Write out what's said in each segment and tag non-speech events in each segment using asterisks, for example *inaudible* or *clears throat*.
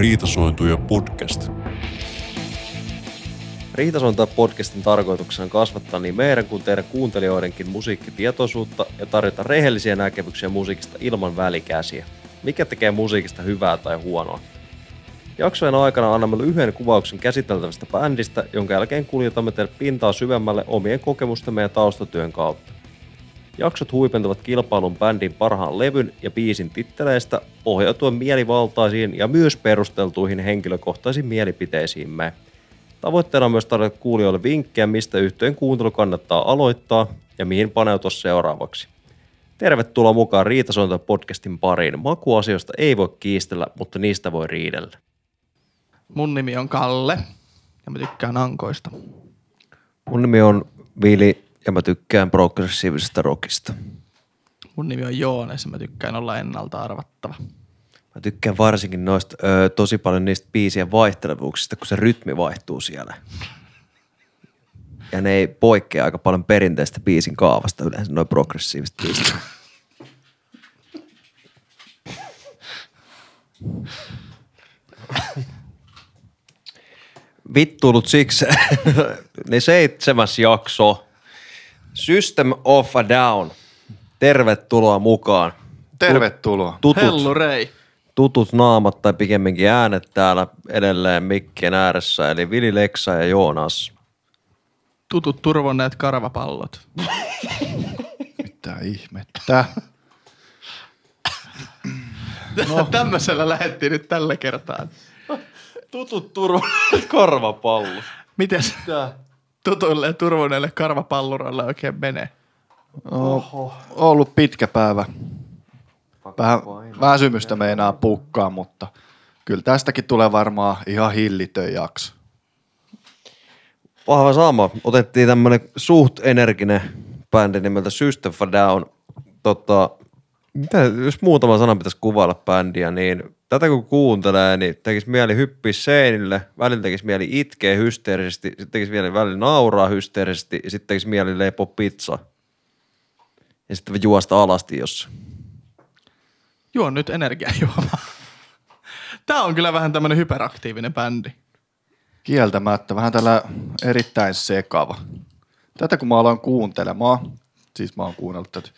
Riitasointuja podcast. Riitasointa podcastin tarkoituksena on kasvattaa niin meidän kuin teidän kuuntelijoidenkin musiikkitietoisuutta ja tarjota rehellisiä näkemyksiä musiikista ilman välikäsiä. Mikä tekee musiikista hyvää tai huonoa? Jaksojen aikana annamme lyhyen kuvauksen käsiteltävästä bändistä, jonka jälkeen kuljetamme teille pintaa syvemmälle omien kokemustemme ja taustatyön kautta. Jaksot huipentuvat kilpailun bändin parhaan levyn ja biisin titteleistä pohjautuen mielivaltaisiin ja myös perusteltuihin henkilökohtaisiin mielipiteisiimme. Tavoitteena on myös tarjota kuulijoille vinkkejä, mistä yhteen kuuntelu kannattaa aloittaa ja mihin paneutua seuraavaksi. Tervetuloa mukaan Riitasointa podcastin pariin. Makuasioista ei voi kiistellä, mutta niistä voi riidellä. Mun nimi on Kalle ja mä tykkään ankoista. Mun nimi on Vili ja mä tykkään progressiivisesta rockista. Mun nimi on Joones ja mä tykkään olla ennalta arvattava. Mä tykkään varsinkin noista ö, tosi paljon niistä biisien vaihtelevuuksista, kun se rytmi vaihtuu siellä. Ja ne ei poikkea aika paljon perinteistä biisin kaavasta yleensä, noin progressiiviset biisit. Vittuulut siksi, *laughs* niin seitsemäs jakso. System of a Down. Tervetuloa mukaan. Tervetuloa. Tutut, Hellu Rei. tutut naamat tai pikemminkin äänet täällä edelleen mikkien ääressä, eli Vili Leksa ja Joonas. Tutut turvonneet karvapallot. Mitä ihmettä? No. *laughs* Tämmöisellä lähettiin nyt tällä kertaa. Tutut turvalliset korvapallo. Miten tutuille ja turvonneille karvapalluroille oikein menee? No, ollut pitkä päivä. Vähän väsymystä meinaa pukkaa, mutta kyllä tästäkin tulee varmaan ihan hillitön jakso. Vahva sama. Otettiin tämmönen suht energinen bändi nimeltä System for Down. Tota, mitä, jos muutama sana pitäisi kuvailla bändiä, niin tätä kun kuuntelee, niin tekisi mieli hyppiä seinille, välillä tekisi mieli itkeä hysteerisesti, sitten tekisi mieli välillä nauraa hysteerisesti ja sitten tekisi mieli leipoa pizza. Ja sitten juosta alasti jossain. Juon nyt energiajuomaa. Tää on kyllä vähän tämmönen hyperaktiivinen bändi. Kieltämättä vähän tällä erittäin sekava. Tätä kun mä aloin kuuntelemaan, siis mä oon kuunnellut tätä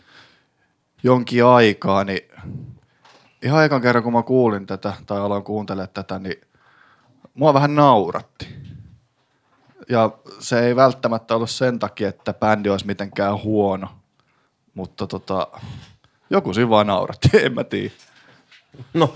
jonkin aikaa, niin ihan ekan kerran kun mä kuulin tätä tai aloin kuuntelemaan tätä, niin mua vähän nauratti. Ja se ei välttämättä ollut sen takia, että bändi olisi mitenkään huono, mutta tota, joku siinä vaan nauratti, *laughs* en mä tiedä. No,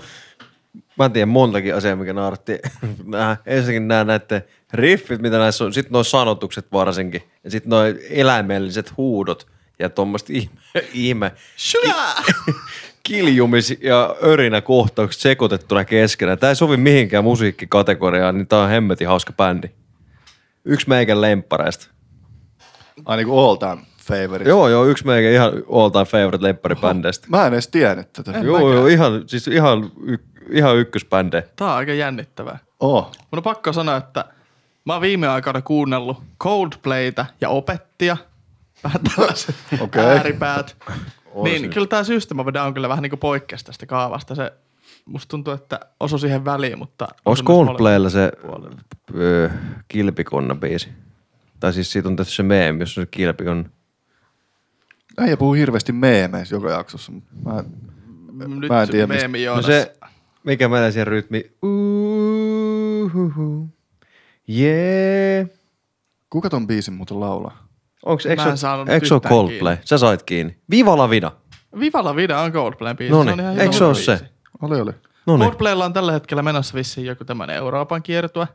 mä en tiedä montakin asiaa, mikä nauratti. *laughs* Nää, ensinnäkin nämä näiden riffit, mitä näissä on, sitten nuo sanotukset varsinkin, ja sitten nuo eläimelliset huudot, ja tuommoista ihme, *laughs* ihme *laughs* kiljumis- ja örinä kohtaukset sekoitettuna keskenään. Tämä ei sovi mihinkään musiikkikategoriaan, niin tämä on hemmetin hauska bändi. Yksi meikän lemppareista. Ai niin kuin all time favorite. Joo, joo, yksi meikän ihan all time favorite lempparibändeistä. Mä en edes tiennyt tätä. En Joo, mäkään. joo, ihan, siis ihan, y, ihan ykkösbändejä. Tää on aika jännittävää. Oh. Mun on pakko sanoa, että mä oon viime aikoina kuunnellut Coldplaytä ja opettia. Vähän tällaiset *laughs* okay. ääripäät. On niin, kyllä tää System of Down kyllä vähän niinku poikkesi tästä kaavasta. Se, musta tuntuu, että osui siihen väliin, mutta... Myös Coldplaylla se kilpikonna biisi? Tai siis siitä on tehty se meemi, jos on se kilpikonna. Äijä puhuu hirveästi meemeissä joka jaksossa. mutta Mä, Nyt mä en tiedä, mistä- meemi No Joonas. se, mikä menee siihen rytmiin. Uuhuhu. Yeah. kuka ton biisin muuten laulaa? Onks, ole yhtään Coldplay? kiinni. Sä sait kiinni. Viva la vida. Viva la Vida on Coldplayn biisi. No Se on niin, ihan eikö hyvä se ole se? Oli, oli. No niin. Coldplaylla on tällä hetkellä menossa vissiin joku tämmönen Euroopan kiertue.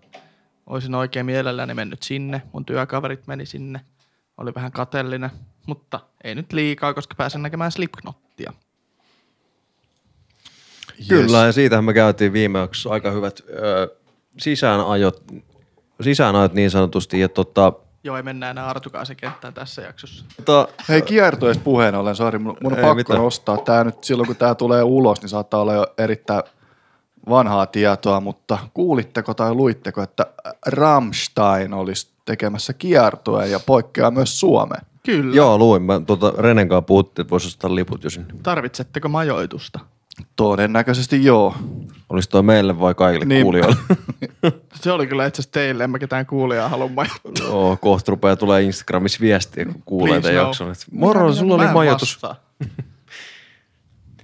Olisin oikein mielelläni mennyt sinne. Mun työkaverit meni sinne. Oli vähän katellinen, mutta ei nyt liikaa, koska pääsen näkemään Slipknottia. Kyllä, ja siitähän me käytiin viime jaksossa aika hyvät ö, sisäänajot, sisäänajot niin sanotusti. Ja tota, Joo, ei mennä enää Artukaisen kenttään tässä jaksossa. tota, Hei kiertueesta puheen ollen, sori, mun, mun on Ei pakko mitään. nostaa. Tää nyt silloin kun tää tulee ulos, niin saattaa olla jo erittäin vanhaa tietoa, mutta kuulitteko tai luitteko, että Rammstein olisi tekemässä kiertueen ja poikkeaa myös Suomeen? Kyllä. joo, luin. Mä tota, Renen kanssa puhuttiin, että voisi ostaa liput jo sinne. Tarvitsetteko majoitusta? Todennäköisesti joo. Olisi toi meille vai kaikille Niin. kuulijoille? *laughs* Se oli kyllä itse asiassa teille, en mä ketään kuulijaa halua majoittaa. Joo, kohta rupeaa tulee Instagramissa viestiä, kun kuulee Please, tämän joo. jakson. Moro, Mitä- sulla oli majoitus.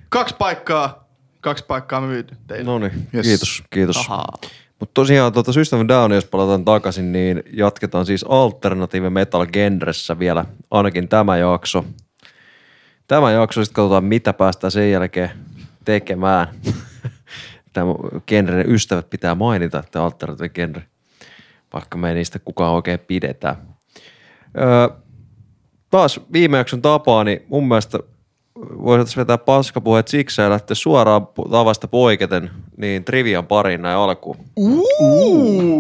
kaksi paikkaa, kaksi paikkaa myyty teille. No niin, Yes. kiitos, kiitos. Mutta tosiaan tuota System Down, jos palataan takaisin, niin jatketaan siis alternative metal genressä vielä ainakin tämä jakso. Tämä jakso sitten katsotaan, mitä päästään sen jälkeen tekemään. *laughs* Tämä genren ystävät pitää mainita, että alternative genre, vaikka me ei niistä kukaan oikein pidetään. Öö, taas viime jakson tapaa, niin mun mielestä voisi vetää paskapuheet siksi ja lähteä suoraan tavasta poiketen niin trivian pariin näin alkuun.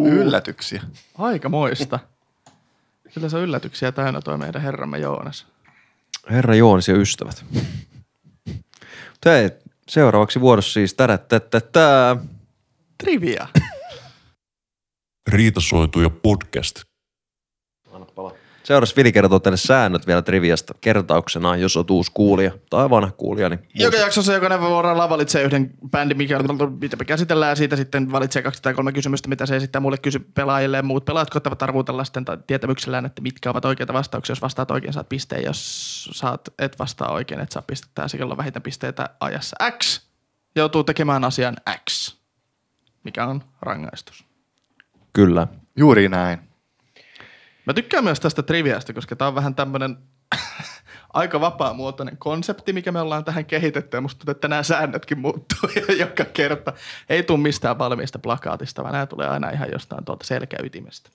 Yllätyksiä. Aika moista. Kyllä se on yllätyksiä täynnä toi meidän herramme Joonas. Herra Joonis ja ystävät. *laughs* Hei, seuraavaksi vuorossa siis tärättättätää. Trivia. Riitasoituja podcast. Seuraavaksi Vili kertoo teille säännöt vielä triviasta kertauksena, jos on uusi kuulija tai vanha kuulija. Niin Joka jaksossa jokainen vuorollaan valitsee yhden bändin, mikä, mitä me käsitellään, ja siitä sitten valitsee kaksi tai kolme kysymystä, mitä se esittää mulle kysy pelaajille, ja muut pelaajat koittavat arvuutella sitten tietämyksellään, että mitkä ovat oikeita vastauksia. Jos vastaat oikein, saat pisteen. Jos saat, et vastaa oikein, et saa pistettä. Ja se, on vähiten pisteitä ajassa X, joutuu tekemään asian X, mikä on rangaistus. Kyllä. Juuri näin. Mä tykkään myös tästä triviasta, koska tää on vähän tämmönen *coughs* aika vapaamuotoinen konsepti, mikä me ollaan tähän kehitetty. Ja musta tuntuu, että nämä säännötkin muuttuu *laughs* joka kerta. Ei tule mistään valmiista plakaatista, vaan nämä tulee aina ihan jostain tuolta selkäytimestä.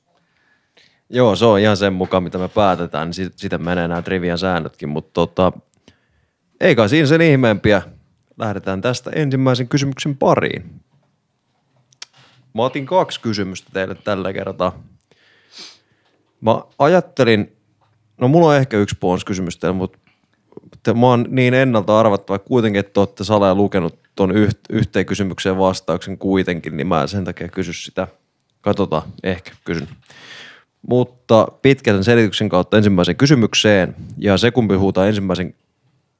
Joo, se on ihan sen mukaan, mitä me päätetään, niin sit- sitä menee nämä trivian säännötkin, mutta tota, ei kai siinä sen ihmeempiä. Lähdetään tästä ensimmäisen kysymyksen pariin. Mä otin kaksi kysymystä teille tällä kertaa. Mä ajattelin, no mulla on ehkä yksi kysymys teille, mutta te, mä oon niin ennalta arvattava kuitenkin, että te olette salaja lukenut ton yht, yhteen kysymykseen vastauksen kuitenkin, niin mä en sen takia kysy sitä. Katsotaan, ehkä kysyn. Mutta pitkän selityksen kautta ensimmäiseen kysymykseen, ja se kumpi huutaa ensimmäisen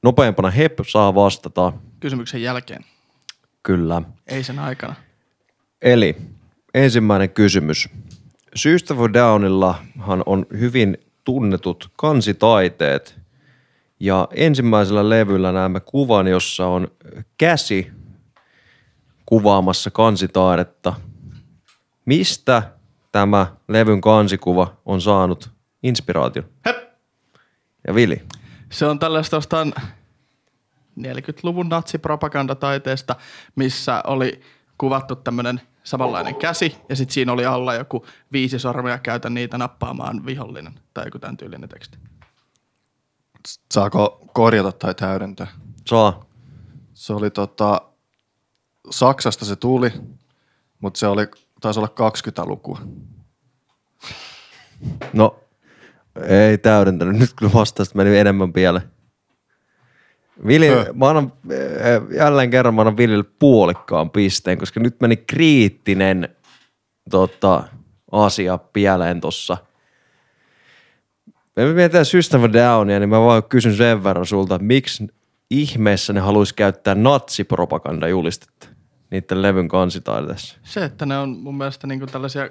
nopeampana hep saa vastata. Kysymyksen jälkeen, Kyllä. ei sen aikana. Eli ensimmäinen kysymys. System of Downillahan on hyvin tunnetut kansitaiteet. Ja ensimmäisellä levyllä näemme kuvan, jossa on käsi kuvaamassa kansitaidetta. Mistä tämä levyn kansikuva on saanut inspiraation? Hep! Ja Vili. Se on tällaista jostain 40-luvun natsipropagandataiteesta, missä oli kuvattu tämmöinen samanlainen käsi, ja sitten siinä oli alla joku viisi sormia, käytä niitä nappaamaan vihollinen, tai joku tämän tyylinen teksti. Saako korjata tai täydentää? Saa. Se oli tota, Saksasta se tuli, mutta se oli, taisi olla 20-lukua. No, ei täydentänyt. Nyt kyllä vastausta meni enemmän pieleen. Vili, mä annan, äh, jälleen kerran mä annan Vilille puolikkaan pisteen, koska nyt meni kriittinen tota, asia pieleen tossa. Me mietitään System of Downia, niin mä vaan kysyn sen verran sulta, että miksi ihmeessä ne haluaisi käyttää natsipropagandajulistetta niiden levyn kansitaiteessa? Se, että ne on mun mielestä niin tällaisia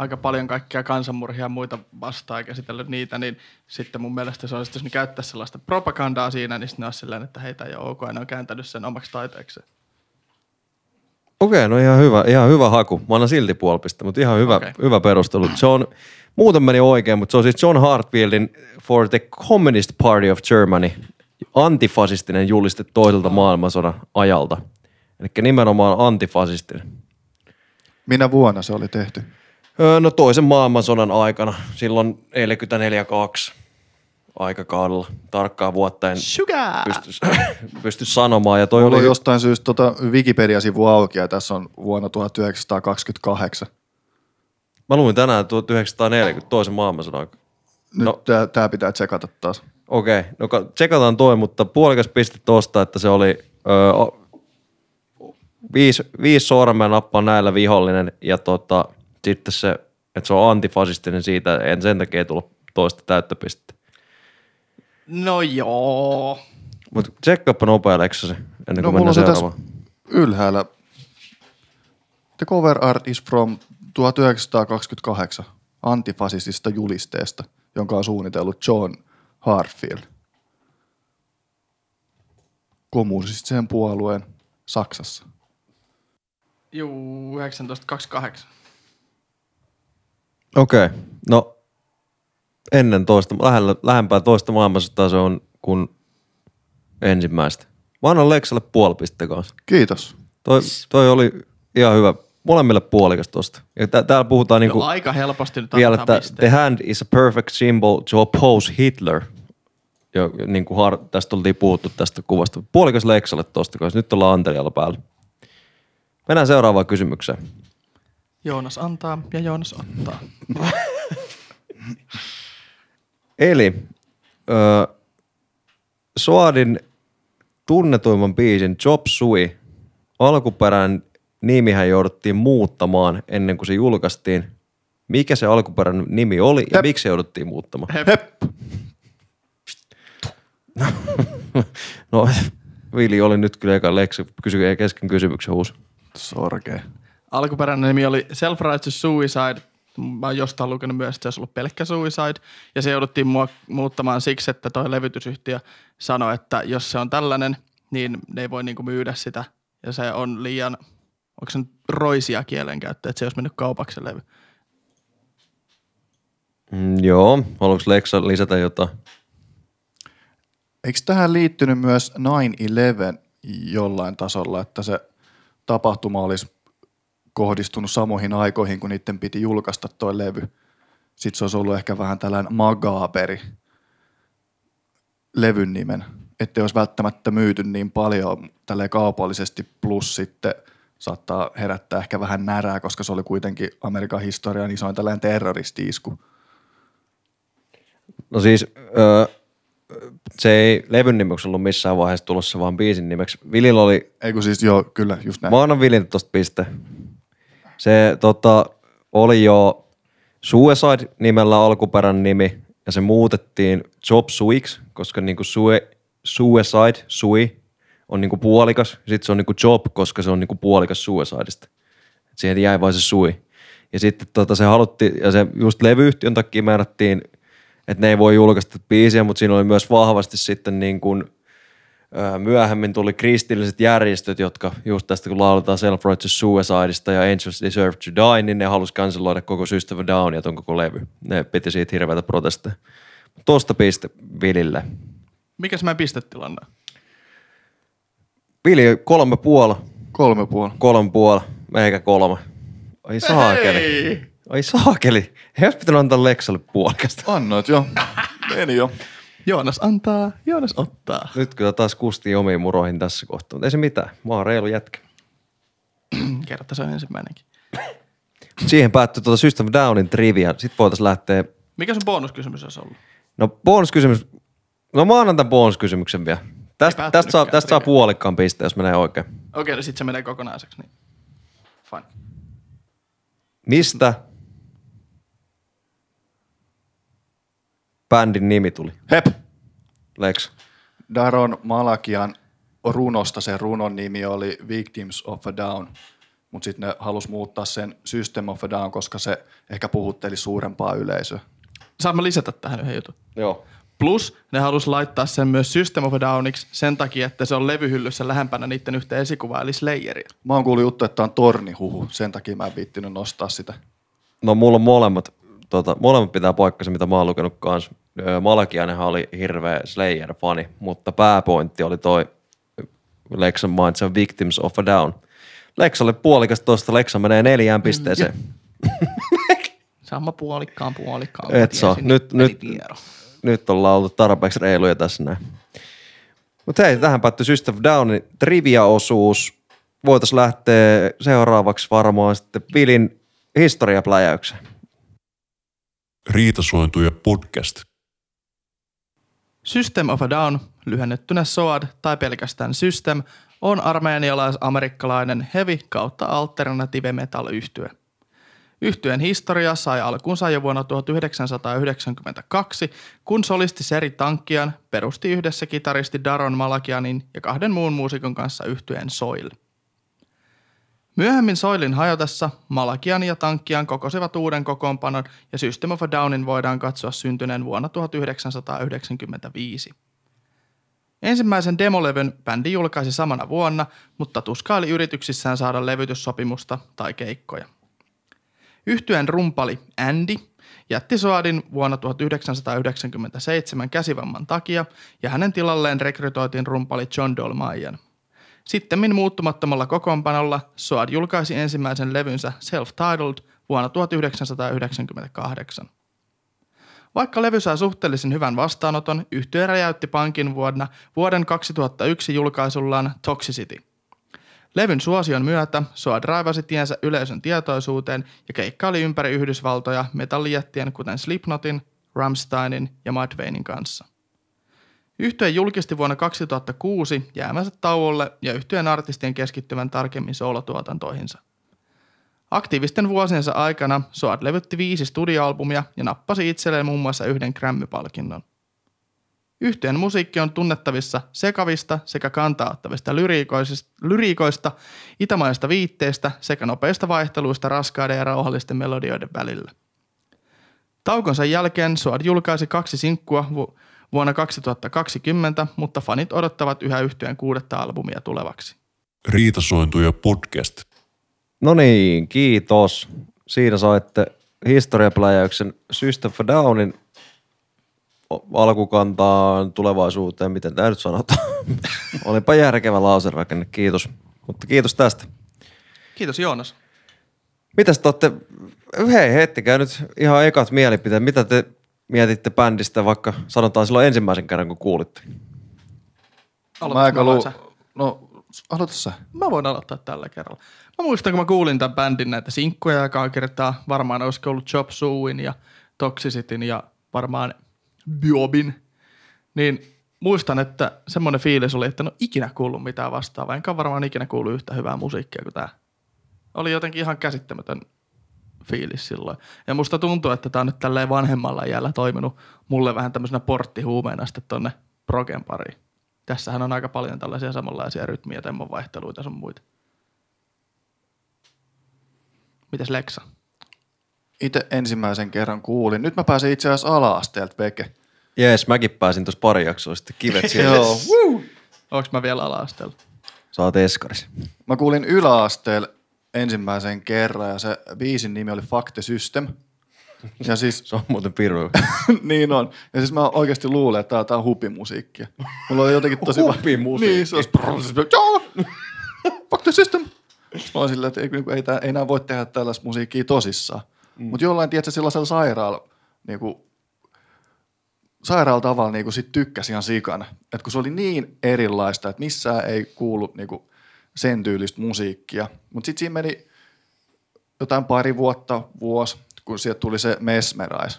aika paljon kaikkia kansanmurhia ja muita vastaan ja käsitellyt niitä, niin sitten mun mielestä se olisi, jos ne käyttää sellaista propagandaa siinä, niin sitten ne olisi silleen, että heitä ei ole ok, ja ne on kääntänyt sen omaksi taiteekseen. Okei, no ihan hyvä, ihan hyvä haku. Mä annan silti puoli pistettä, mutta ihan hyvä, Okei. hyvä perustelu. Se on, muuten meni oikein, mutta se on siis John Hartfieldin For the Communist Party of Germany, antifasistinen juliste toiselta maailmansodan ajalta. Eli nimenomaan antifasistinen. Minä vuonna se oli tehty? Öö, no toisen maailmansodan aikana, silloin 44-2 aikakaudella. Tarkkaa vuotta en pysty, *laughs* pysty sanomaan. Ja toi Mulla oli on jostain syystä tota Wikipedia-sivu auki ja tässä on vuonna 1928. Mä luin tänään 1940 toisen maailmansodan aikana. Nyt No. no. tää, tää pitää tsekata taas. Okei, no ka- tsekataan toi, mutta puolikas piste tosta, että se oli öö, viisi, viisi sormea nappaa näillä vihollinen ja tota, sitten se, että se on antifasistinen siitä, en sen takia tullut toista täyttöpistettä. No joo. Mutta tsekkaappa nopea leksasi ennen No kuin mulla mennään on se tässä seuraavaan. ylhäällä The cover art is from 1928 antifasisista julisteesta, jonka on suunnitellut John Hartfield. Kommunistisen puolueen Saksassa. Juu, 1928. Okei, okay. no ennen toista, lähellä, lähempää toista maailmansotaa se on kuin ensimmäistä. Mä annan Lexalle puoli pistettä kanssa. Kiitos. Toi, toi oli ihan hyvä. Molemmille puolikas tosta. Ja tä, täällä puhutaan niinku aika helposti nyt vielä, että the hand is a perfect symbol to oppose Hitler. Jo, niin kuin har, tästä oltiin puhuttu tästä kuvasta. Puolikas Lexalle tosta, koska nyt ollaan Antelialla päällä. Mennään seuraavaan kysymykseen. Joonas antaa ja Joonas ottaa. *laughs* Eli ö, Soadin tunnetuimman biisin Chop Sui alkuperäinen nimihän jouduttiin muuttamaan ennen kuin se julkaistiin. Mikä se alkuperäinen nimi oli ja miksi se jouduttiin muuttamaan? Hep. *laughs* No, Vili oli nyt kyllä eka Leksi, kysy kesken kysymyksen uusi. Sorge. Alkuperäinen nimi oli Self-Righteous Suicide. Mä oon jostain lukenut myös, että se olisi ollut pelkkä Suicide. Ja se jouduttiin mua- muuttamaan siksi, että toi levytysyhtiö sanoi, että jos se on tällainen, niin ne ei voi niinku myydä sitä. Ja se on liian, onko se nyt roisia kielenkäyttö, että se olisi mennyt kaupaksi se levy. Mm, joo, haluatko Leksa lisätä jotain? Eikö tähän liittynyt myös 9-11 jollain tasolla, että se tapahtuma olisi kohdistunut samoihin aikoihin, kun niiden piti julkaista tuo levy? Sitten se olisi ollut ehkä vähän tällainen magaberi levyn nimen, ettei olisi välttämättä myyty niin paljon tälle kaupallisesti, plus sitten saattaa herättää ehkä vähän närää, koska se oli kuitenkin Amerikan historian isoin tällainen terroristi-isku. No siis, öö, se ei levyn nimeksi ollut missään vaiheessa tulossa, vaan biisin nimeksi. Vilillä oli Ei kun siis joo, kyllä, just näin. Mä annan Vilin tosta piste. Se tota, oli jo Suicide-nimellä alkuperäinen nimi, ja se muutettiin Job Suiksi, koska niinku sue, Suicide, Sui, on niinku puolikas, sitten se on niinku Job, koska se on niinku puolikas Suicideista. Siihen jäi vain se Sui. Ja sitten tota, se haluttiin, ja se just levyyhtiön takia määrättiin, että ne ei voi julkaista biisiä, mutta siinä oli myös vahvasti sitten niin kuin, myöhemmin tuli kristilliset järjestöt, jotka just tästä kun lauletaan Self-Righteous Suicideista ja Angels Deserve to Die, niin ne halusi kanseloida koko System of Down ja ton koko levy. Ne piti siitä hirveätä protesteja. Tosta piste Vilille. Mikäs mä pistetilanne? Vili kolme puola, Kolme puoli. kolme puola, meikä kolme. Ai saakeli. Hei! Ai saakeli. Ei olisi pitänyt antaa Leksalle puolikasta. Annoit jo. Meni jo. Joonas antaa, Joonas ottaa. Nyt kyllä taas kustiin omiin muroihin tässä kohtaa, mutta ei se mitään. Mä oon reilu jätkä. *clears throat* Kerta se on ensimmäinenkin. Siihen päättyi tuota System Downin trivia. Sitten voitaisiin lähteä Mikä sun bonuskysymys olisi ollut? No bonuskysymys. No mä annan tämän bonuskysymyksen vielä. Tästä, tästä, saa, tästä saa puolikkaan piste, jos menee oikein. Okei, no sit se menee kokonaiseksi, niin fine. Mistä bändin nimi tuli? Hep. Lex. Daron Malakian runosta sen runon nimi oli Victims of a Down, mutta sitten ne halus muuttaa sen System of a Down, koska se ehkä puhutteli suurempaa yleisöä. Saan mä lisätä tähän yhden jutun. Joo. Plus ne halus laittaa sen myös System of a Downiksi sen takia, että se on levyhyllyssä lähempänä niiden yhtä esikuvaa, eli Slayeria. Mä oon kuullut juttu, että on tornihuhu, sen takia mä en viittinyt nostaa sitä. No mulla on molemmat, tota, molemmat pitää paikkansa, mitä mä oon lukenut kans. Malakianenhan oli hirveä Slayer-fani, mutta pääpointti oli toi Lexan mainitsen Victims of a Down. Lexalle puolikas tosta, Lexa menee neljään pisteeseen. *laughs* Sama puolikkaan puolikkaan. Et saa. Nyt- nyt- tiedon. nyt ollaan oltu tarpeeksi reiluja tässä näin. Mutta hei, tähän päättyi System Downin trivia-osuus. Voitaisiin lähteä seuraavaksi varmaan sitten Vilin historiapläjäykseen. Riitasointuja podcast. System of a Down, lyhennettynä SOAD tai pelkästään System, on armeenialais-amerikkalainen heavy kautta alternative metal yhtye. Yhtyeen historia sai alkunsa jo vuonna 1992, kun solisti Seri Tankkian perusti yhdessä kitaristi Daron Malakianin ja kahden muun muusikon kanssa yhtyeen Soil. Myöhemmin Soilin hajotessa Malakian ja Tankkian kokosivat uuden kokoonpanon ja System of a Downin voidaan katsoa syntyneen vuonna 1995. Ensimmäisen demolevyn bändi julkaisi samana vuonna, mutta tuskaili yrityksissään saada levytyssopimusta tai keikkoja. Yhtyeen rumpali Andy jätti Soadin vuonna 1997 käsivamman takia ja hänen tilalleen rekrytoitiin rumpali John Dolmayan. Sittemmin muuttumattomalla kokoonpanolla Soad julkaisi ensimmäisen levynsä Self-Titled vuonna 1998. Vaikka levy sai suhteellisen hyvän vastaanoton, yhtye räjäytti pankin vuonna vuoden 2001 julkaisullaan Toxicity. Levyn suosion myötä Soa draivasi tiensä yleisön tietoisuuteen ja keikkaili ympäri Yhdysvaltoja metallijättien kuten Slipknotin, Rammsteinin ja Mudvaynein kanssa. Yhtye julkisti vuonna 2006 jäämänsä tauolle ja yhtyeen artistien keskittyvän tarkemmin soolotuotantoihinsa. Aktiivisten vuosiensa aikana Soad levytti viisi studioalbumia ja nappasi itselleen muun muassa yhden Grammy-palkinnon. Yhtyeen musiikki on tunnettavissa sekavista sekä kantaattavista lyriikoista, lyriikoista, itämaista viitteistä sekä nopeista vaihteluista raskaiden ja rauhallisten melodioiden välillä. Taukonsa jälkeen Soad julkaisi kaksi sinkkua vu- vuonna 2020, mutta fanit odottavat yhä yhtyeen kuudetta albumia tulevaksi. Riitasointuja podcast. No niin, kiitos. Siinä saitte historiapläjäyksen System for Downin alkukantaan tulevaisuuteen, miten tämä nyt sanotaan. *laughs* Olipa järkevä lauserakenne, kiitos. Mutta kiitos tästä. Kiitos Joonas. Mitäs te olette, hei heittäkää nyt ihan ekat mielipiteet. Mitä te mietitte bändistä vaikka sanotaan silloin ensimmäisen kerran, kun kuulitte? Mä Aloitatko aika lu... No, aloita sä. Mä voin aloittaa tällä kerralla. Mä muistan, kun mä kuulin tämän bändin näitä sinkkuja joka kertaa. Varmaan olisiko ollut Chop Suin ja Toxicityn ja varmaan Biobin. Niin muistan, että semmoinen fiilis oli, että en ole ikinä kuullut mitään vastaavaa. Enkä varmaan ikinä kuullut yhtä hyvää musiikkia kuin tämä. Oli jotenkin ihan käsittämätön fiilis silloin. Ja musta tuntuu, että tämä on nyt tälleen vanhemmalla iällä toiminut mulle vähän tämmöisenä porttihuumeena sitten tonne progen pariin. Tässähän on aika paljon tällaisia samanlaisia rytmiä ja temmonvaihteluita sun muita. Mitäs Leksa? Itse ensimmäisen kerran kuulin. Nyt mä pääsin itse asiassa ala-asteelta veke. Jees, mäkin pääsin tuossa pari jaksoa sitten kivet *laughs* siellä. Joo. Onks mä vielä ala-asteella? Sä oot eskaris. Mä kuulin yläasteella ensimmäisen kerran ja se biisin nimi oli Fuck the System. Ja siis, *laughs* Se on muuten piru. *laughs* niin on. Ja siis mä oikeasti luulen, että tää, on hupimusiikkia. Mulla on jotenkin tosi... Hupimusiikki? Niin, se olisi... Joo! Fuck the System! Mä oon silleen, että ei, ei, tää, ei nää voi tehdä tällaista musiikkia tosissaan. Mm. Mutta jollain, tiedätkö, sellaisella sairaalla, niinku, sairaalla tavalla niinku sit tykkäsi ihan sikana. Et kun se oli niin erilaista, että missään ei kuulu niinku sen tyylistä musiikkia. Mutta sitten siinä meni jotain pari vuotta, vuosi, kun sieltä tuli se Mesmerize.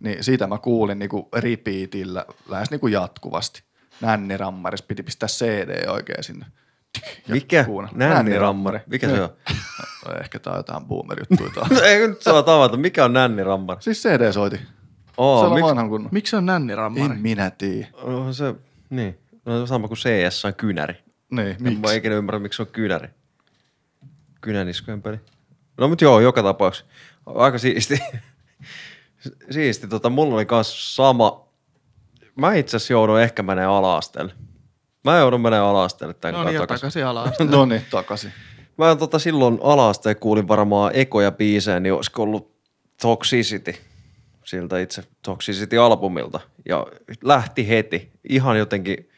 Niin siitä mä kuulin niinku repeatillä lähes niinku jatkuvasti. Nänni Rammaris piti pistää CD oikein sinne. Ja Mikä? Nännirammari. Mikä se on? No, ehkä tää on jotain boomer-juttuja taas. *laughs* Ei nyt saa tavata. Mikä on nännirammari? siis CD-soiti. Oo, se on miksi? vanhan kunnon. Miksi se on nännirammari? En minä tiedä. No, se, niin. No, sama kuin CS on kynäri. Niin, En mä miksi? ikinä ymmärrä, miksi se on kynäri. Kynäniskojen peli. No mut joo, joka tapauksessa. Aika siisti. *laughs* siisti. Tota, mulla oli kans sama. Mä itse asiassa joudun ehkä menee ala-asteelle. Mä joudun menee ala-asteelle tämän No niin, takaisin. takaisin ala *laughs* No niin, takaisin. Mä tota silloin ala kuulin varmaan ekoja biisejä, niin olisiko ollut Toxicity siltä itse Toxicity-albumilta. Ja lähti heti. Ihan jotenkin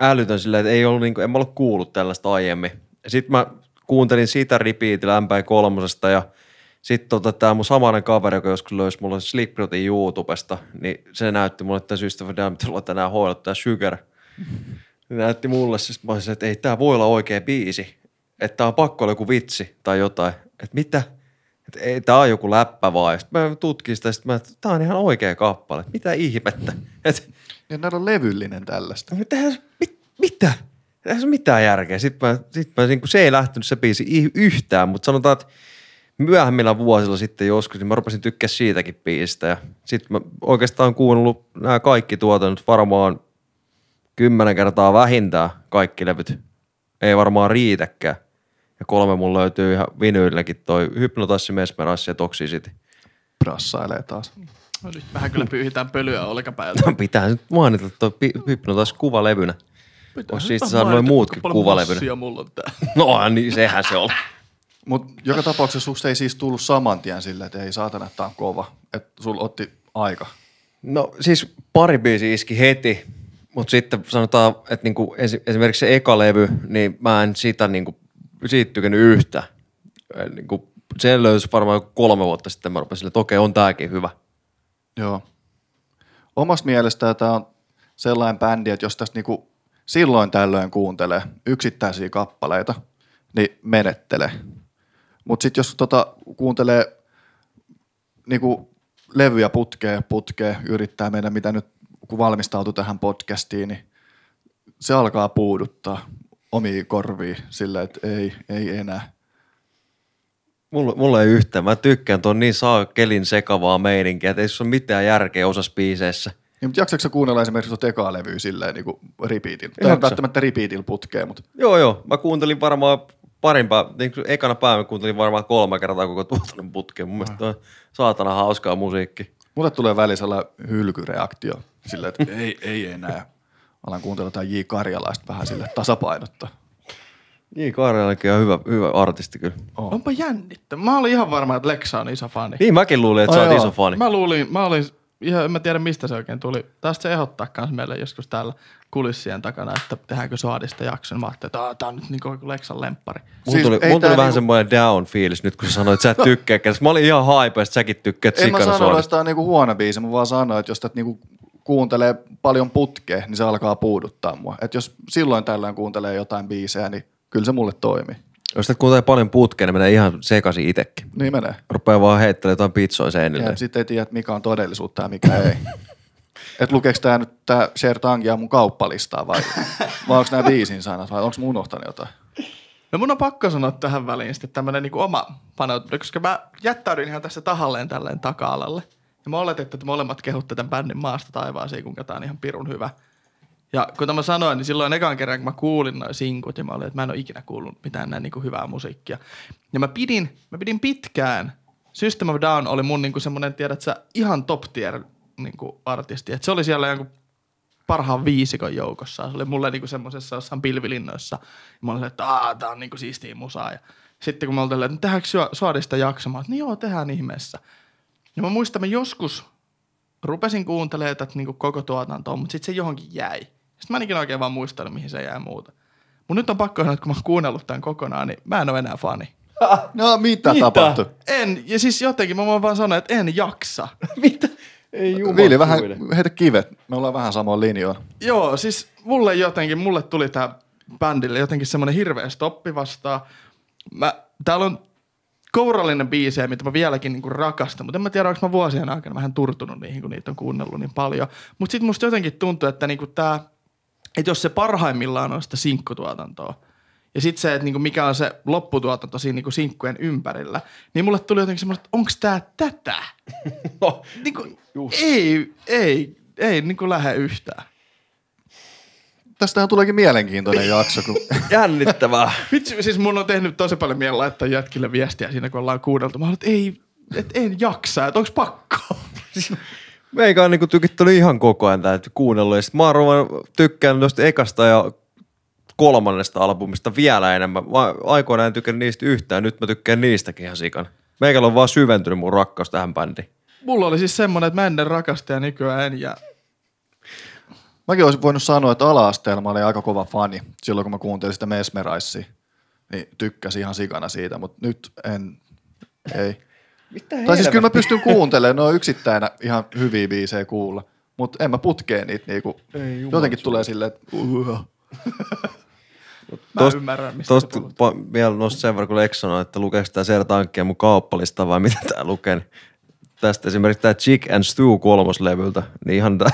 älytön silleen, että ei ollut niinku, en mä ollut kuullut tällaista aiemmin. Sitten mä kuuntelin sitä repeatillä MP3 ja sitten tota, tämä mun samainen kaveri, joka joskus löysi mulle Slipknotin YouTubesta, niin se näytti mulle tämän System of a Down, mitä tänään hoidot, tämä Sugar. Näytti mulle, siis mä olisin, että ei tämä voi olla oikea biisi. Että tää on pakko olla joku vitsi tai jotain. Että mitä? Että ei, tää on joku läppä vaan. Sitten mä tutkin sitä, sit mä, että tää on ihan oikea kappale. Mitä ihmettä? Että Ja näillä on levyllinen tällaista. Tähän, mit, mitä? Tässä on mitään järkeä. Sitten mä, sit mä niin se ei lähtenyt se biisi yhtään, mutta sanotaan, että myöhemmillä vuosilla sitten joskus, niin mä rupesin tykkää siitäkin biisistä. Ja sitten mä oikeastaan kuunnellut nämä kaikki tuotannot varmaan kymmenen kertaa vähintään kaikki levyt. Ei varmaan riitäkään. Ja kolme mulla löytyy ihan vinyylläkin toi Hypnotassi, Mesmerissi ja Toxicity. Prassailee taas. No nyt vähän kyllä pyyhitään pölyä olkapäältä. Pitää nyt mainita toi Hypnotassi kuvalevynä. Olisi siisti saada noin muutkin kuvalevynä. mulla on tää. No niin, sehän se on. Mutta joka tapauksessa susta ei siis tullut saman tien silleen, että ei saatana, että tää on kova. Että sulla otti aika. No siis pari biisi iski heti, mutta sitten sanotaan, että niinku esi- esimerkiksi se eka levy, niin mä en sitä niinku, siitä tykännyt yhtä. Eh, Niinku, sen löysi varmaan kolme vuotta sitten, mä rupesin, että okei, on tääkin hyvä. Joo. Omasta mielestä tämä on sellainen bändi, että jos tästä niinku silloin tällöin kuuntelee yksittäisiä kappaleita, niin menettelee. Mutta sitten jos tota kuuntelee niinku levyjä putkeen, putkeen, yrittää mennä, mitä nyt kun valmistautuu tähän podcastiin, niin se alkaa puuduttaa omiin korviin silleen, että ei, ei enää. Mulla, mulla ei yhtään. Mä tykkään tuon niin saakelin sekavaa meininkiä, että ei se ole mitään järkeä osassa biiseissä. Niin, mutta jaksaako sä kuunnella esimerkiksi tuota ekaa levyä silleen niin kuin repeatillä? Tai Jaksa. välttämättä repeatillä putkeen, mutta Joo, joo. Mä kuuntelin varmaan parin päivän, niin ekana päivänä kuuntelin varmaan kolme kertaa koko tuotannon putkeen. Mun mielestä on saatana hauskaa musiikki. mulle tulee sellainen hylkyreaktio silleen, että ei, ei enää. Alan kuuntella jotain J. Karjalaista vähän sille tasapainottaa. Niin, Karjalakin on hyvä, hyvä artisti kyllä. Oh. Onpa jännittävää. Mä olin ihan varma, että Lexa on iso fani. Niin mäkin luulin, että Ai sä oot iso fani. Mä luulin, mä olin, ihan, en mä tiedä mistä se oikein tuli. Taas se ehdottaa kans meille joskus täällä kulissien takana, että tehdäänkö Soadista jakson. Mä ajattelin, että "Aa, tää on nyt niin kuin Lexan lemppari. Mulla Siis tuli, tää tuli vähän niinku- semmoinen down-fiilis nyt, kun sä sanoit, että sä et tykkää. kenestä. Mä olin ihan hype, että säkin tykkäät En mä sano, että tämä on niinku huono biisi, mä vaan sanoin, että jos tätä niinku kuuntelee paljon putkeen, niin se alkaa puuduttaa mua. Et jos silloin tällöin kuuntelee jotain biisejä, niin kyllä se mulle toimii. Jos tätä kuuntelee paljon putkeen, niin menee ihan sekaisin itsekin. Niin menee. Rupeaa vaan heittelemään jotain pizzoja Ja seinille. sitten ei tiedä, mikä on todellisuutta ja mikä ei. *laughs* Et lukeeko tämä nyt tämä Sher Tangia mun kauppalistaa vai, vai onko nämä biisin sanat vai onko mun unohtanut jotain? No mun on pakko sanoa tähän väliin sitten tämmönen niinku oma paneutuminen, koska mä jättäydyin ihan tässä tahalleen tälleen taka-alalle. Ja mä oletin, että molemmat kehutte tämän bändin maasta taivaaseen, kuinka tää on ihan pirun hyvä. Ja kuten mä sanoin, niin silloin ekan kerran, kun mä kuulin noin sinkut, ja mä olin, että mä en ole ikinä kuullut mitään näin niinku hyvää musiikkia. Ja mä pidin, mä pidin pitkään. System of Down oli mun niinku semmonen, tiedät sä, ihan top tier niinku artisti. Et se oli siellä jonkun parhaan viisikon joukossa. Se oli mulle niinku semmoisessa jossain pilvilinnoissa. Ja mä olin, että aah, tää on niinku siistiä musaa. Ja sitten kun mä olin, että tehdäänkö Suo- Suodista jaksamaan, no joo, tehdään ihmeessä. Ja mä muistan, mä joskus rupesin kuuntelemaan tätä niinku koko tuotantoa, mutta sitten se johonkin jäi. Sitten mä en ikinä oikein vaan muistanut, mihin se jäi muuta. Mutta nyt on pakko sanoa, että kun mä oon kuunnellut tämän kokonaan, niin mä en ole enää fani. *laughs* No mitä, Mitä? tapahtui? En, ja siis jotenkin mä voin vaan sanoa, että en jaksa. *laughs* Mitä? Ei Viili, vähän heitä kivet. Me ollaan vähän samoin linjoilla. Joo, siis mulle jotenkin, mulle tuli tää bändille jotenkin semmoinen hirveä stoppi vastaan. Mä, täällä on kourallinen biisejä, mitä mä vieläkin niinku rakastan, mutta en mä tiedä, onko mä vuosien aikana vähän turtunut niihin, kun niitä on kuunnellut niin paljon. Mutta sitten musta jotenkin tuntuu, että niinku tää, että jos se parhaimmillaan on sitä sinkkutuotantoa, ja sitten se, että niinku mikä on se lopputuotanto siinä niinku sinkkujen ympärillä, niin mulle tuli jotenkin semmoista, että onko tää tätä? *laughs* No, Niinku, ei, ei, ei niinku lähde yhtään. Tästähän tuleekin mielenkiintoinen *laughs* jakso, kun jännittävää. *laughs* Vitsi, siis mun on tehnyt tosi paljon mieli laittaa jätkille viestiä siinä, kun ollaan kuunneltu. Mä olen, että ei, et en jaksa, että onks pakko? *laughs* Meikä on niinku tykittänyt ihan koko ajan tätä kuunnellut. Ja sit mä oon tykkään tuosta ekasta ja kolmannesta albumista vielä enemmän. Mä aikoinaan en tykännyt niistä yhtään, nyt mä tykkään niistäkin ihan sikan. Meikällä on vaan syventynyt mun rakkaus tähän bändiin. Mulla oli siis semmonen, että mä ennen rakasta ja nykyään en. Ja mäkin olisin voinut sanoa, että ala-asteella mä olin aika kova fani silloin, kun mä kuuntelin sitä Mesmerissia. Niin tykkäsin ihan sikana siitä, mutta nyt en, ei. Mitä Tai siis kyllä mä pystyn kuuntelemaan, ne on yksittäinä ihan hyviä biisejä kuulla. Mutta en mä putkeen niitä niinku, Ei jotenkin tulee silleen, että uh, mä Tost- ymmärrän, mistä Tost... pa- vielä nostin sen verran, kun Lex sanoi, että lukeeko tämä Sertankkia mun kauppalista vai *laughs* mitä tää lukee. Tästä esimerkiksi tämä Chick and Stew kolmoslevyltä, niin ihan tää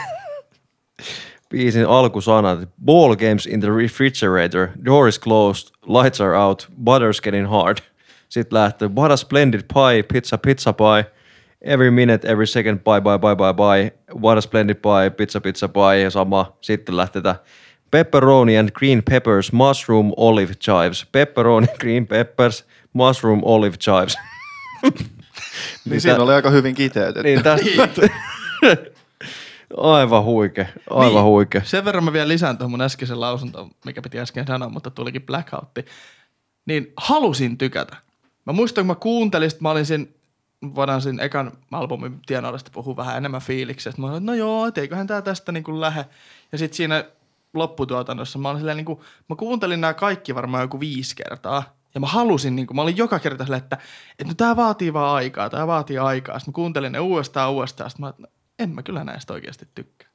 biisin alkusanat. Ball games in the refrigerator, door is closed, lights are out, butter's getting hard. Sitten lähtee, what a splendid pie, pizza, pizza pie, every minute, every second, bye, bye, bye, bye, bye, what a splendid pie, pizza, pizza pie ja sama. Sitten lähtee pepperoni and green peppers, mushroom olive chives. Pepperoni, *laughs* green peppers, mushroom olive chives. *laughs* Niin siinä oli aika hyvin kiteytetty. Niin tästä. *laughs* aivan huike, aivan Niin. huike. Sen verran mä vielä lisään tuohon mun äskeisen lausuntoon, mikä piti äsken sanoa, mutta tulikin blackoutti. Niin halusin tykätä. Mä muistan, kun mä kuuntelin, sit mä olin siinä, voidaan siinä ekan albumin tienoudesta puhua vähän enemmän fiiliksestä. Mä olin, että no joo, et eiköhän tää tästä niinku lähe. Ja sitten siinä lopputuotannossa mä olin silleen, niinku, mä kuuntelin nämä kaikki varmaan joku viisi kertaa. Ja mä halusin, niinku, mä olin joka kerta silleen, että, että no tää vaatii vaan aikaa, tää vaatii aikaa. Sitten mä kuuntelin ne uudestaan uudestaan. Sitten mä, olin, että en mä kyllä näistä oikeasti tykkää.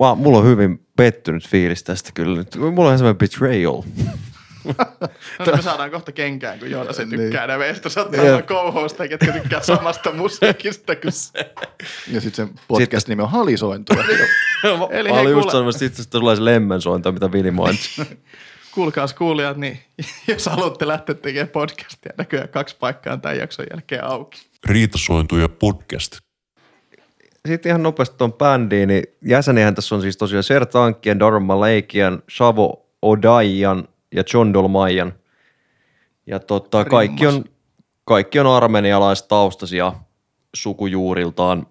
Wow, mulla on hyvin pettynyt fiilis tästä kyllä nyt. Mulla on semmoinen betrayal. No niin me saadaan kohta kenkään, kun Joonas ei Niin. tykkää enää meistä. Sä oot aivan co ketkä tykkää samasta musiikista kuin se. Ja sitten sen podcast nimi on Halisointua. *laughs* Eli Mä olin just sanomassa, että itse tulee se lemmensointo, mitä Vili mainitsi. *laughs* Kuulkaas kuulijat, niin *laughs* jos haluatte lähteä tekemään podcastia, näköjään kaksi paikkaa tämän jakson jälkeen auki. Riitasointuja podcast. Sitten ihan nopeasti tuon bändiin, niin jäsenihän tässä on siis tosiaan Sertankien, Dharma Leikian, Savo Odayan ja John Dolmayan. Ja tota, kaikki, on, kaikki on armenialaistaustaisia sukujuuriltaan.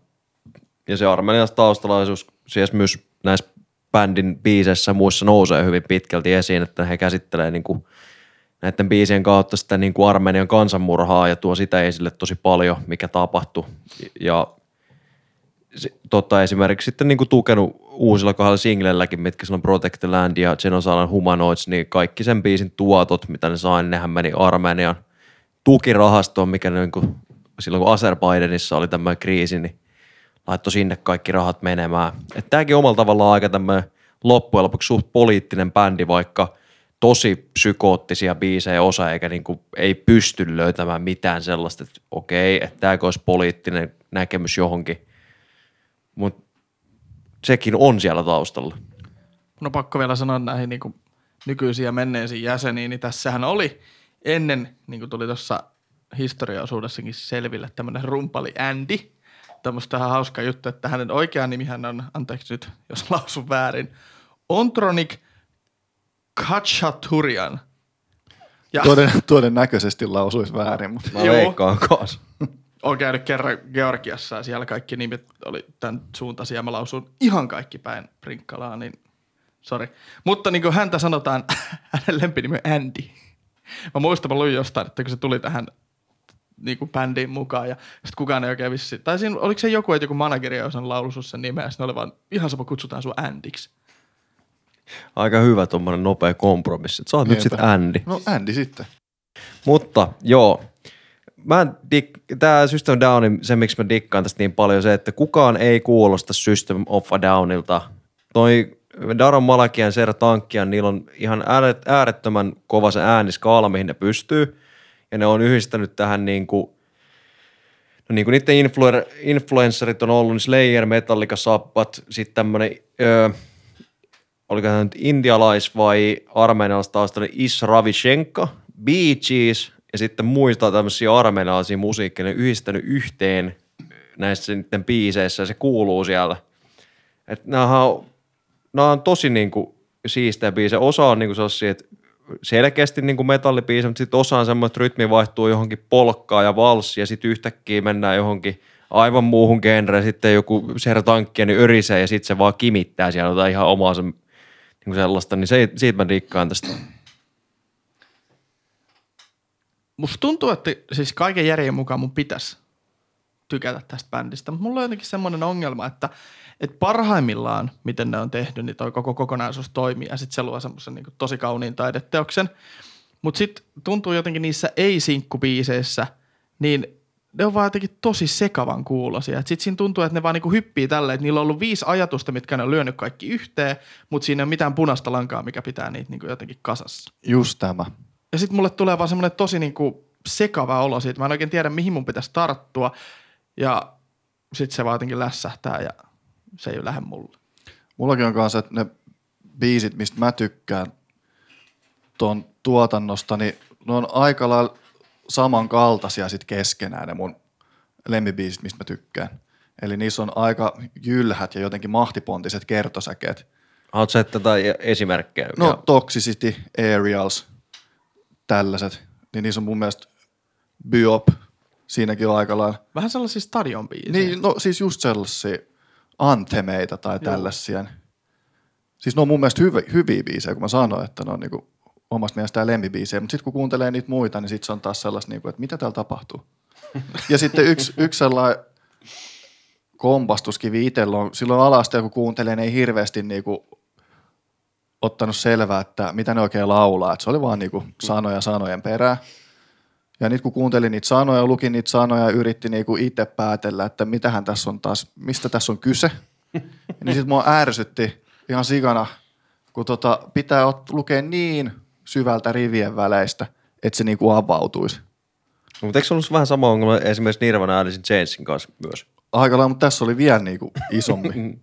Ja se armenialaistaustaisuus siis myös näissä bändin biiseissä muissa nousee hyvin pitkälti esiin, että he käsittelee niin kuin näiden biisien kautta sitä niin kuin Armenian kansanmurhaa ja tuo sitä esille tosi paljon, mikä tapahtui. Ja tota, esimerkiksi sitten niin kuin tukenut uusilla kahdella singlelläkin, mitkä silloin Protect the Land ja Genosalan Humanoids, niin kaikki sen biisin tuotot, mitä ne sai, niin nehän meni Armenian tukirahastoon, mikä niin kuin, silloin kun Azerbaijanissa oli tämmöinen kriisi, niin laittoi sinne kaikki rahat menemään. Että tämäkin omalla tavallaan aika tämmöinen loppujen lopuksi suht poliittinen bändi, vaikka tosi psykoottisia biisejä osa, eikä niinku, ei pysty löytämään mitään sellaista, että okei, että tämäkö olisi poliittinen näkemys johonkin. Mutta sekin on siellä taustalla. On pakko vielä sanoa näihin niin nykyisiin ja menneisiin jäseniin, niin tässähän oli ennen, niin kuin tuli tuossa historiaosuudessakin selville, tämmöinen rumpali Andy. Tämmöistä ihan hauska juttu, että hänen oikea nimihän on, anteeksi nyt, jos lausun väärin, Ontronik Kachaturian. Ja Toden, todennäköisesti lausuisi väärin, mutta Mä Joo. veikkaan kanssa. olen käynyt kerran Georgiassa ja siellä kaikki nimet oli tämän suuntaisia ja mä lausun ihan kaikki päin Prinkkalaa, niin sorry. Mutta niin kuin häntä sanotaan, *laughs* hänen lempinimi on Andy. Mä muistan, mä luin jostain, että kun se tuli tähän niin kuin bändiin mukaan ja sitten kukaan ei oikein vissi. Tai siinä, oliko se joku, että joku manageri ei osannut lausua sen nimeä ja sitten oli vaan ihan sama, kutsutaan sua Andiksi. Aika hyvä tuommoinen nopea kompromissi. Sä oot nyt sitten Andy. no Andy sitten. Mutta joo, mä dik- tää System Downin, se miksi mä dikkaan tästä niin paljon, se, että kukaan ei kuulosta System of a Downilta. Toi Daron Malakian, Ser Tankkian, niillä on ihan ääret- äärettömän kova se ääniskaala, mihin ne pystyy. Ja ne on yhdistänyt tähän niin kuin, no niin kuin niiden influer- influencerit on ollut, niin Slayer, Metallica, Sabbath, sitten tämmönen, öö, oliko hän nyt indialais- vai armenialaistaustainen Is Ravishenka, Bee Gees ja sitten muista tämmöisiä armenialaisia musiikkeja, ne yhdistänyt yhteen näissä niiden biiseissä ja se kuuluu siellä. Et näähän on, nämä on tosi niinku siistejä biisejä. Osa on niinku sellaisia, että selkeästi niinku metallibiisejä, mutta sitten osa on semmoinen, että rytmi vaihtuu johonkin polkkaan ja valssi ja sitten yhtäkkiä mennään johonkin aivan muuhun genreen. Sitten joku sertankki niin örisee ja sitten se vaan kimittää siellä jotain ihan omaa se, niinku sellaista. Niin se, siitä mä dikkaan tästä. Musta tuntuu, että siis kaiken järjen mukaan mun pitäisi tykätä tästä bändistä, mutta mulla on jotenkin semmoinen ongelma, että, että parhaimmillaan, miten ne on tehnyt, niin toi koko kokonaisuus toimii ja sitten se luo semmoisen niin tosi kauniin taideteoksen. Mutta sitten tuntuu jotenkin niissä ei-sinkkubiiseissä, niin ne on vaan jotenkin tosi sekavan kuulosia. Sitten siinä tuntuu, että ne vaan niinku hyppii tälleen, että niillä on ollut viisi ajatusta, mitkä ne on lyönyt kaikki yhteen, mutta siinä ei ole mitään punaista lankaa, mikä pitää niitä niinku jotenkin kasassa. Just tämä. Ja sitten mulle tulee vaan semmoinen tosi niinku sekava olo siitä. Mä en oikein tiedä, mihin mun pitäisi tarttua. Ja sitten se vaan jotenkin lässähtää ja se ei lähde mulle. Mullakin on kanssa, että ne biisit, mistä mä tykkään tuon tuotannosta, niin ne on aika lailla samankaltaisia sit keskenään ne mun lemmibiisit, mistä mä tykkään. Eli niissä on aika jylhät ja jotenkin mahtipontiset kertosäkeet. Haluatko sä jotain esimerkkejä? No Ja- Toxicity, Aerials, tällaiset. Niin niissä on mun mielestä Biop, siinäkin on aika lailla. Vähän sellaisia stadion biisejä. Niin, no siis just sellaisia anthemeita tai tällaisia. Siis ne on mun mielestä hyviä, hyviä biisejä, kun mä sanoin, että ne on niinku omasta mielestään lempibiisejä. Mutta sitten kun kuuntelee niitä muita, niin sitten se on taas sellaista, niinku, että mitä täällä tapahtuu. ja sitten yksi, yksi sellainen kompastuskivi itsellä on, silloin alasta kun kuuntelee, ne ei hirveästi niinku ottanut selvää, että mitä ne oikein laulaa. Et se oli vaan niinku sanoja sanojen perään. Ja nyt kun kuuntelin niitä sanoja, lukin niitä sanoja ja yritti niinku itse päätellä, että mitähän tässä on taas, mistä tässä on kyse, niin sitten mua ärsytti ihan sikana, kun tota, pitää ot- lukea niin syvältä rivien väleistä, että se niinku avautuisi. Mutta eikö se ollut vähän sama ongelma esimerkiksi Nirvana Alice in Chainsin kanssa myös? Aika lailla, mutta tässä oli vielä niinku isompi. *laughs*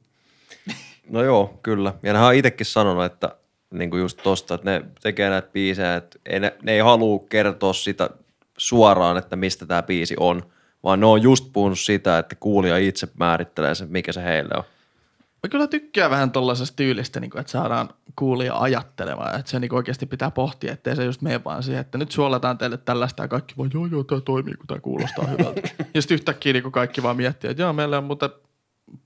No joo, kyllä. Ja nehän on itsekin sanonut, että niin kuin just tosta, että ne tekee näitä biisejä, että ei ne, ne ei halua kertoa sitä suoraan, että mistä tämä biisi on, vaan ne on just puhunut sitä, että kuulija itse määrittelee sen, mikä se heille on. Mä kyllä tykkään vähän tollaisesta tyylistä, niin kuin, että saadaan kuulija ajattelemaan, että se niin oikeasti pitää pohtia, ettei se just mene vaan siihen, että nyt suolataan teille tällaista ja kaikki vaan, joo joo, tämä toimii, kun tämä kuulostaa hyvältä. *laughs* ja sitten yhtäkkiä niin kaikki vaan miettii, että joo, meillä on muuten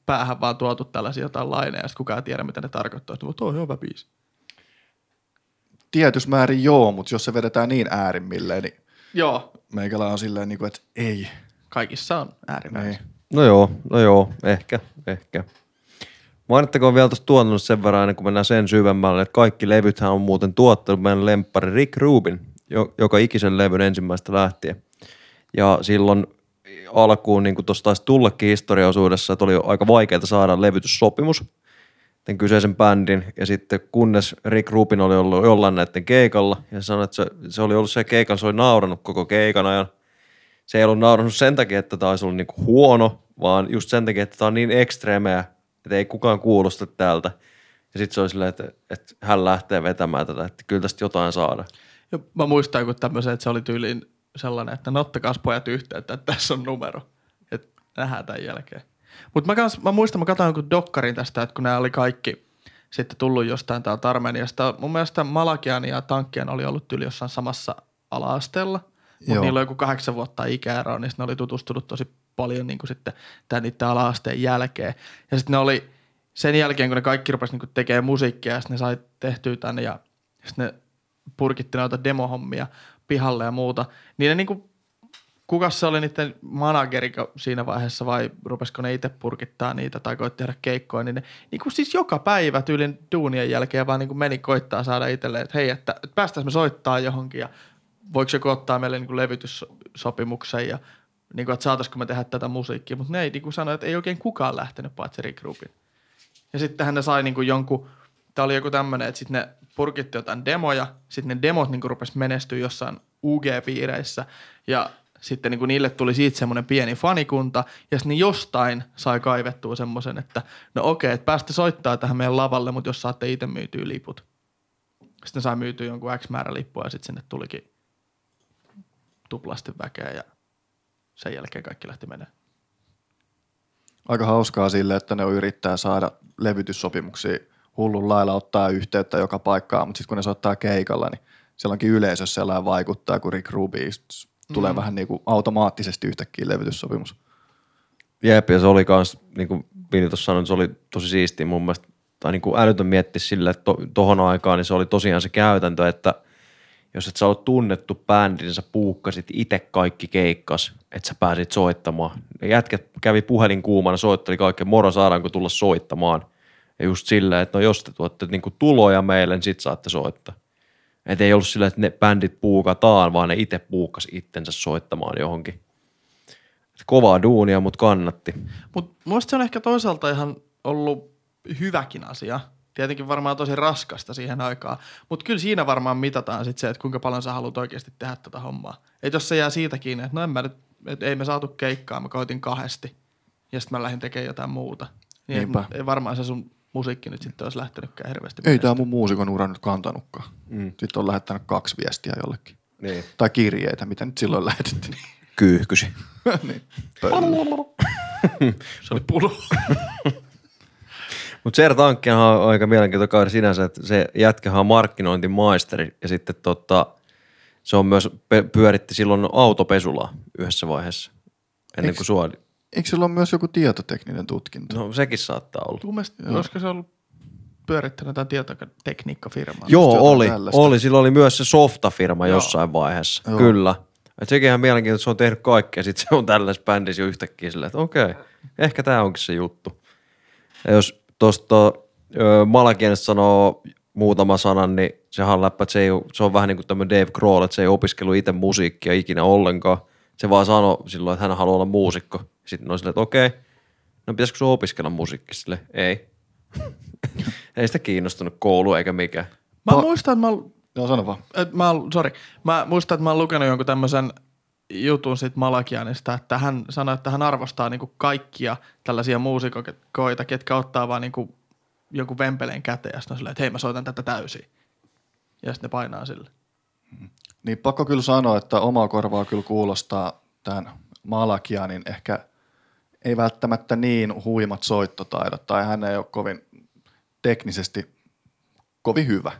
päähän vaan tuotu tällaisia jotain laineja, ja sitten kukaan ei tiedä, mitä ne tarkoittaa. Sitten tuo on hyvä biisi. Tietyssä määrin joo, mutta jos se vedetään niin äärimmilleen, niin Joo, meikällä on silleen, niinku, että ei. kaikissa on äärimmäisen. ei. No joo, no joo, ehkä, ehkä. Mainittakoon vielä tuosta tuotannosta sen verran, ennen kuin mennään sen syvemmälle, että kaikki levythän on muuten tuottanut meidän lemppari Rick Rubin, jo- joka ikisen levyn ensimmäistä lähtien. Ja silloin alkuun, niin kuin tuossa taisi tullakin historiaosuudessa, että oli aika vaikeaa saada levytyssopimus tämän kyseisen bändin, ja sitten kunnes Rick Rubin oli ollut jollain näiden keikalla, ja sanoi, että se, se oli ollut se keikan, se oli naurannut koko keikan ajan, se ei ollut naurannut sen takia, että tämä olisi ollut niinku huono, vaan just sen takia, että tämä on niin ekstremeä, että ei kukaan kuulosta tältä. Ja sitten se oli silleen, että, että hän lähtee vetämään tätä, että kyllä tästä jotain saada. Ja mä muistan joku tämmöisen, että se oli tyyliin sellainen, että no ottakaa pojat yhteyttä, että tässä on numero. Että nähdään tämän jälkeen. Mutta mä, mä muistan, mä katsoin jonkun dokkarin tästä, että kun nämä oli kaikki sitten tullut jostain täältä Armeniasta. Mun mielestä Malakian ja Tankkian oli ollut tyyli jossain samassa ala-asteella. Mutta niillä on joku kahdeksan vuotta ikäeroa, niin ne oli tutustunut tosi paljon niin kuin sitten tämän niiden ala-asteen jälkeen. Ja sitten ne oli sen jälkeen, kun ne kaikki rupesi niin tekemään musiikkia ja sitten ne sai tehtyä tänne ja sitten ne purkitti noita demohommia pihalle ja muuta, niin ne niinku, kukas se oli niiden manageri siinä vaiheessa vai rupesiko ne itse purkittaa niitä tai koitti tehdä keikkoja, niin ne niinku siis joka päivä tyylin duunien jälkeen vaan niinku meni koittaa saada itselleen, että hei, että, että päästäisiin me soittaa johonkin ja voiko joku ottaa meille niinku levytyssopimuksen ja niinku, että saataisiko me tehdä tätä musiikkia, mutta ne ei niinku sano, että ei oikein kukaan lähtenyt paitsi Rick Rubin. Ja sittenhän ne sai niinku jonkun, tää oli joku tämmönen, että sitten ne purkitti jotain demoja, sitten ne demot niinku rupes menestyä jossain UG-piireissä ja sitten niinku niille tuli siitä semmoinen pieni fanikunta ja sitten jostain sai kaivettua semmoisen, että no okei, että päästä soittaa tähän meidän lavalle, mutta jos saatte itse myytyä liput. Sitten sai myytyä jonkun X määrä lippua ja sitten sinne tulikin tuplasti väkeä ja sen jälkeen kaikki lähti menemään. Aika hauskaa sille, että ne yrittää saada levytyssopimuksia hullun lailla ottaa yhteyttä joka paikkaan, mutta sitten kun ne soittaa keikalla, niin siellä onkin yleisössä sellainen vaikuttaa, kun Rick Ruby tulee mm. vähän niin kuin automaattisesti yhtäkkiä levytyssopimus. Jep, ja se oli kans, niin kuin Vini tuossa sanoi, se oli tosi siistiä mun mielestä, tai niin kuin älytön miettiä sille, että to, tohon aikaan niin se oli tosiaan se käytäntö, että jos et sä oot tunnettu bändi, niin sä puukkasit itse kaikki keikkas, että sä pääsit soittamaan. Ne jätkät kävi puhelin kuumana, soitteli kaikkea, moro saadaanko tulla soittamaan. Ja just silleen, että no jos te tuotte niin kuin tuloja meille, niin sit saatte soittaa. Et ei ollut silleen, että ne bändit puukataan, vaan ne itse puukkas itsensä soittamaan johonkin. Et kovaa duunia, mutta kannatti. Mutta muista se on ehkä toisaalta ihan ollut hyväkin asia. Tietenkin varmaan tosi raskasta siihen aikaan. Mutta kyllä siinä varmaan mitataan sit se, että kuinka paljon sä haluat oikeasti tehdä tätä hommaa. Et jos se jää siitä kiinni, että no en mä nyt, et ei me saatu keikkaa, mä koitin kahdesti. Ja sitten mä lähdin tekemään jotain muuta. Niin et Niinpä. ei varmaan se sun musiikki nyt sitten olisi lähtenytkään hirveästi. Ei tämä mun muusikon ura nyt kantanutkaan. Mm. Sitten on lähettänyt kaksi viestiä jollekin. Niin. Tai kirjeitä, mitä nyt silloin lähetettiin. *laughs* Kyyhkysi. *laughs* niin. *laughs* Se oli pulu. Mutta Ser Tankkihan on aika mielenkiintoinen kaveri sinänsä, että se jätkähän on markkinointimaisteri ja sitten tota, se on myös pyöritti silloin autopesulaa yhdessä vaiheessa ennen kuin sua. Eikö sillä ole myös joku tietotekninen tutkinto? No sekin saattaa olla. Mun mielestä, olisiko se ollut pyörittänyt jotain tietotekniikkafirmaa? Joo, oli. tällaista. Oli. Sillä oli myös se softafirma Joo. jossain vaiheessa. Joo. Kyllä. Et sekin on mielenkiintoista, että se on tehnyt kaikkea. Sitten se on tällaisessa bändissä jo yhtäkkiä silleen, että okei, ehkä tämä onkin se juttu. Ja jos tuosta Malakienestä sanoo muutama sanan, niin sehän on läppä, että se, ei, se on vähän niin kuin tämmöinen Dave Grohl, että se ei opiskellut itse musiikkia ikinä ollenkaan. Se vaan sanoi silloin, että hän haluaa olla muusikko. Sitten on silleen, että okei, no pitäisikö sun opiskella musiikkia? Sille, ei. *laughs* ei sitä kiinnostunut koulu eikä mikään. Mä Pa- muistan, että mä, oon- Joo, sano vaan. et mä, sorry, mä muistan, että mä oon lukenut jonkun tämmöisen jutun siitä Malakianista, että hän sanoi, että hän arvostaa niinku kaikkia tällaisia muusikoita, ketkä ottaa vaan niinku jonkun vempeleen käteen ja sitten on silleen, että hei mä soitan tätä täysin. Ja sitten ne painaa sille. Niin pakko kyllä sanoa, että omaa korvaa kyllä kuulostaa tämän Malakianin ehkä ei välttämättä niin huimat soittotaidot tai hän ei ole kovin teknisesti kovin hyvä.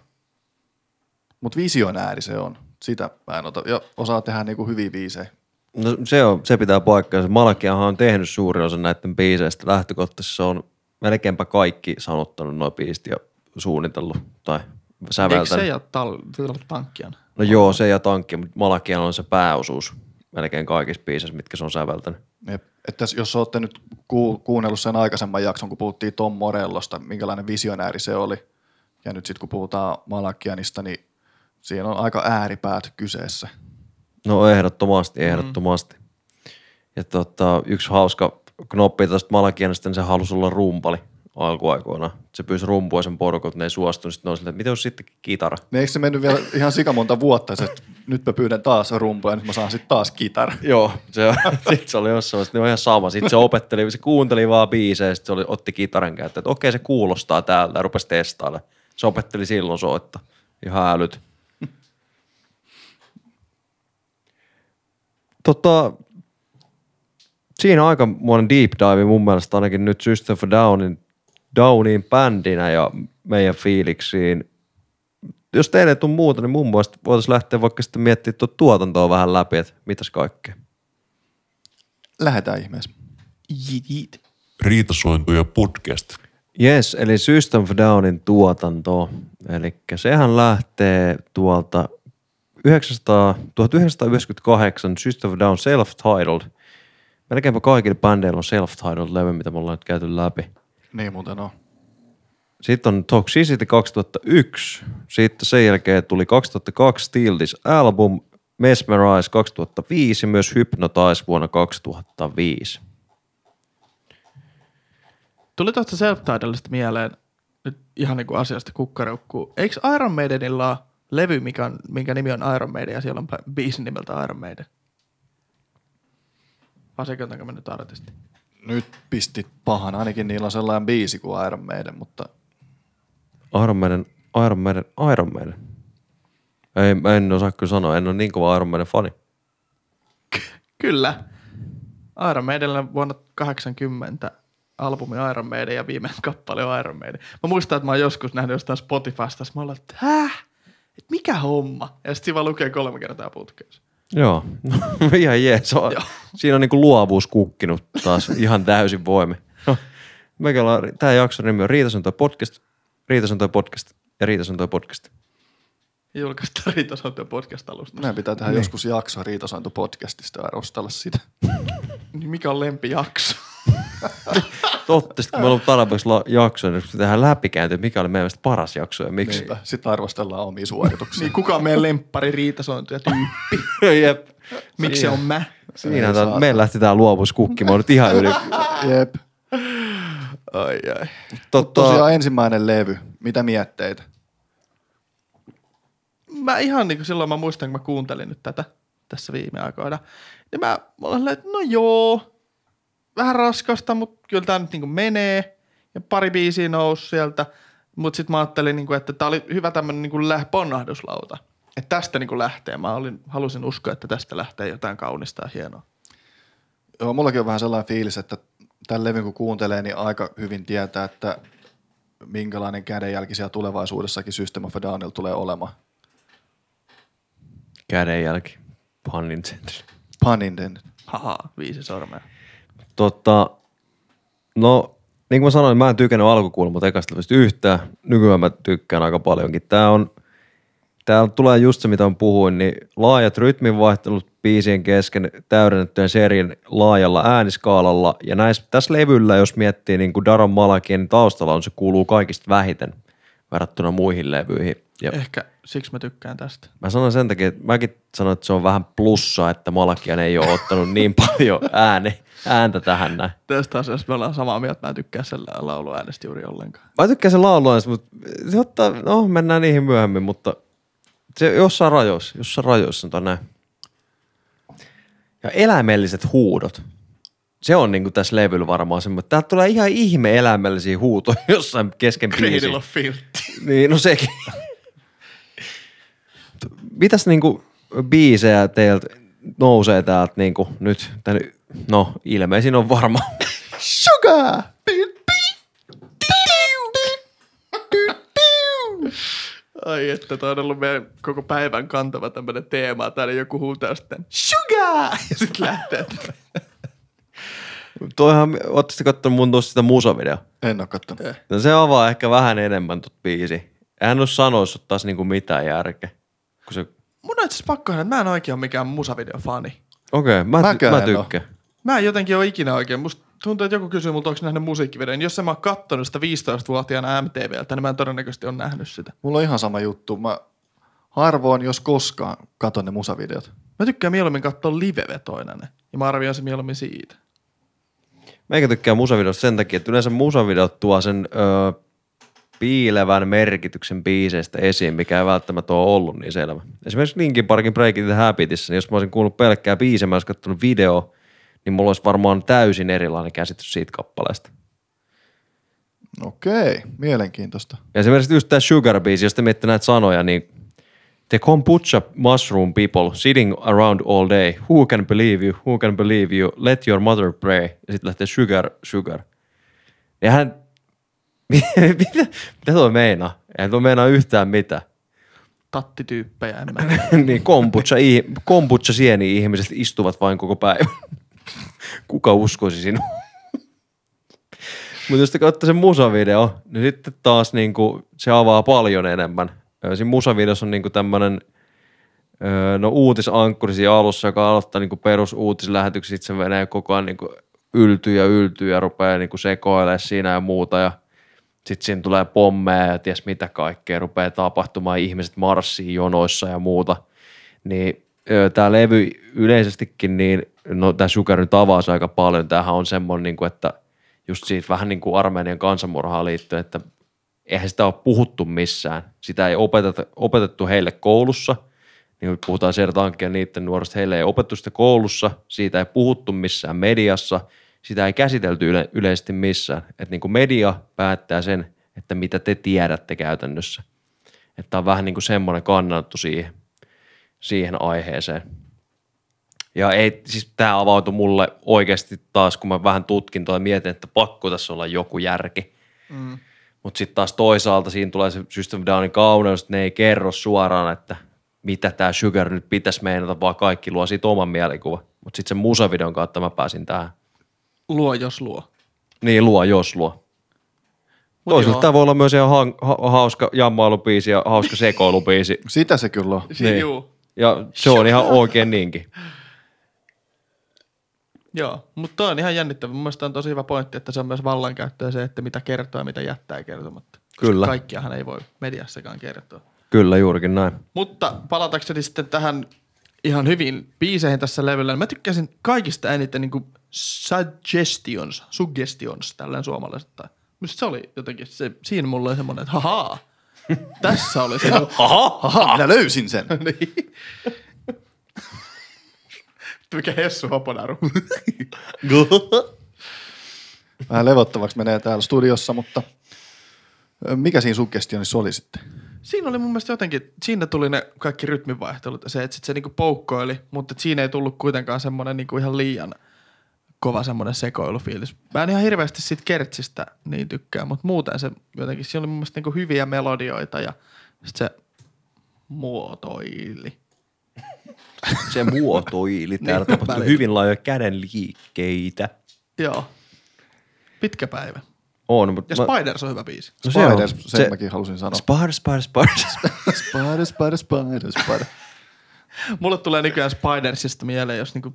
Mutta vision ääri se on. Sitä mä en ota. Ja osaa tehdä niinku hyviä biisejä. No se, on, se pitää paikkaansa. Malakiahan on tehnyt suurin osa näiden biiseistä. Lähtökohtaisesti se on melkeinpä kaikki sanottanut nuo biisit ja suunnitellut tai Eikö säveltänyt. se ja tal- tankkian? No joo, se ja tankki, mutta Malakian on se pääosuus melkein kaikissa biiseissä, mitkä se on säveltänyt. Jep. Että jos olette nyt ku, kuunnellut sen aikaisemman jakson, kun puhuttiin Tom Morellosta, minkälainen visionääri se oli, ja nyt sitten kun puhutaan Malakianista, niin siinä on aika ääripäät kyseessä. No ehdottomasti, ehdottomasti. Mm. Ja tota, yksi hauska knoppi tästä Malakianista, niin se halusi olla rumpali alkuaikoina. Se pyysi rumpua sen porukot, ne ei suostunut. Sitten ne silleen, että miten jos sittenkin kitara? Niin eikö se mennyt vielä ihan sikamonta vuotta, että nyt mä pyydän taas rumpua ja nyt mä saan sitten taas kitara. Joo, se, *laughs* sit se oli jossain vaiheessa, ne on ihan sama. Sitten se opetteli, se kuunteli vaan biisejä, sitten se oli, otti kitaran käyttöön, että okei se kuulostaa täältä ja rupesi testailemaan. Se opetteli silloin soittaa. Ihan älyt. Tota, siinä on aikamoinen deep dive mun mielestä ainakin nyt System for Downin, Downin bändinä ja meidän fiiliksiin. Jos teille ei tule muuta, niin mun mielestä voitaisiin lähteä vaikka sitten miettimään tuota tuotantoa vähän läpi, että mitäs kaikkea. Lähetään ihmeessä. Jit, jit. Riitasointuja podcast. Yes, eli System of Downin tuotanto. Eli sehän lähtee tuolta 900, 1998 System of Down self-titled. Melkeinpä kaikilla bändeillä on self-titled levy, mitä me ollaan nyt käyty läpi. Niin muuten on. Sitten on Toxicity 2001. Sitten sen jälkeen tuli 2002 Steal This Album, Mesmerize 2005 ja myös Hypnotize vuonna 2005. Tuli tuosta self mieleen nyt ihan niin kuin asiasta kukkareukku. Eikö Iron Maidenilla ole levy, mikä on, minkä nimi on Iron Maiden ja siellä on biisin nimeltä Iron Maiden? Vai sekoitanko mä nyt artisti? Nyt pistit pahan. Ainakin niillä on sellainen biisi kuin Iron Maiden, mutta Iron Maiden, Iron Maiden, Iron Maiden. Ei, mä en osaa kyllä sanoa, en ole niin kova Iron Maiden fani. Kyllä. Iron Maidenillä vuonna 80 albumi Iron Maiden ja viimeinen kappale on Iron Maiden. Mä muistan, että mä oon joskus nähnyt jostain Spotifysta, mä olin, että häh? Et mikä homma? Ja sitten vaan lukee kolme kertaa putkeen. Joo, no, *laughs* ihan jees. On- Joo. Siinä on niinku luovuus kukkinut taas ihan täysin voimi. No, Meillä on, tämä jakson nimi on toi podcast, Riitasen toi podcast ja Riitasen toi podcast. Julkaistaan Riita Sointuja podcast-alusta. meidän pitää tehdä niin. joskus jakso Riitasointu podcastista ja arvostella sitä. *laughs* Niin mikä on lempijakso? Totta, sitten kun meillä on tarpeeksi jaksoja, niin tehdään läpikäynti, että mikä oli meidän mielestä paras jakso ja miksi. Niinpä. Sitten arvostellaan omia suorituksia. niin kuka on meidän lemppari Riita Sointuja tyyppi? *laughs* Jep. Miksi se on mä? Siinä saa. meillä lähti tää luovuus kukkimaan nyt ihan yli. Jep. Ai ai. Totta, Tosiaan ensimmäinen levy. Mitä mietteitä? Mä ihan niin kuin silloin mä muistan, kun mä kuuntelin nyt tätä tässä viime aikoina. Niin mä, mä olin silleen, että no joo, vähän raskasta, mutta kyllä tää nyt niin kuin menee. Ja pari biisiä nousi sieltä. Mutta sitten mä ajattelin, niin kuin, että tää oli hyvä tämmönen niin kuin lä- ponnahduslauta. Että tästä niin kuin lähtee. Mä olin, halusin uskoa, että tästä lähtee jotain kaunista ja hienoa. Joo, mullakin on vähän sellainen fiilis, että tämän levyn kun kuuntelee, niin aika hyvin tietää, että minkälainen kädenjälki siellä tulevaisuudessakin System of a Downilla tulee olemaan. Kädenjälki. Pun intended. Pun intended. Haha, viisi sormea. Totta, no niin kuin mä sanoin, mä en tykännyt alkukuulemma ekasta levystä yhtään. Nykyään mä tykkään aika paljonkin. Tää on, täällä tulee just se, mitä mä puhuin, niin laajat rytminvaihtelut biisien kesken täydennettyjen serien laajalla ääniskaalalla. Ja näissä, tässä levyllä, jos miettii niin kuin Daron Malakien taustalla on, se kuuluu kaikista vähiten verrattuna muihin levyihin. Ja Ehkä siksi mä tykkään tästä. Mä sanon sen takia, että mäkin sanon, että se on vähän plussa, että Malakian ei ole ottanut niin paljon ääni, ääntä tähän näin. Tästä asiasta me ollaan samaa mieltä, mä en tykkää sen laulu äänestä juuri ollenkaan. Mä tykkään sen laulun, mutta se ottaa, no mennään niihin myöhemmin, mutta se jossain rajoissa, jossain rajoissa sanotaan näin. Ja eläimelliset huudot. Se on niinku tässä levyllä varmaan semmoinen, täältä tulee ihan ihme eläimellisiä huutoja jossain kesken biisin. Cradle of Filth. Niin, no sekin. Mitäs niinku biisejä teiltä nousee täältä niinku nyt? Tän, no, ilmeisin on varmaan. *laughs* Sugar! Ai että, toi on ollut meidän koko päivän kantava tämmönen teema. Täällä joku huutaa sitten Sugar! *laughs* Ja sitten lähtee. Toihan, ootteko kattonut mun tuosta sitä musavideo? En ole kattonut. No se avaa ehkä vähän enemmän tot biisi. Eihän olisi sanoisi taas niinku mitään järkeä. Kun se... Mun on itse asiassa pakko sanoa, että mä en oikein ole mikään musavideofani. Okei, okay, mä, ty- mä tykkään. Mä en jotenkin ole ikinä oikein. Musta tuntuu, että joku kysyy multa, onko nähnyt musiikkivideon. Jos en mä oon kattonut sitä 15-vuotiaana MTVltä, niin mä en todennäköisesti ole nähnyt sitä. Mulla on ihan sama juttu. Mä harvoin, jos koskaan, katon ne musavideot. Mä tykkään mieluummin katsoa live-vetoina ne. Ja mä arvioin se mieluummin siitä. Meikä tykkää musavideosta sen takia, että yleensä musavideot tuo sen öö, piilevän merkityksen biiseistä esiin, mikä ei välttämättä ole ollut niin selvä. Esimerkiksi Linkin Parkin Break It the Habitissa, niin jos mä olisin kuullut pelkkää biisiä, mä olisin katsonut video, niin mulla olisi varmaan täysin erilainen käsitys siitä kappaleesta. Okei, mielenkiintoista. Ja esimerkiksi just tämä Sugar-biisi, jos te miettii näitä sanoja, niin The kombucha mushroom people sitting around all day. Who can believe you? Who can believe you? Let your mother pray. Ja sitten lähtee sugar, sugar. Ja hän, mitä, mitä tuo meinaa? Eihän tuo meinaa yhtään mitään. Tattityyppejä, en mä *laughs* niin kombucha, kombucha sieni ihmiset istuvat vain koko päivän. Kuka uskoisi sinua? Mutta jos te katsotte sen musavideo, niin sitten taas niinku, se avaa paljon enemmän. Siinä musavideossa on niinku tämmöinen no uutisankkuri siinä alussa, joka aloittaa niinku perusuutislähetyksiä, sitten se menee koko ajan niinku yltyy ja yltyy ja rupeaa niinku sekoilemaan siinä ja muuta. Ja sitten siinä tulee pommeja ja ties mitä kaikkea, rupeaa tapahtumaan, ihmiset marssii jonoissa ja muuta. Niin tämä levy yleisestikin, niin no tämä Sugar nyt avaa aika paljon. Tämähän on semmoinen, niin kuin, että just siitä vähän niin kuin Armenian kansanmurhaan liittyen, että eihän sitä ole puhuttu missään. Sitä ei opeteta, opetettu heille koulussa, niin kun puhutaan Sertankin ja niiden nuorista, heille ei opettu sitä koulussa, siitä ei puhuttu missään mediassa, sitä ei käsitelty yle, yleisesti missään. Että niin kuin media päättää sen, että mitä te tiedätte käytännössä. Että on vähän niin kuin semmoinen kannanotto siihen, siihen aiheeseen. Ja ei, siis tämä avautui mulle oikeasti taas, kun mä vähän tutkin ja mietin, että pakko tässä olla joku järki. Mm. Mutta sitten taas toisaalta siinä tulee se System Downin kauneus, että ne ei kerro suoraan, että mitä tämä Sugar nyt pitäisi meinata, vaan kaikki luo siitä oman mielikuvan. Mutta sitten sen musavideon kautta mä pääsin tähän. Luo jos luo. Niin, luo jos luo. Mut Toisaalta joo. tämä voi olla myös ihan ha- ha- hauska jammailubiisi ja hauska *laughs* sekoilubiisi. Sitä se kyllä on. Niin. Juu. Ja se on ihan oikein niinkin. *laughs* Joo, mutta toi on ihan jännittävä. Mun mielestä on tosi hyvä pointti, että se on myös vallankäyttöä se, että mitä kertoo ja mitä jättää kertomatta. Koska Kyllä. Kaikkiahan ei voi mediassakaan kertoa. Kyllä, juurikin näin. Mutta palatakseni sitten tähän ihan hyvin biiseihin tässä levyllä. niin Mä tykkäsin kaikista eniten niin suggestions, suggestions, tällainen suomalaisesta. Minusta se oli jotenkin, se, siinä mulla oli semmoinen, että hahaa, *laughs* tässä oli se. Aha, minä löysin sen. *laughs* niin. Mikä Hessu Hoponaru. *laughs* Vähän levottavaksi menee täällä studiossa, mutta mikä siinä suggestionissa oli sitten? Siinä oli mun mielestä jotenkin, siinä tuli ne kaikki rytminvaihtelut ja se, että sit se niinku poukkoili, mutta siinä ei tullut kuitenkaan semmoinen niinku ihan liian kova semmoinen sekoilufiilis. Mä en ihan hirveästi siitä kertsistä niin tykkää, mutta muuten se jotenkin, siellä oli mun mielestä niinku hyviä melodioita ja sit se muotoili. *laughs* Se muotoili. Täällä Niin, tapahtui hyvin laajoja käden liikkeitä. Joo. Pitkä päivä. On, mutta Ja Spiders on hyvä biisi. No se on. Spiders, sen Se- mäkin halusin sanoa. Spider, spider, spider. Spider, spider, spider, spider. Mulle tulee nykyään Spidersista mieleen, jos niinku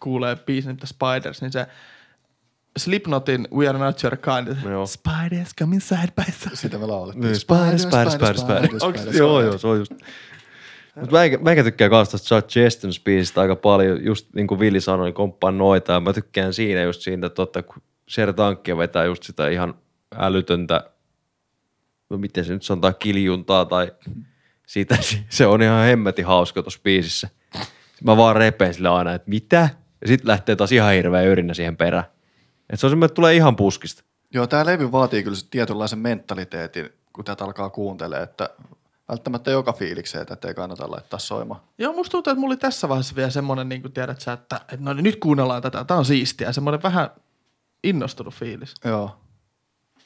kuulee biisin nimeltä Spiders, niin se Slipknotin We Are Not Your Kind. Joo. Spiders coming side by side. Sitä me laulettiin. Niin, spider, spider, spider, spider. Onks- Joo, joo, se on just. Mutta meikä, meikä tykkää kans tosta Suggestions biisistä aika paljon, just niin kuin Vili sanoi, niin komppaan noita, ja mä tykkään siinä just siitä, että totta, kun Sertankkia vetää just sitä ihan älytöntä, no miten se nyt sanotaan, kiljuntaa, tai siitä, *laughs* se on ihan hemmetin hauska tuossa biisissä. Mä vaan repeen sille aina, että mitä? Ja sitten lähtee taas ihan hirveä yrinä siihen perään. Et se on semmoinen, että tulee ihan puskista. Joo, tämä levy vaatii kyllä sit tietynlaisen mentaliteetin, kun tätä alkaa kuuntelemaan, että välttämättä joka fiilikseen tätä ei kannata laittaa soimaan. Joo, musta tuntuu, että mulla oli tässä vaiheessa vielä semmoinen, niin kuin tiedät sä, että, että no niin, nyt kuunnellaan tätä, tää on siistiä. Semmoinen vähän innostunut fiilis. Joo.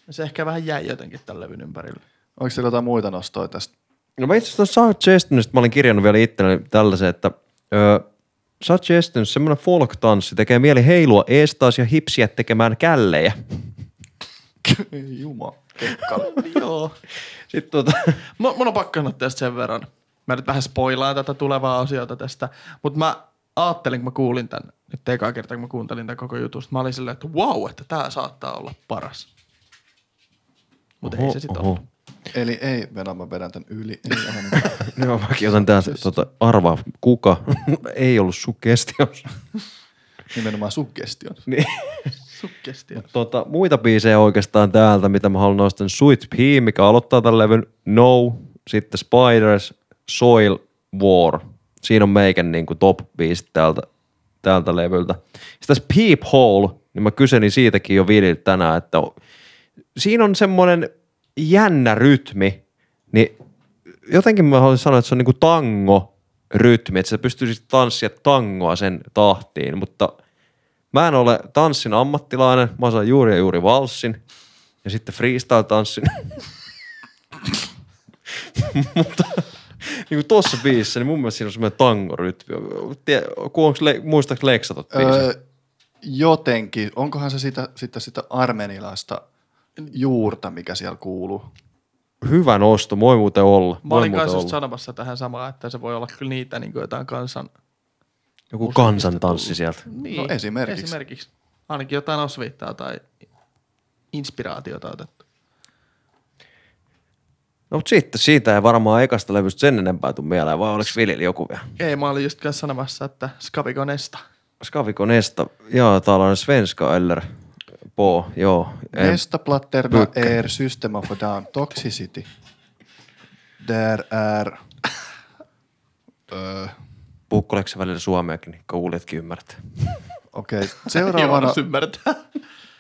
Ja se ehkä vähän jäi jotenkin tämän levyn ympärille. Onko siellä jotain muita nostoja tästä? No mä itse asiassa Suggestionista mä olin kirjannut vielä itselleni tällaisen, että ö, Suggestions, semmoinen folk-tanssi, tekee mieli heilua eestaas ja hipsiä tekemään källejä. *laughs* Kekkala. *laughs* Joo. Sitten tuota, *laughs* Mun, mun on pakko sanoa tästä sen verran. Mä nyt vähän spoilaan tätä tulevaa osiota tästä, mutta mä ajattelin, kun mä kuulin tämän, nyt ekaa kertaa, kun mä kuuntelin tämän koko jutusta, mä olin silleen, että wow, että tää saattaa olla paras. Mutta ei se sitten ollut. Eli ei, Venä, mä vedän tän yli. Ei. *laughs* Joo, mäkin otan tää se, tota, arvaa kuka. *laughs* Ei ollut suggestions. *laughs* Nimenomaan suggestion. niin. Sukkestio. tota, muita biisejä oikeastaan täältä, mitä mä haluan nostaa. Sweet Pea, mikä aloittaa tämän levyn. No, sitten Spiders, Soil, War. Siinä on meikän niin kuin top biisit täältä, täältä levyltä. Sitten tässä Peep Hole, niin mä kyselin siitäkin jo Vililtä tänään, että siinä on semmoinen jännä rytmi, niin jotenkin mä haluaisin sanoa, että se on niinku tango rytmi, että sä pystyisit tanssia tangoa sen tahtiin, mutta mä en ole tanssin ammattilainen, mä osaan juuri ja juuri valssin ja sitten freestyle-tanssin. *laughs* mutta niin kuin tuossa biisissä, niin mun mielestä siinä on semmoinen tangorytmi. Onks le- muistaaks Leksatot biisin? Öö, jotenkin. Onkohan se sitä, sitä, sitä armenilaista juurta, mikä siellä kuuluu? Hyvä nosto, voi muuten olla. Mä olin kanssa just sanomassa tähän samaan, että se voi olla kyllä niitä niin kuin jotain kansan... Joku kansantanssi sieltä. Niin, No esimerkiksi. Esimerkiksi. Ainakin jotain osviittaa tai inspiraatiota otettu. No mutta sitten siitä ei varmaan ekasta levystä sen enempää tuu mieleen, vai oliko Vilil joku vielä? Ei, mä olin just sanomassa, että Skavikonesta. Skaviko Nesta, ja taalainen svenska eller på, joo. Nästa platterna Pucka. är System of a Down Toxicity. Där är... öö, välillä suomeakin, niin kuulijatkin ymmärtää. Okei, *laughs* okay. Seuraavana... ymmärtää.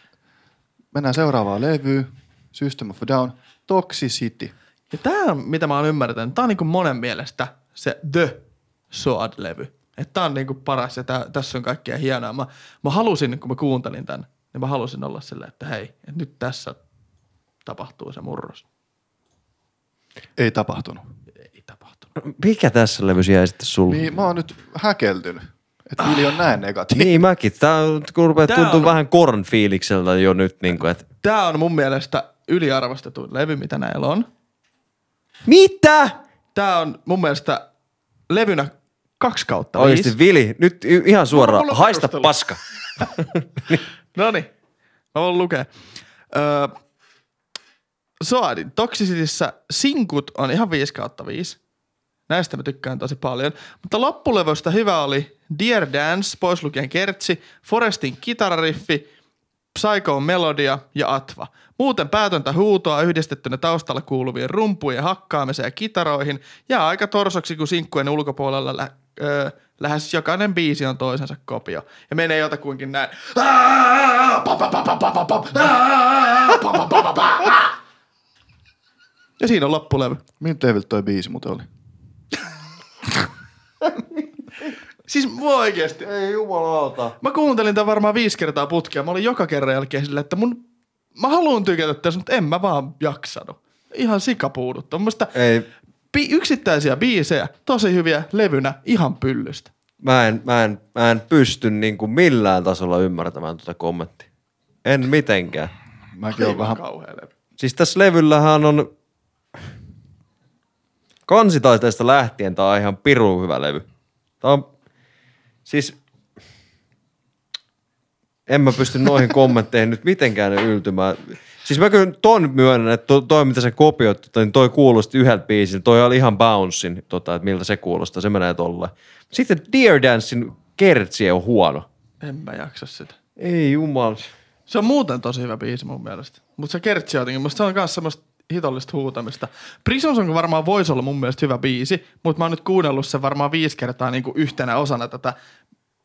*laughs* mennään seuraavaan levyyn. System of a Down Toxicity. Ja tää on, mitä mä oon ymmärtänyt, tää on niinku monen mielestä se The Sword-levy. Että tää on niinku paras ja tää, tässä on kaikkea hienoa. Mä, mä halusin, kun mä kuuntelin tän, niin mä halusin olla silleen, että hei, että nyt tässä tapahtuu se murros. Ei tapahtunut. Ei tapahtunut. Mikä tässä levyssä jäi sitten sulle? Niin mä oon nyt häkeltynyt, että Vili on näin negatiivinen. Niin mäkin. Tää on- kun rupeaa Tää tuntuu on- vähän korn fiilikseltä jo nyt, niin kuin, että Tää on mun mielestä yliarvostetuin levy, mitä näillä on. Mitä? Tää on mun mielestä levynä kaksi kautta Oikeesti viisi. Vili, nyt ihan suoraan, haista perustelu. paska. *laughs* No niin, mä voin lukea. Öö, Soadin Toxicityssä sinkut on ihan 5 kautta 5. Näistä mä tykkään tosi paljon. Mutta loppulevystä hyvä oli Dear Dance, pois lukien kertsi, Forestin kitarariffi, Psycho Melodia ja Atva. Muuten päätöntä huutoa yhdistettynä taustalla kuuluvien rumpujen hakkaamiseen ja kitaroihin ja aika torsoksi, kun sinkkujen ulkopuolella lä- öö, lähes jokainen biisi on toisensa kopio. Ja menee jotakuinkin näin. Ja siinä on loppulevy. Miltä David toi biisi muuten oli? Siis mua oikeesti. Ei jumalauta. Mä kuuntelin tämän varmaan viisi kertaa putkia. Mä olin joka kerran jälkeen silleen, että mun, mä haluan tykätä tästä, mutta en mä vaan jaksanut. Ihan sikapuudutta. Mun mielestä Ei, bi- yksittäisiä biisejä, tosi hyviä levynä, ihan pyllystä. mä en, mä en, mä en pysty niin kuin millään tasolla ymmärtämään tuota kommenttia. En mitenkään. Mäkin olen vähän kauhea levy. Siis tässä levyllähän on kansitaiteesta lähtien tää on ihan pirun hyvä levy. Tää on, siis en mä pysty noihin kommentteihin nyt mitenkään yltymään. Siis mä kyllä ton myönnän, että toi, toi mitä sä kopioit, niin toi kuulosti yhdeltä biisiltä. Toi oli ihan bouncein, tota, että miltä se kuulostaa. Se menee tolle. Sitten Dear Dancein kertsi on huono. En mä jaksa sitä. Ei jumal. Se on muuten tosi hyvä biisi mun mielestä. Mutta se kertsi jotenkin, musta se on myös semmoista hitollista huutamista. Prisons on varmaan voisi olla mun mielestä hyvä biisi, mutta mä oon nyt kuunnellut sen varmaan viisi kertaa niin kuin yhtenä osana tätä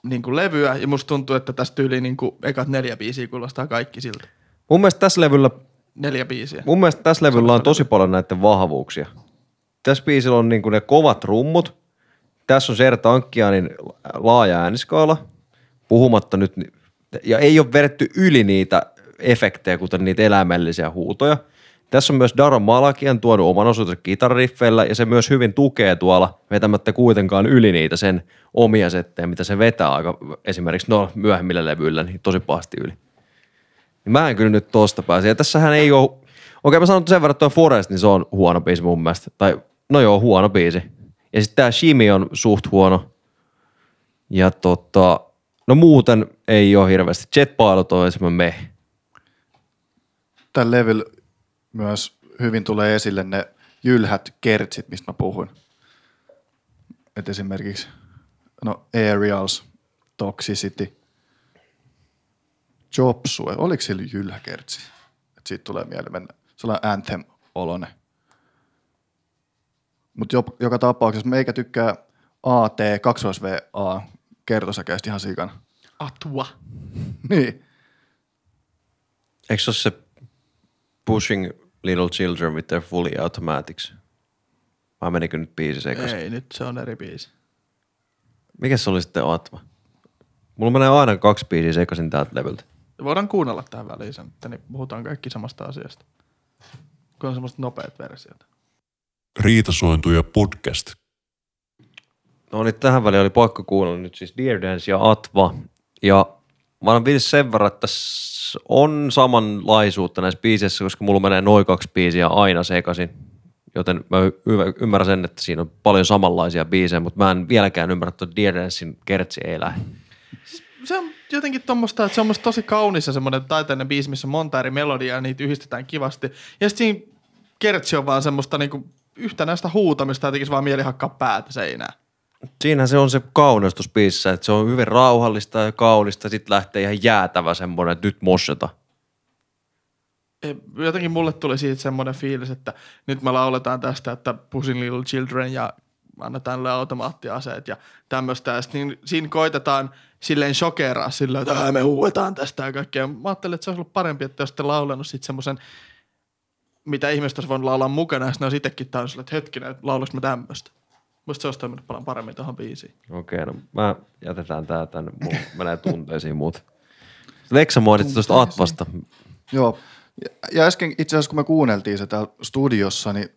niin kuin levyä, ja musta tuntuu, että tästä yli niin kuin ekat neljä biisiä kuulostaa kaikki siltä. Mun mielestä tässä levyllä Neljä biisiä. Mun mielestä tässä levyllä on tosi paljon näiden vahvuuksia. Tässä biisillä on niinku ne kovat rummut. Tässä on Serta Ankkianin laaja ääniskaala, puhumatta nyt, ja ei ole vedetty yli niitä efektejä, kuten niitä eläimellisiä huutoja. Tässä on myös Daron Malakian tuonut oman osuutensa kitarariffeillä, ja se myös hyvin tukee tuolla, vetämättä kuitenkaan yli niitä sen omia settejä, mitä se vetää aika esimerkiksi no myöhemmillä levyillä, niin tosi pahasti yli. Niin mä en kyllä nyt tosta pääse. Ja tässähän ei ole, okei mä sanon sen verran, että tuo Forest, niin se on huono biisi mun mielestä. Tai no joo, huono biisi. Ja sitten tää Shimi on suht huono. Ja tota, no muuten ei ole hirveästi. Jet Pilot on semmoinen meh. tällä levyllä myös hyvin tulee esille ne jylhät kertsit, mistä mä puhuin. Et esimerkiksi no Aerials, Toxicity, Jobsue. Oliko sillä jylhä kertsi? Et siitä tulee mieleen mennä. Sellainen Anthem-olone. Mutta joka tapauksessa meikä tykkää AT, 2VA, kertosäkeistä ihan sikana. Atua. Niin. Eikö se ole se Pushing Little Children with their fully automatics? Vai menikö nyt biisi sekaisin? Ei, nyt se on eri biisi. Mikä se oli sitten Atma? Mulla menee aina kaksi biisiä sekaisin täältä levyltä. Voidaan kuunnella tähän väliin sen, että niin puhutaan kaikki samasta asiasta. Kun on semmoista nopeat versiota. Riitasointuja podcast. No niin, tähän väliin oli pakko kuunnella nyt siis Dear Dance ja Atva. Ja mä annan viisi sen verran, että tässä on samanlaisuutta näissä biiseissä, koska mulla menee noin kaksi biisiä aina sekaisin. Joten mä y- ymmärrän sen, että siinä on paljon samanlaisia biisejä, mutta mä en vieläkään ymmärrä, että Dear Dancein kertsi ei lähde. Se on jotenkin tommoista, että se on musta tosi kaunis ja semmoinen taiteinen biisi, missä on monta eri melodiaa ja niitä yhdistetään kivasti. Ja sitten siinä kertsi on vaan semmoista niinku yhtenäistä huutamista ja tekisi vaan mieli hakkaa päätä seinään. Siinähän se on se kauneus tuossa biisissä, että se on hyvin rauhallista ja kaunista, sitten lähtee ihan jäätävä semmoinen, että nyt mosseta. Jotenkin mulle tuli siitä semmoinen fiilis, että nyt me lauletaan tästä, että Pushing Little Children ja annetaan niille automaattiaseet ja tämmöistä. Ja niin, siinä koitetaan silleen shokeraa silleen, että "Ää, me huuetaan tästä ja kaikkea. Mä ajattelin, että se olisi ollut parempi, että olisitte laulanut sitten semmoisen, mitä ihmiset olisi voinut laulaa mukana, ja sitten olisi itsekin tainnut että hetkinen, että laulaks mä tämmöistä. Musta se olisi toiminut paljon paremmin tuohon biisiin. Okei, no mä jätetään tää tänne, mulla *laughs* menee tunteisiin muut. Leksa mainitsi tuosta Atvasta. Joo. Ja, ja äsken itse asiassa kun me kuunneltiin se täällä studiossa, niin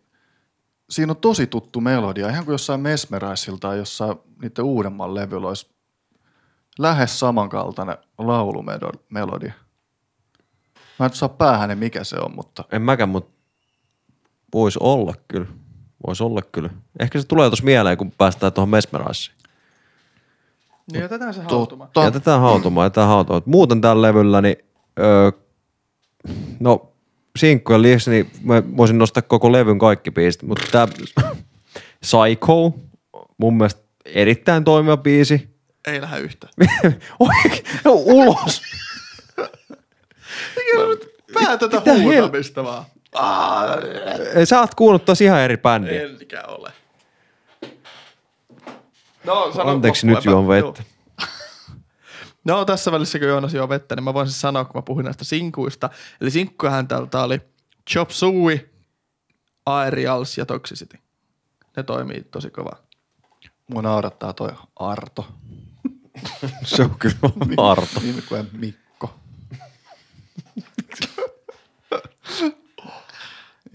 siinä on tosi tuttu melodia. Ihan kuin jossain Mesmeraisilta tai jossain niiden uudemman levyllä olisi lähes samankaltainen laulumelodia. Mä en saa päähän, mikä se on, mutta En mäkään, mutta voisi olla kyllä. Voisi olla kyllä. Ehkä se tulee tuossa mieleen, kun päästään tuohon Mesmeraisiin. Niin jätetään se hautumaan. Jätetään hautumaan, jätetään hautumaan. Muuten tällä levyllä, niin öö, no sinkkujen lisäksi, niin mä voisin nostaa koko levyn kaikki biisit, mutta tämä Psycho, mun mielestä erittäin toimiva biisi. Ei lähde yhtään. *laughs* Oikein, ulos. Päätetä Mitä hel- huutamista vaan. Sä oot kuullut tosi ihan eri bändiä. Enkä ole. No, Anteeksi, nyt juon vettä. Joo. No tässä välissä, kun Joonas juo vettä, niin mä voisin sanoa, kun mä puhuin näistä sinkuista. Eli sinkkujahan tältä oli Chop Suey, Aerials ja Toxicity. Ne toimii tosi kovaa. mua naurattaa toi Arto. *laughs* Se on kyllä Arto. Mikko ja Mikko.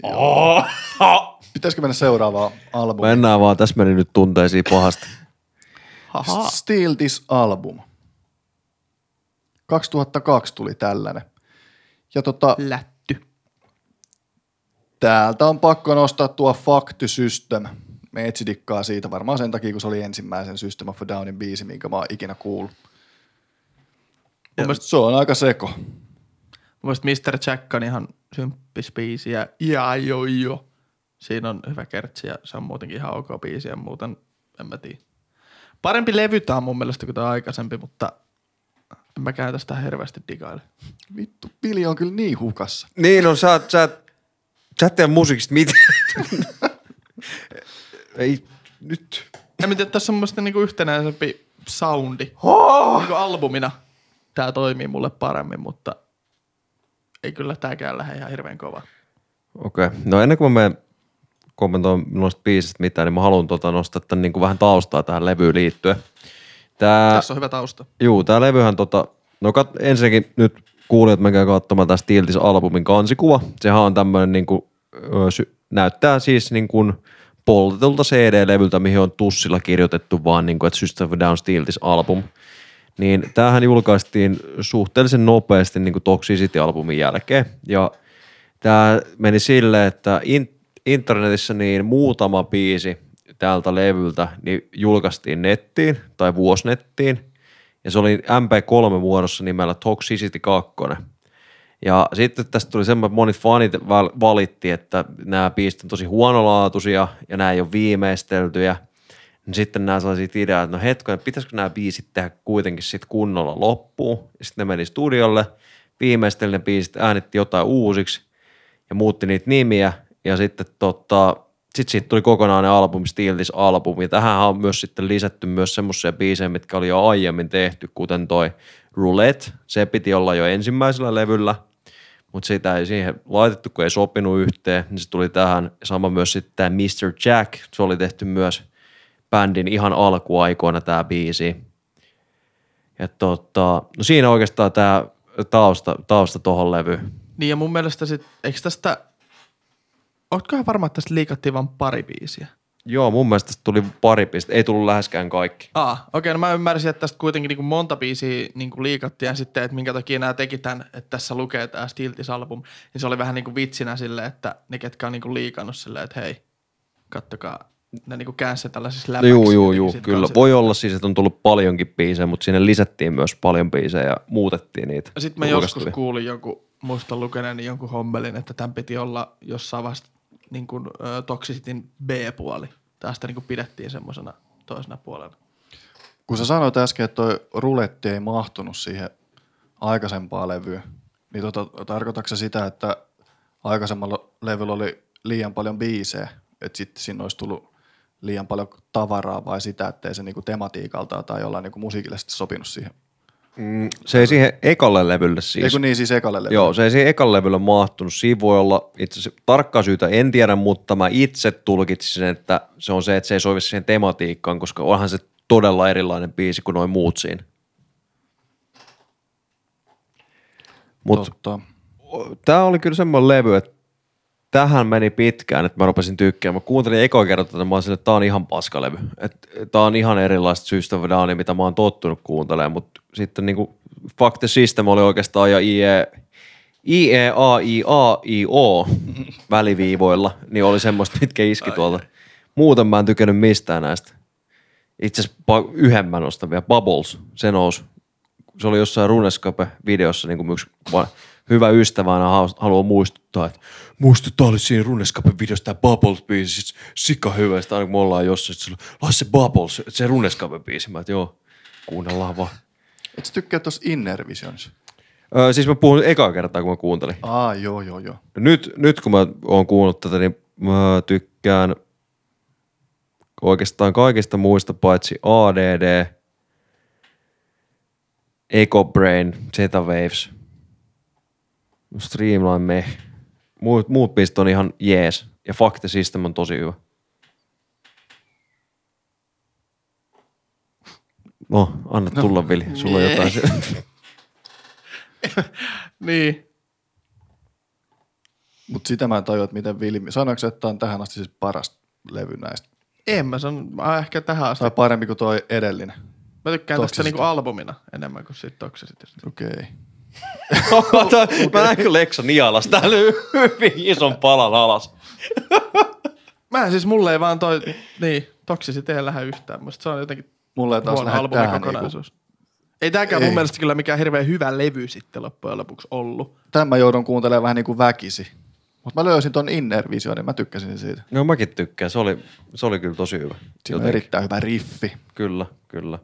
Joo. Pitäisikö mennä seuraavaan albumiin? Mennään vaan, tässä meni nyt tunteisiin pahasti. Steal This Album. 2002 tuli tällainen. Ja tota, Lätty. täältä on pakko nostaa tuo Fact System. Me etsidikkaa siitä varmaan sen takia, kun se oli ensimmäisen System of Downin biisi, minkä mä oon ikinä kuullut. Mun mielestä se on aika seko. Mun mielestä Mr. Jack on ihan symppis biisi ja ja jo jo. Siinä on hyvä kertsi ja se on muutenkin ihan ok biisi ja muuten en mä tiedä. Parempi levy tää on mun mielestä kuin tämä aikaisempi, mutta en mä käy tästä hirveästi digaile. Vittu, Pili on kyllä niin hukassa. Niin, no sä, sä, sä et musiikista mitään. Ei, nyt. En mä tiedä, tässä on mun niinku yhtenäisempi soundi. Niinku albumina tää toimii mulle paremmin, mutta ei kyllä tääkään lähde ihan hirveän kova. Okei. Okay. No ennen kuin mä menen kommentoimaan noista biisistä mitään, niin mä haluan tota nostaa tämän niin kuin vähän taustaa tähän levyyn liittyen. Tää, Tässä on hyvä tausta. juu, tää levyhän tota, no kat, ensinnäkin nyt kuulijat menkää katsomaan tästä Tiltis albumin kansikuva. Sehän on tämmöinen niin ö, sy, näyttää siis niin kuin poltetulta CD-levyltä, mihin on tussilla kirjoitettu vaan niin kuin, että System of Down Tiltis album. Niin tämähän julkaistiin suhteellisen nopeasti niin kuin Toxicity-albumin jälkeen. Ja tämä meni silleen, että in, internetissä niin muutama biisi tältä levyltä niin julkaistiin nettiin tai vuosnettiin. Ja se oli MP3-muodossa nimellä Toxicity 2. Ja sitten tästä tuli semmoinen, monet fanit val- valitti, että nämä biisit on tosi huonolaatuisia ja nämä ei ole viimeisteltyjä. Niin sitten nämä sellaiset ideat, että no hetkonen, pitäisikö nämä biisit tehdä kuitenkin sitten kunnolla loppuun. Sitten ne meni studiolle, viimeisteli ne biisit, äänitti jotain uusiksi ja muutti niitä nimiä. Ja sitten tota, sit siitä tuli kokonainen albumi, Steal This. Ja tähän on myös sitten lisätty myös semmoisia biisejä, mitkä oli jo aiemmin tehty, kuten toi Roulette. Se piti olla jo ensimmäisellä levyllä, mutta sitä ei siihen laitettu, kun ei sopinut yhteen. Niin se tuli tähän. Sama myös sitten tämä Mr. Jack. Se oli tehty myös bändin ihan alkuaikoina tämä biisi. Ja tota, no siinä oikeastaan tämä tausta, tausta tohon levyyn. Niin ja mun mielestä sit, eikö tästä, ootkohan varma, että tästä liikattiin vain pari biisiä? Joo, mun mielestä tästä tuli pari pistettä. Ei tullut läheskään kaikki. Aa, okei, no mä ymmärsin, että tästä kuitenkin niinku monta biisiä niinku liikattiin ja sitten, että minkä takia nämä teki tämän, että tässä lukee tämä Stiltis album, niin se oli vähän niinku vitsinä silleen, että ne ketkä on niinku liikannut silleen, että hei, kattokaa, ne niinku käänsi sen tällaisissa läpäksi. jotenkin juu, siitä kyllä. Voi olla siis, että on tullut paljonkin biisejä, mutta sinne lisättiin myös paljon biisejä ja muutettiin niitä. Sitten mä joskus kuulin jonkun, muistan lukeneeni jonkun hommelin, että tämän piti olla jossain vasta niin kuin, ö, Toxicityn B-puoli. Tästä niin kuin pidettiin semmoisena toisena puolella. Kun sä sanoit äsken, että toi ruletti ei mahtunut siihen aikaisempaan levyyn, niin tota, tarkoitatko se sitä, että aikaisemmalla levyllä oli liian paljon biisejä, että sitten siinä olisi tullut liian paljon tavaraa vai sitä, että ei se niinku tematiikalta tai jollain niinku musiikillisesti sopinut siihen? Mm, se ei siihen ekalle levylle siis. Eikö niin siis ekalle levylle? Joo, se ei siihen ekalle levylle mahtunut. Siinä voi olla itse asiassa tarkkaa syytä, en tiedä, mutta mä itse tulkitsin, että se on se, että se ei sovi siihen tematiikkaan, koska onhan se todella erilainen biisi kuin noin muut siinä. Mutta tämä oli kyllä semmoinen levy, että tähän meni pitkään, että mä rupesin tykkäämään. Mä kuuntelin ekoa kertaa, että mä olin että tää on ihan paskalevy. Että tää on ihan erilaista a Downia, mitä mä oon tottunut kuuntelemaan, mutta sitten niinku Fuck the System oli oikeastaan ja IE, IE, A, I, A, I, O *laughs* väliviivoilla, niin oli semmoista, mitkä iski tuolta. Muuten mä en tykännyt mistään näistä. Itse asiassa yhden mä nostan vielä, Bubbles, se nousi se oli jossain Runescape-videossa, niin kuin yksi hyvä ystävä aina haluaa muistuttaa, että muista, tää oli siinä Runescape-videossa tämä Bubbles-biisi, siis sika hyvä, sitten aina kun me ollaan jossain, sitten se on, se Bubbles, se Runescape-biisi, mä että joo, kuunnellaan vaan. Et sä tykkää tuossa Inner Visions? Öö, siis mä puhun ekaa kertaa, kun mä kuuntelin. Aa, joo, joo, joo. Nyt, nyt kun mä oon kuunnellut tätä, niin mä tykkään oikeastaan kaikista muista paitsi ADD, Eco Brain, Zeta Waves, Streamline Meh. Muut, muut biisit on ihan jees. Ja Fuck the System on tosi hyvä. No, Anna tulla, Vili. Sulla on Nee. jotain. se- *laughs* Niin. Mutta sitä mä en tajua, että miten Vilmi, sanoiko se, että tää on tähän asti siis paras levy näistä? En mä sanon, mä ehkä tähän asti. Tai parempi kuin toi edellinen? Mä tykkään tästä Toksisista. niinku albumina enemmän kuin siitä toksisista. Okei. Okay. *laughs* Mä näin kyllä Leksa nialas täällä hyvin ison palan alas. *laughs* Mä siis mulle ei vaan toi, niin, toksisit ei lähde yhtään. Musta se on jotenkin Mulle ei taas huono albumin niinku, kokonaisuus. Ei tääkään mun mielestä kyllä mikään hirveän hyvä levy sitten loppujen lopuksi ollut. tämän mä joudun kuuntelemaan vähän niin kuin väkisi. Mutta mä löysin ton Inner Visionin, mä tykkäsin siitä. No mäkin tykkään. Se oli, se oli kyllä tosi hyvä. Siinä on erittäin hyvä riffi. Kyllä, kyllä.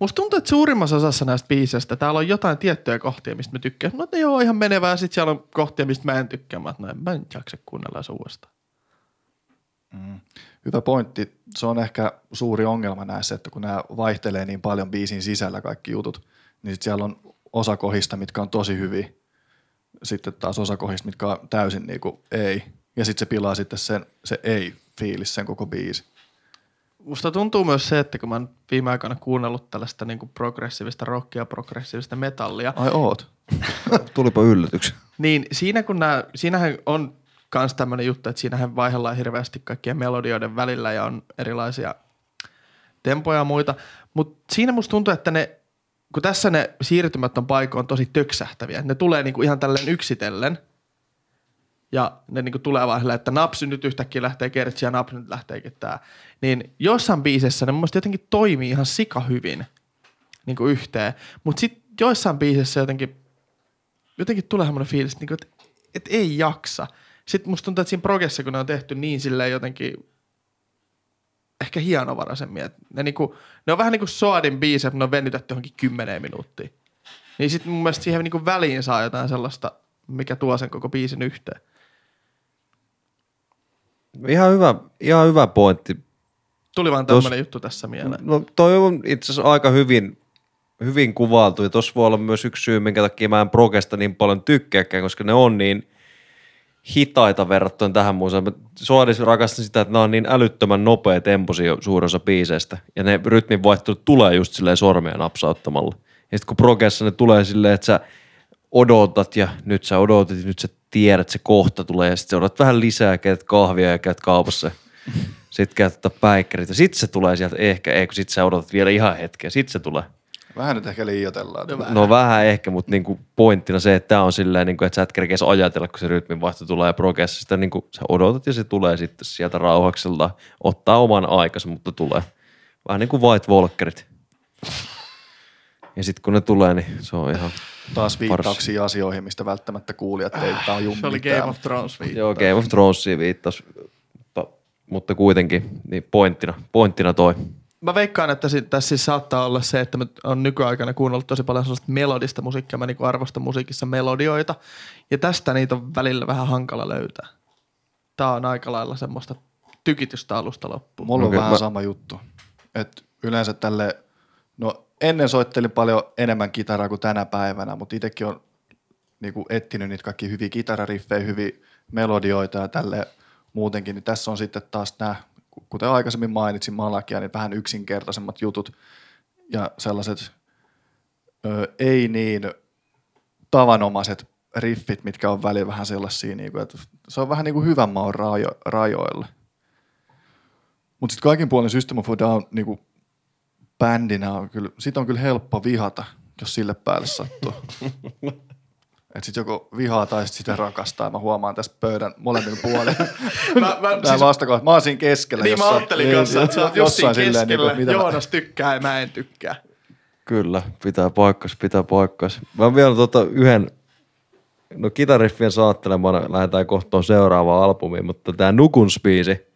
Musta tuntuu, että suurimmassa osassa näistä biiseistä täällä on jotain tiettyjä kohtia, mistä mä tykkään. No ne joo ihan menevää, ja sit siellä on kohtia, mistä mä en tykkää. Mä, no, mä en jaksa kuunnella se uudestaan. Hyvä pointti. Se on ehkä suuri ongelma näissä, että kun nämä vaihtelee niin paljon biisin sisällä kaikki jutut, niin sit siellä on osa kohdista, mitkä on tosi hyviä. Sitten taas osa kohdista, mitkä on täysin niin kuin ei. Ja sitten se pilaa sitten sen, se ei-fiilis, sen koko biisi. Musta tuntuu myös se, että kun mä oon viime aikoina kuunnellut tällaista niin progressiivista rockia, progressiivista metallia, Ai oot. Tulipa yllätyksen. Niin siinä kun nää, siinähän on kans tämmönen juttu, että siinähän vaihdellaan hirveästi kaikkien melodioiden välillä ja on erilaisia tempoja ja muita. Mutta siinä musta tuntuu, että ne, kun tässä ne siirtymät on paikoin tosi töksähtäviä, ne tulee niinku ihan tälleen yksitellen ja ne niinku tulee vaan silleen, että napsi nyt yhtäkkiä lähtee kertsi ja napsi nyt lähteekin tää. Niin jossain biisessä ne mun jotenkin toimii ihan sika hyvin niinku yhteen, mutta sitten joissain biisissä jotenkin jotenkin tulee semmoinen fiilis, että, niinku, että, että ei jaksa. Sitten musta tuntuu, että siinä progessa, kun ne on tehty niin silleen jotenkin ehkä hienovaraisemmin. Että ne, niinku, ne on vähän niin kuin Soadin biisi, että ne on venytetty johonkin kymmeneen minuuttiin. Niin sitten mun mielestä siihen niinku väliin saa jotain sellaista, mikä tuo sen koko biisin yhteen. Ihan hyvä, ihan hyvä pointti. Tuli vaan Tos- tämmöinen juttu tässä mieleen. No toi on itse asiassa aika hyvin, hyvin kuvailtu ja tossa voi olla myös yksi syy, minkä takia mä en progesta niin paljon tykkääkään, koska ne on niin hitaita verrattuna tähän muuseen. Mä Suodis rakastan sitä, että nämä on niin älyttömän nopea temposia suurin osa biiseistä. Ja ne rytminvaihtelut tulee just silleen sormia napsauttamalla. Ja sitten kun progessa ne tulee silleen, että sä odotat ja nyt sä odotat ja nyt sä tiedät, että se kohta tulee. Ja sitten sä odotat vähän lisää, käyt kahvia ja käyt kaupassa. Sitten käyt ottaa päikkärit ja sitten se tulee sieltä ehkä, ei kun sit sä odotat vielä ihan hetken, sitten se tulee. Vähän nyt ehkä liioitellaan. No vähän. No vähän ehkä, mutta niinku pointtina se, että tämä on silleen, niinku, että sä et kerkeä ajatella, kun se rytminvaihto tulee progressa. Sitä niinku, sä odotat ja se tulee sitten sieltä rauhakselta. Ottaa oman aikansa, mutta tulee. Vähän niin kuin White Walkerit. Ja sitten kun ne tulee, niin se on ihan... Taas viittauksia asioihin, mistä välttämättä kuulijat ei taju Se oli mitään. Game of Thrones viittaus. Joo, Game of Thronesiin viittaus, mutta, mutta kuitenkin niin pointtina, pointtina toi. Mä veikkaan, että si- tässä siis saattaa olla se, että mä on nykyaikana kuunnellut tosi paljon sellaista melodista musiikkia. Mä niinku arvostan musiikissa melodioita. Ja tästä niitä on välillä vähän hankala löytää. Tää on aika lailla semmoista tykitystä alusta loppuun. Mulla on Okei, vähän mä- sama juttu. Et yleensä tälle, no ennen soittelin paljon enemmän kitaraa kuin tänä päivänä, mutta itsekin on niinku etsinyt niitä kaikki hyviä kitarariffejä, hyviä melodioita ja tälle muutenkin, niin tässä on sitten taas nämä, kuten aikaisemmin mainitsin Malakia, niin vähän yksinkertaisemmat jutut ja sellaiset ö, ei niin tavanomaiset riffit, mitkä on välillä vähän sellaisia, niin kuin, että se on vähän niin kuin hyvän maun rajo, rajoilla. Mutta sitten kaikin puolin System of a Down niin bändinä on kyllä, sit on kyllä helppo vihata, jos sille päälle sattuu. *laughs* Et sit joko vihaa tai sit sitä rakastaa. Mä huomaan tästä pöydän molemmilla puolilla. *laughs* Mä, mä, siis, vastakohdat. Mä oon siinä keskellä. niin mä jossain- ajattelin kanssa, että sä oot just siinä jossain keskellä. niin kuin, mitä mä- Joonas tykkää ja mä en tykkää. Kyllä, pitää paikkas, pitää paikkas. Mä vielä tota yhden, no kitariffien saattelemana lähdetään kohtaan seuraavaan albumiin, mutta tämä Nukunspiisi,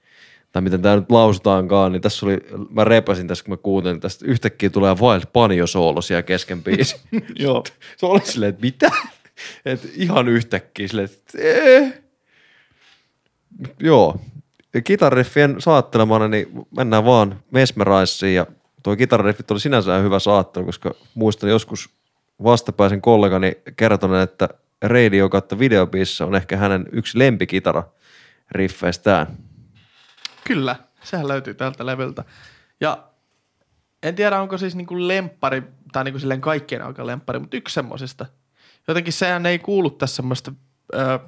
tai miten tämä nyt lausutaankaan, niin tässä oli, mä repäsin tässä, kun mä kuuntelin tästä, yhtäkkiä tulee Wild Banjo soolo siellä kesken biisi. *laughs* Joo. Se oli silleen, että mitä? Et ihan yhtäkkiä silleen, että ee. Joo. Ja Kitariffien saattelemana, niin mennään vaan Mesmerizeen ja tuo kitarariffit oli sinänsä hyvä saattelu, koska muistan joskus vastapäisen kollegani kertoneen, että radio kautta videobiissa on ehkä hänen yksi lempikitara riffeistään. Kyllä, sehän löytyy tältä levyltä. Ja en tiedä onko siis niinku lemppari, tai niinku silleen kaikkien aika lemppari, mutta yksi semmosista. Jotenkin sehän ei kuulu tässä semmoista ö,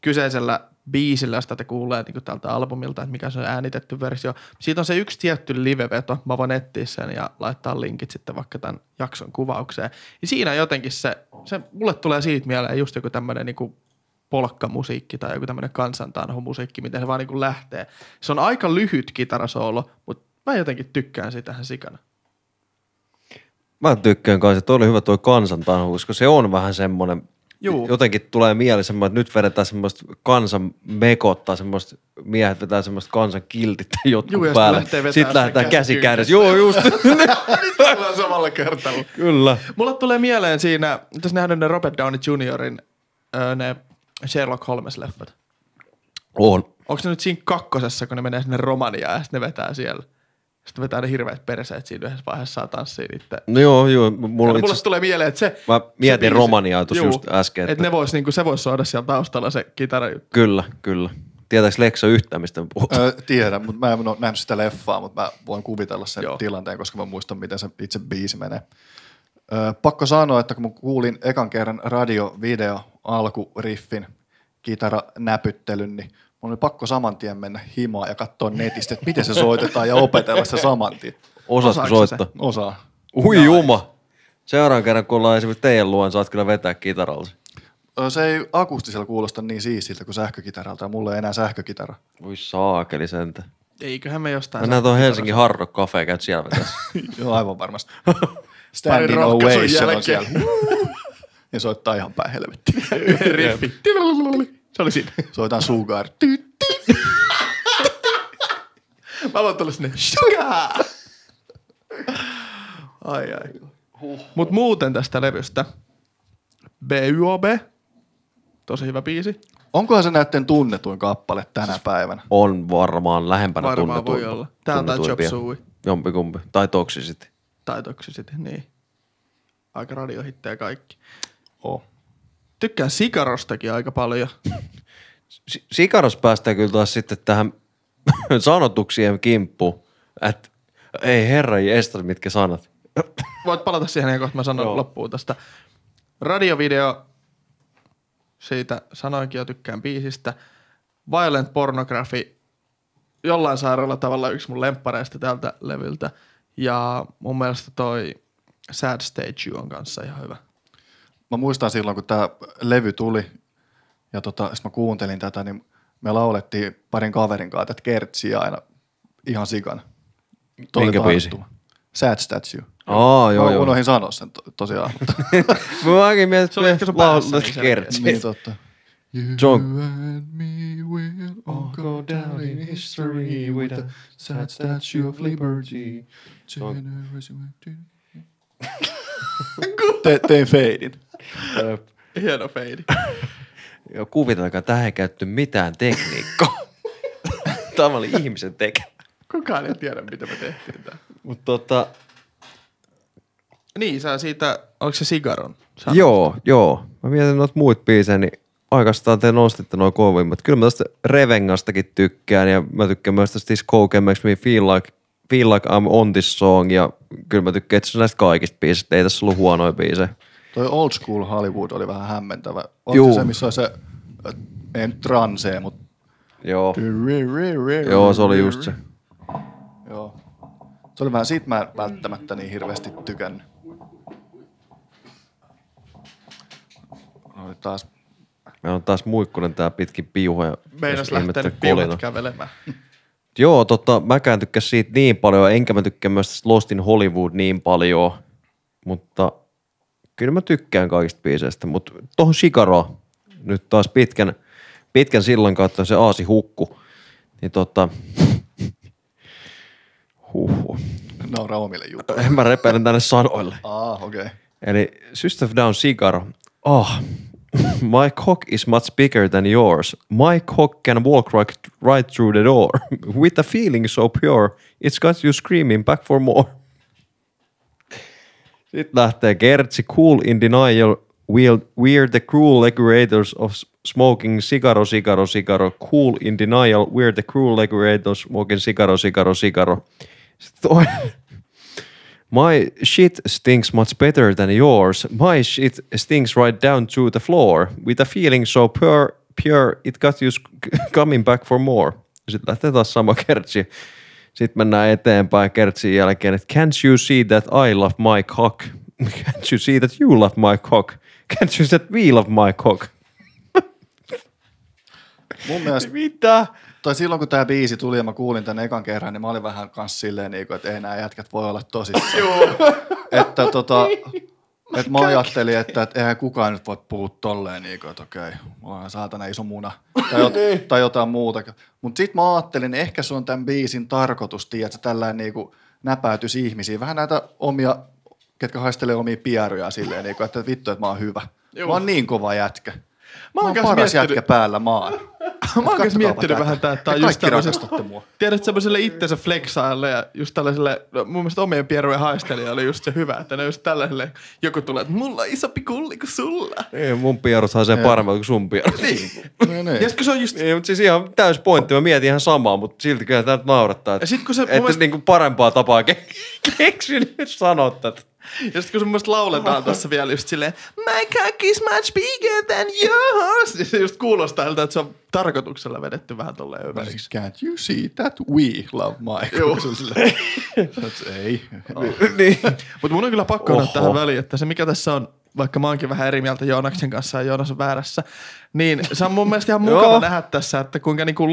kyseisellä biisillä, josta te kuulee niin tältä albumilta, että mikä se on äänitetty versio. Siitä on se yksi tietty liveveto, mä voin etsiä sen ja laittaa linkit sitten vaikka tämän jakson kuvaukseen. Ja siinä jotenkin se, se mulle tulee siitä mieleen just joku tämmöinen niin polkkamusiikki tai joku tämmöinen kansantanhomusiikki, miten se vaan niin lähtee. Se on aika lyhyt kitarasoolo, mutta mä jotenkin tykkään sitä ihan sikana. Mä tykkään kanssa, että toi oli hyvä toi kansantanhu, koska se on vähän semmoinen, Juu. jotenkin tulee mieleen semmoinen, että nyt vedetään semmoista kansan mekottaa, semmoista miehet vetää semmoista kansan kiltit tai *laughs* jotkut Juu, päälle. lähtee Sitten lähdetään käsi kädessä. Joo, just. *laughs* Ollaan samalla kertalla. Kyllä. Mulle tulee mieleen siinä, tässä nähdään ne Robert Downey öö, ne Sherlock Holmes-leffat. On. Onko ne nyt siinä kakkosessa, kun ne menee sinne Romaniaan ja sitten ne vetää siellä? Sitten vetää ne hirveät perseet siinä yhdessä vaiheessa saa tanssia niitä. No joo, joo. Mulla itse mulle tulee mieleen, että se... Mä mietin se biisi- Romaniaa tuossa just äsken, Että että- ne vois, niinku, se voisi soida siellä taustalla se kitara. Kyllä, kyllä. Tietääks Leksa yhtään, mistä me puhutaan? Ö, tiedän, mutta mä en ole nähnyt sitä leffaa, mutta mä voin kuvitella sen. Joo. tilanteen, koska mä muistan, miten se itse biisi menee. Ö, pakko sanoa, että kun mä kuulin ekan kerran radio, video, alkuriffin, kitaranäpyttelyn, niin mun oli pakko saman tien mennä himaan ja katsoa netistä, että miten se soitetaan ja opetella se saman tien. Osaatko soittaa? Osaa. Ui juma. Seuraavan kerran, kun ollaan esimerkiksi teidän luon, saat kyllä vetää kitaralla. Se ei akustisella kuulosta niin siistiltä kuin sähkökitaralta ja mulla ei enää sähkökitara. Voi saakeli sentä. Eiköhän me jostain... Mennään tuon Helsingin Hard Rock Cafe, käyt siellä vetässä. *laughs* Joo, aivan varmasti. *laughs* Standing rohkaisun ovation on jälkeen. siellä. *laughs* ja soittaa ihan päin helvettiin. *laughs* Riffi. *laughs* Se oli siinä. Soitan Sugar. Mä voin tulla sinne. Sugar! Ai ai. Mut muuten tästä levystä. BYOB. Tosi hyvä biisi. Onkohan se näiden tunnetuin kappale tänä päivänä? On varmaan lähempänä Varmaan tunnetuin- voi olla. Tää on tää Chop. Suey. Jompikumpi. Tai Toxicity. Tai Toxicity, niin. Aika radiohittejä kaikki. Oh. Tykkään Sikarostakin aika paljon. Si- Sikaros päästään kyllä taas sitten tähän *laughs* sanotuksien kimppuun. Että ei herra estä, mitkä sanat. Voit palata siihen kuin mä sanon Joo. loppuun tästä. Radiovideo, siitä sanoinkin jo tykkään biisistä. Violent Pornography, jollain sairaalla tavalla yksi mun lemppareista tältä levyltä. Ja mun mielestä toi Sad Stage on kanssa ihan hyvä. Mä muistan silloin, kun tämä levy tuli ja tota, sit mä kuuntelin tätä, niin me laulettiin parin kaverin kanssa tätä kertsiä aina ihan sikana. Toi Minkä biisi? Sad Statue. Aa, joo, mä joo. unohdin sanoa sen to- tosiaan. mutta- *laughs* Mä mäkin mietin, Se oli ehkä sun päässä niin selkeästi. niin totta. Se on- and me will all go down in history with a sad statue of liberty. *laughs* Te, tein feidin. Hieno feidi. *laughs* Ja kuvitelkaa, tähän ei käytetty mitään tekniikkaa. *laughs* Tämä oli ihmisen tekemä. Kukaan ei tiedä, mitä me tehtiin tää. Mutta tota, Niin, sä siitä, oliko se Sigaron? Sä joo, joo. Mä mietin noita muita biisejä, niin oikeastaan te nostitte noin kovimmat. Kyllä mä tästä Revengastakin tykkään ja mä tykkään myös tästä This Coke Makes Me Feel Like, feel like I'm on this song ja kyllä mä tykkään itse asiassa näistä kaikista biisistä. Ei tässä ollut huonoja biisejä. Toi old school Hollywood oli vähän hämmentävä. Onko Juu. se se, missä on se, äh, ei nyt transee, mutta... Joo. Joo, se oli just se. Joo. Se oli vähän, siitä mä en välttämättä niin hirveästi tykännyt. Oli taas, Meillä on taas muikkunen tää pitkin piuha ja Meinas lähtenyt piuhat kävelemään. *laughs* Joo, tota, mäkään tykkään siitä niin paljon, enkä mä tykkää myös tästä Lost in Hollywood niin paljon, mutta kyllä mä tykkään kaikista biiseistä, mutta tohon Shikaro nyt taas pitkän, pitkän sillan kautta se aasi hukku, niin tota, *laughs* huhhuh. nauraa omille jutuille. En *laughs* mä repeilen tänne sanoille. Ah, okei. Okay. Eli System Down Cigar. Oh, *laughs* my cock is much bigger than yours. My cock can walk right, right through the door. *laughs* With a feeling so pure, it's got you screaming back for more. *laughs* Sitten lähtee Kertsi, cool in denial, we're, we're the cruel regulators of smoking cigaro, cigaro, cigaro. Cool in denial, we're the cruel regulators smoking cigaro, cigaro, cigaro. Sitten toinen, My shit stinks much better than yours. My shit stinks right down to the floor. With a feeling so pure, pure it got you *laughs* coming back for more. Sitten lähtee taas sama kertsi. Sitten mennään eteenpäin kertsin jälkeen, että can't you see that I love my cock? *laughs* Can't you see that you love my cock? Can't you see that we love my cock? *laughs* Mun mielestä, Mitä? Tai silloin kun tämä biisi tuli ja mä kuulin tän ekan kerran, niin mä olin vähän kans silleen, niin kuin, että ei nämä jätkät voi olla tosissaan. *laughs* että tota, *laughs* että mä ajattelin, että, että eihän kukaan nyt voi puhua tolleen, niin kuin, että okei, mulla on saatana iso muna tai, jot, *laughs* tai jotain muuta. Mutta sitten mä ajattelin, ehkä se on tämän biisin tarkoitus, tiedätkö, tällainen niin kuin näpäytys ihmisiin. Vähän näitä omia, ketkä haistelee omia pieruja silleen, niin kuin, että vittu, että mä oon hyvä. Juu. Mä oon niin kova jätkä. Mä oon paras miettinyt- jätkä päällä maan. *laughs* Mä oon miettinyt tätä. vähän tää, että tää on just rakastatte mua. tiedät semmoiselle itsensä flexaajalle ja just tällaiselle, no, mun mielestä omien pierujen haistelija oli just se hyvä, että ne just tällaiselle, joku tulee, että mulla on isompi kulli kuin sulla. Ei, mun pierut haisee paremmin kuin sun pierut. Niin. No niin. Ja *laughs* sit kun se on just, Niin, mutta siis ihan täys pointti. Mä mietin ihan samaa, mutta silti kyllä tämä naurattaa. Että, Ja sit kun se että mielestä- niinku parempaa tapaa ke- *laughs* keksin nyt sanot tätä. Ja sit kun se mun mielestä lauletaan tässä vielä just silleen, my cock is much bigger than yours, niin se just kuulostaa siltä, että se on tarkoituksella vedetty vähän tolleen överiksi. Can't you see that we love my Joo. Ei. *laughs* niin. Mutta mun on kyllä pakko olla Oho. tähän väliin, että se mikä tässä on, vaikka mä oonkin vähän eri mieltä Joonaksen kanssa ja Joonas on väärässä, niin se on mun mielestä ihan mukava nähdä tässä, että kuinka niinku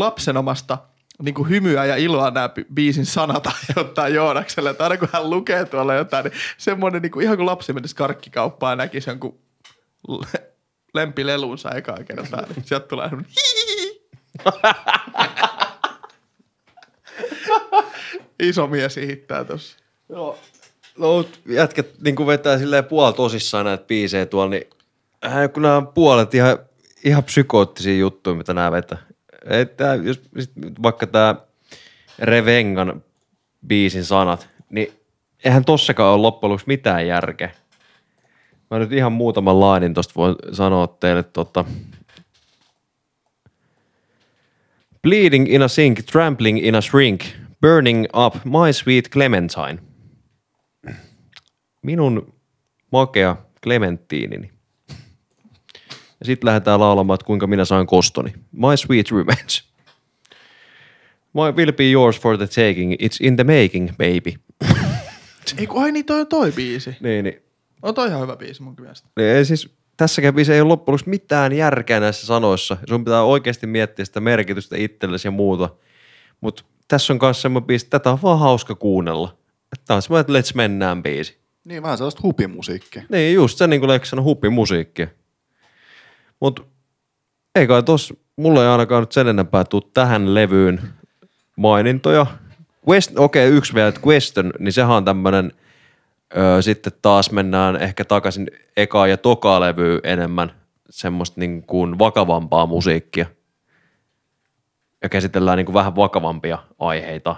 lapsenomasta niinku hymyä ja iloa nämä bi- biisin sanat *laughs* aiheuttaa Joonakselle. Että aina kun hän lukee tuolla jotain, niin semmoinen niinku, ihan kuin lapsi menisi karkkikauppaan ja näkisi jonkun l- lempilelunsa ekaa kertaa, niin sieltä tulee semmoinen Iso mies hiittää tossa. Joo. No, mut jätkät niin vetää silleen puol tosissaan näitä biisejä tuolla, niin äh, kun nämä on puolet ihan, ihan psykoottisia juttuja, mitä nämä vetää. Että jos vaikka tämä Revengan biisin sanat, niin eihän tossakaan ole loppujen lopuksi mitään järkeä. Mä nyt ihan muutaman lainin tosta voin sanoa teille tota. Bleeding in a sink, trampling in a shrink, burning up my sweet Clementine. Minun makea Clementtiinini. Ja sitten lähdetään laulamaan, että kuinka minä saan kostoni. My sweet revenge. My will be yours for the taking. It's in the making, baby. Ei kun, ai niin toi on toi biisi. Niin, niin. On toi ihan hyvä biisi mun mielestä. Niin, Ei siis, tässäkään biisissä ei ole loppujen lopuksi mitään järkeä näissä sanoissa. Sun pitää oikeasti miettiä sitä merkitystä itsellesi ja muuta. Mutta tässä on myös semmoinen biisi, tätä on vaan hauska kuunnella. Tämä on semmoinen, että let's mennään biisi. Niin vähän sellaista hupimusiikkia. Niin, just se niin kuin Leksan huppimusiikki. Mutta ei kai tos, mulla ei ainakaan nyt sen enempää tuu tähän levyyn mainintoja. Okei, okay, yksi vielä, että Question, niin sehän on tämmönen, öö, sitten taas mennään ehkä takaisin eka ja toka levyyn enemmän semmoista niin kuin vakavampaa musiikkia. Ja käsitellään niin kuin vähän vakavampia aiheita.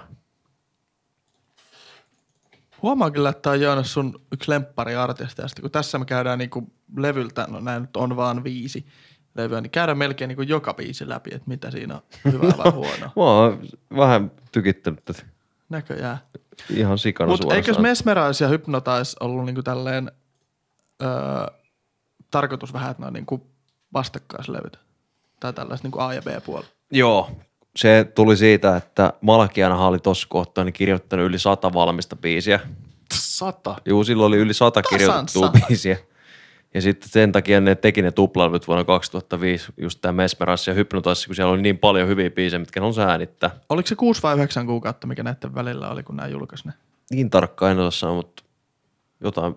Huomaa kyllä, että tämä on Joonas sun yksi lemppari artisteista, kun tässä me käydään niinku levyltä, no näin nyt on vaan viisi levyä, niin käydään melkein niinku joka biisi läpi, että mitä siinä on hyvää vai huonoa. *laughs* Mä oon vähän tykittänyt tätä Näköjään. ihan sikana Mutta eikös. Mesmerize ja Hypnotize ollut niinku tälleen öö, tarkoitus vähän, että ne on niinku vastakkaislevyt? Tai tällaiset niinku A ja B puoli. Joo, se tuli siitä, että Malakianahan oli tuossa kohtaa niin kirjoittanut yli sata valmista biisiä. Sata. Juu, silloin oli yli sata Tasan kirjoitettua sata. biisiä. Ja sitten sen takia ne teki ne tuplalevyt vuonna 2005, just tämä Mesmeras ja Hypnotize, kun siellä oli niin paljon hyviä biisejä, mitkä ne on äänittää. Oliko se 6 vai 9 kuukautta, mikä näiden välillä oli, kun nämä julkaisi ne? Niin tarkkaan en osaa mutta jotain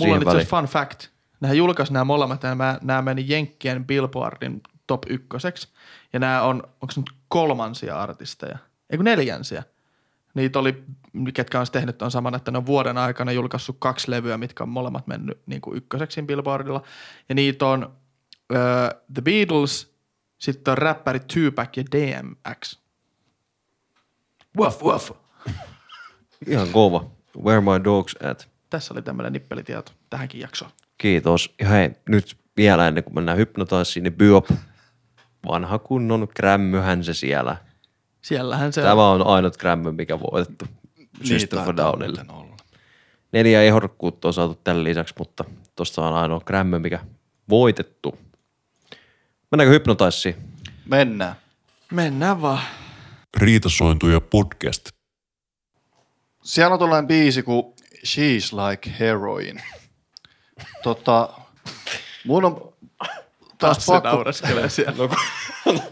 Mulla on itse fun fact. Nehän julkaisi nämä molemmat, nämä, nämä meni Jenkkien Billboardin top ykköseksi. Ja nämä on, onko nyt kolmansia artisteja? Eikö neljänsiä? Niitä oli, ketkä on tehnyt on saman, että ne on vuoden aikana julkaissut kaksi levyä, mitkä on molemmat mennyt niin kuin ykköseksi Billboardilla. Ja niitä on uh, The Beatles, sitten on räppäri Tupac ja DMX. Wuff, wuff. Ihan kova. Where my dogs at? Tässä oli tämmöinen nippelitieto tähänkin jaksoon. Kiitos. Ja hei, nyt vielä ennen kuin mennään Hypnotiziin, niin Byop, vanha kunnon krämmyhän se siellä. Siellähän se Tämä on. on ainut krämmö, mikä voitettu System Niin, for taitaa Downille. Neljä ehdokkuutta on saatu tällä lisäksi, mutta tuossa on ainoa grämmö, mikä voitettu. Mennäänkö hypnotaisiin? Mennään. Mennään vaan. Riitasointuja podcast. Siellä on tällainen biisi kuin She's Like Heroin. Tota, mun on taas Tassi pakko, naureskelee siellä. *laughs*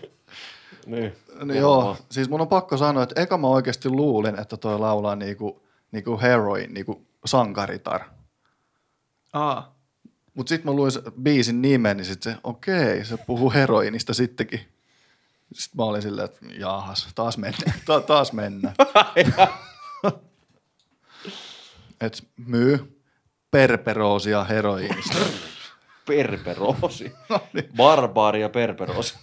Niin. No, joo, siis mun on pakko sanoa, että eka mä oikeasti luulin, että toi laulaa niinku, niinku heroin, niinku sankaritar. Aa. Mut sit mä luin se biisin nimen, niin sit se, okei, se puhuu heroinista sittenkin. Sitten mä olin silleen, että jahas, taas mennään. *laughs* Ta- taas mennään. *laughs* Et myy perperoosia heroinista. *laughs* Perperoosi. Barbaari ja perperoosi.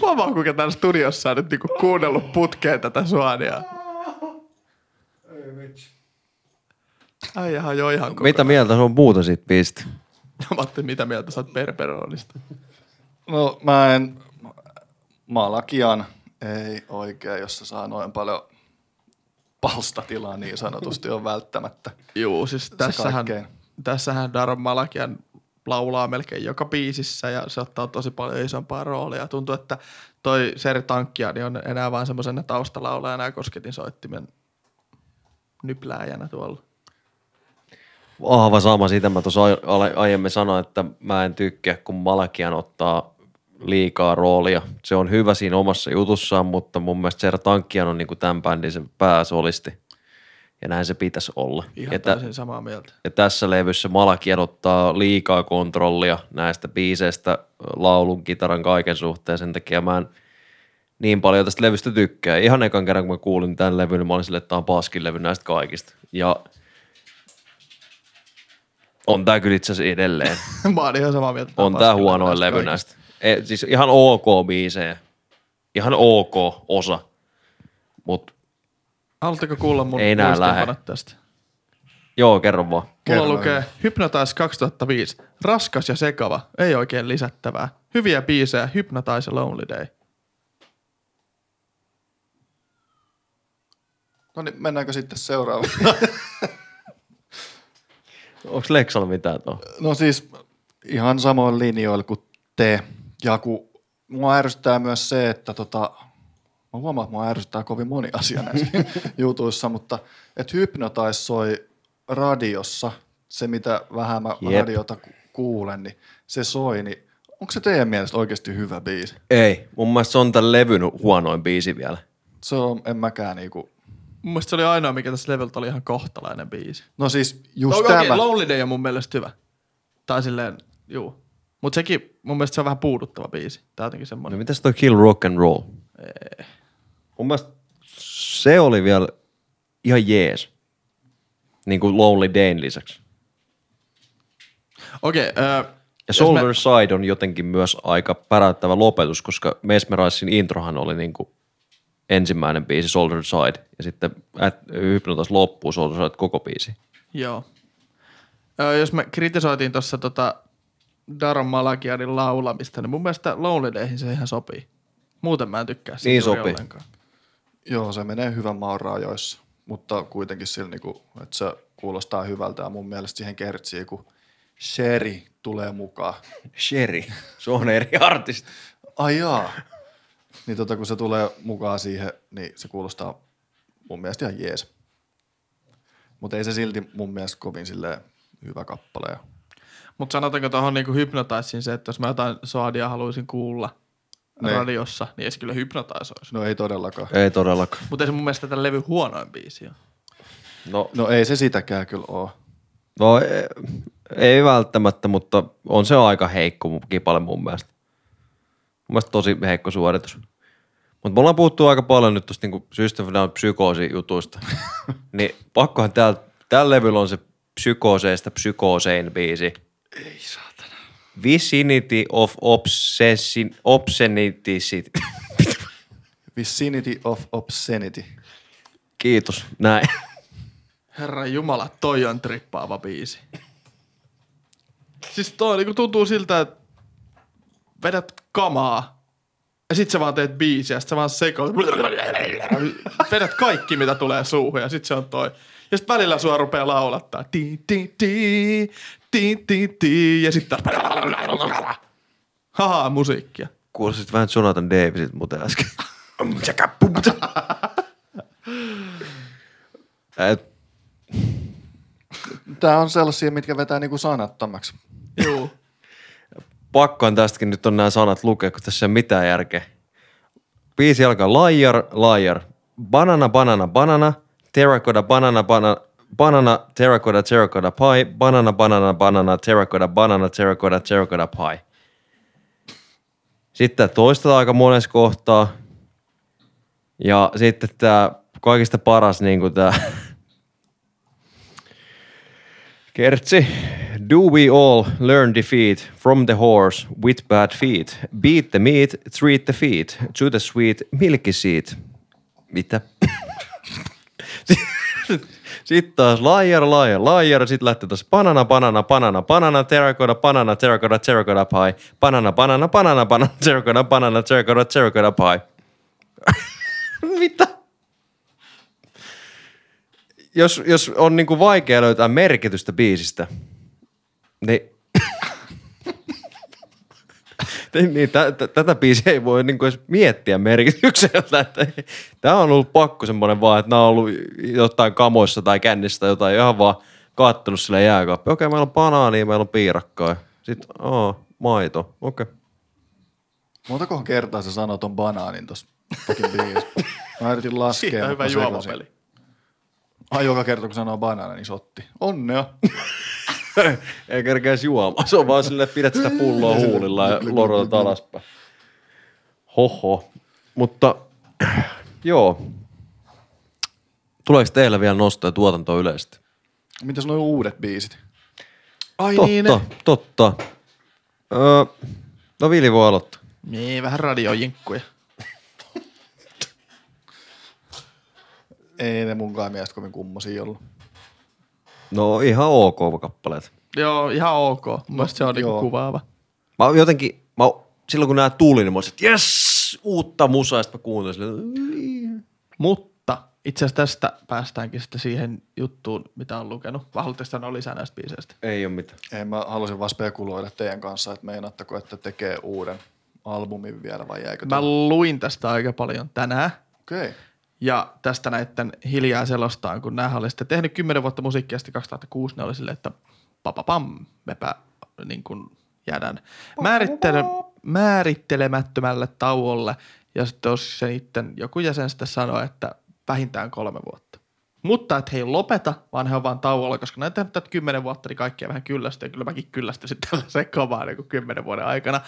Huomaa, kuinka täällä studiossa on nyt niinku kuunnellut putkeen tätä suania. Ai jaha, joo ihan koko Mitä mieltä se on muuta siitä biisistä? Mä ajattelin, mitä mieltä sä oot perperoonista. No mä en, Malakian ei oikein, jos se saa noin paljon palstatilaa niin sanotusti on välttämättä. Juu, siis tässähän, tässähän Daron Malakian laulaa melkein joka biisissä ja se ottaa tosi paljon isompaa roolia. Tuntuu, että toi Seri Tankkiani on enää vaan semmoisena taustalaulajana ja kosketin soittimen nyplääjänä tuolla. Vahva sama, siitä mä tuossa aiemmin sanoin, että mä en tykkää, kun Malakian ottaa liikaa roolia. Se on hyvä siinä omassa jutussaan, mutta mun mielestä Ser Tankkian on niinku tämän bändin se pääsolisti. Ja näin se pitäisi olla. Ihan ja, tä- täysin samaa mieltä. ja tässä levyssä Malakian ottaa liikaa kontrollia näistä biiseistä, laulun, kitaran, kaiken suhteen. Sen takia mä en niin paljon tästä levystä tykkää. Ihan ekan kerran, kun mä kuulin tämän levyn, niin mä olin silleen, että tää on paskin levy näistä kaikista. Ja on tää kyllä itse asiassa edelleen. *laughs* Mä oon ihan samaa mieltä. on tää huonoin levy näistä. E, siis ihan ok biisejä. Ihan ok osa. Mut Haluatteko kuulla mun Ei nää muistiinpanot lähe. tästä? joo, kerro vaan. Mulla Kerro. lukee Hypnotize 2005. Raskas ja sekava. Ei oikein lisättävää. Hyviä biisejä. Hypnotize ja Lonely Day. No niin, mennäänkö sitten seuraavaan? *laughs* Onko Lexalla mitään tuohon? No siis ihan samoin linjoilla kuin te. Ja kun mua ärsyttää myös se, että tota, mä huomaan, että mua ärsyttää kovin moni asia näissä *laughs* jutuissa, mutta että Hypnotize soi radiossa, se mitä vähän mä Jep. radiota ku- kuulen, niin se soi, niin onko se teidän mielestä oikeasti hyvä biisi? Ei. Mun mielestä se on tämän levyn huonoin biisi vielä. Se on, en mäkään niinku, Mun mielestä se oli ainoa, mikä tässä levyltä oli ihan kohtalainen biisi. no siis just No, tämä. okei, Lonely Day on mun mielestä hyvä. Tai silleen, juu. Mut sekin, mun mielestä se on vähän puuduttava biisi. Tää on jotenkin No semmonen. mitäs toi Kill Rock and Roll? Mun mielestä se oli vielä ihan jees. Niin kuin Lonely Dayn lisäksi. Okei, öö, Ja jos Soldier me- Side on jotenkin myös aika päräyttävä lopetus, koska Mesmerizin introhan oli niin kuin ensimmäinen biisi Soldier Side ja sitten Hypnotize loppuu Soldier Side koko biisi. Joo. Öö, jos me kritisoitiin tuossa tota Daron Malakianin laulamista, niin mun mielestä Lonely Dayhin se ihan sopii. Muuten mä en tykkää siitä Niin sopii. ollenkaan. Joo, se menee hyvän maan rajoissa, mutta kuitenkin sillä, niinku, että se kuulostaa hyvältä ja mun mielestä siihen kertsii, kun Sherry tulee mukaan. Sherry, se on eri artisti. Ai jaa. Niin tota, kun se tulee mukaan siihen, niin se kuulostaa mun mielestä ihan jees. Mutta ei se silti mun mielestä kovin silleen hyvä kappale. Mutta sanotaanko tuohon niinku hypnotaisin se, että jos mä jotain soadia haluaisin kuulla Niin. radiossa, niin ei se kyllä hypnotaisoisi. No ei todellakaan. Ei todellakaan. Mutta ei se mun mielestä tämän levyn huonoin biisi ole. No, No ei se sitäkään kyllä oo. no ei, ei välttämättä, mutta on se aika heikko kipale mun mielestä. Mun mielestä tosi heikko suoritus. Mutta me ollaan puhuttu aika paljon nyt tuosta niinku System of Down psykoosi-jutuista. *laughs* niin pakkohan täällä, tällä levyllä on se psykooseista psykoosein biisi. Ei saatana. Vicinity of Obsessin, Obscenity. *laughs* Vicinity of Obscenity. Kiitos, näin. Herra Jumala, toi on trippaava biisi. Siis toi niinku tuntuu siltä, että vedät kamaa Ja sit sä vaan teet biisiä, sit sä vaan sekoilet. Vedät kaikki, mitä tulee suuhun ja sit se on toi. Ja sit välillä sua rupeaa laulattaa. Ti, ti, ti, ti, ti, ti, ja sit taas. Haha, musiikkia. Kuulostisit vähän Jonathan Davisit muuten äsken. Et, Tää on sellaisia, mitkä vetää niinku sanattomaksi. Juu. pakkoon tästäkin nyt on nämä sanat lukea, kun tässä ei ole mitään järkeä. Biisi alkaa liar, liar. Banana, banana, banana. Terracotta, banana, banana. Banana, terracotta, terracotta pie. Banana, banana, banana. Terracotta, banana, terracotta, terracotta pie. Sitten toistetaan aika monessa kohtaa. Ja sitten tämä kaikista paras niin tämä *laughs* Kertsi, do we all learn defeat from the horse with bad feet? Beat the meat, treat the feet, to the sweet milky seat. Mitä? *laughs* Sitten taas liar, liar, liar. Sitten lähtee taas banana, banana, banana, banana, terracotta, banana, terracotta, terracotta pie. Banana, banana, banana, banana, *laughs* terracotta, banana, terracotta, terracotta pie. *laughs* Mitä? jos, jos on niinku vaikea löytää merkitystä biisistä, niin, niin, niin tä, tä, tätä biisiä ei voi niinku edes miettiä merkitykseltä. Tämä on ollut pakko semmoinen vaan, että nämä on ollut jotain kamoissa tai kännissä tai jotain ihan vaan kattonut sille jääkaappi. Okei, meillä on banaania, meillä on piirakkaa. Sitten, aa, maito, okei. Montako kertaa sä sanot ton banaanin tossa? Mä yritin *laughs* laskea. Siitä on hyvä juomapeli. Ai joka kerta kun sanoo banaana, niin sotti. Onnea. *laughs* Ei kerkeä juomaan. Se on vaan silleen, pidät sitä pulloa *laughs* huulilla ja lorotat alaspäin. Hoho. Mutta *clears throat* joo. Tuleeko teillä vielä nostoja tuotantoa yleisesti? Mitäs nuo uudet biisit? Ai Totta, niin, ne. totta. Öö, no Vili voi aloittaa. Niin, vähän radiojinkkuja. Ei ne munkaan mielestä kovin kummosia ollut. No ihan ok kappaleet. Joo, ihan ok. Mun mielestä se on niinku Joo. kuvaava. Mä oon jotenkin, mä, oon- silloin kun nää tuli, niin mä olisin, että jes, uutta musaa, ja sit mä kuuntelin silleen, Mutta itse asiassa tästä päästäänkin sitten siihen juttuun, mitä on lukenut. Vai haluatteko sanoa lisää näistä biiseistä? ei oo mitään. Ei, mä halusin vaan spekuloida teidän kanssa, että meinaatteko, että tekee uuden albumin vielä vai jäikö Mä luin tästä aika paljon tänään. Okei. Okay. Ja tästä näiden hiljaa selostaan, kun näähän oli sitten tehnyt 10 vuotta musiikkia, sitten 2006 ne oli silleen, että papapam, mepä niin kuin jäädään määrittele, määrittelemättömälle tauolle. Ja sitten jos se niiden joku jäsen sitten sanoi, että vähintään kolme vuotta. Mutta että he ei lopeta, vaan he on vaan tauolla, koska ne on tehnyt kymmenen vuotta, niin kaikkia vähän kyllästyy. Ja kyllä mäkin kyllästyin tällä sekovaa niin kuin kymmenen vuoden aikana.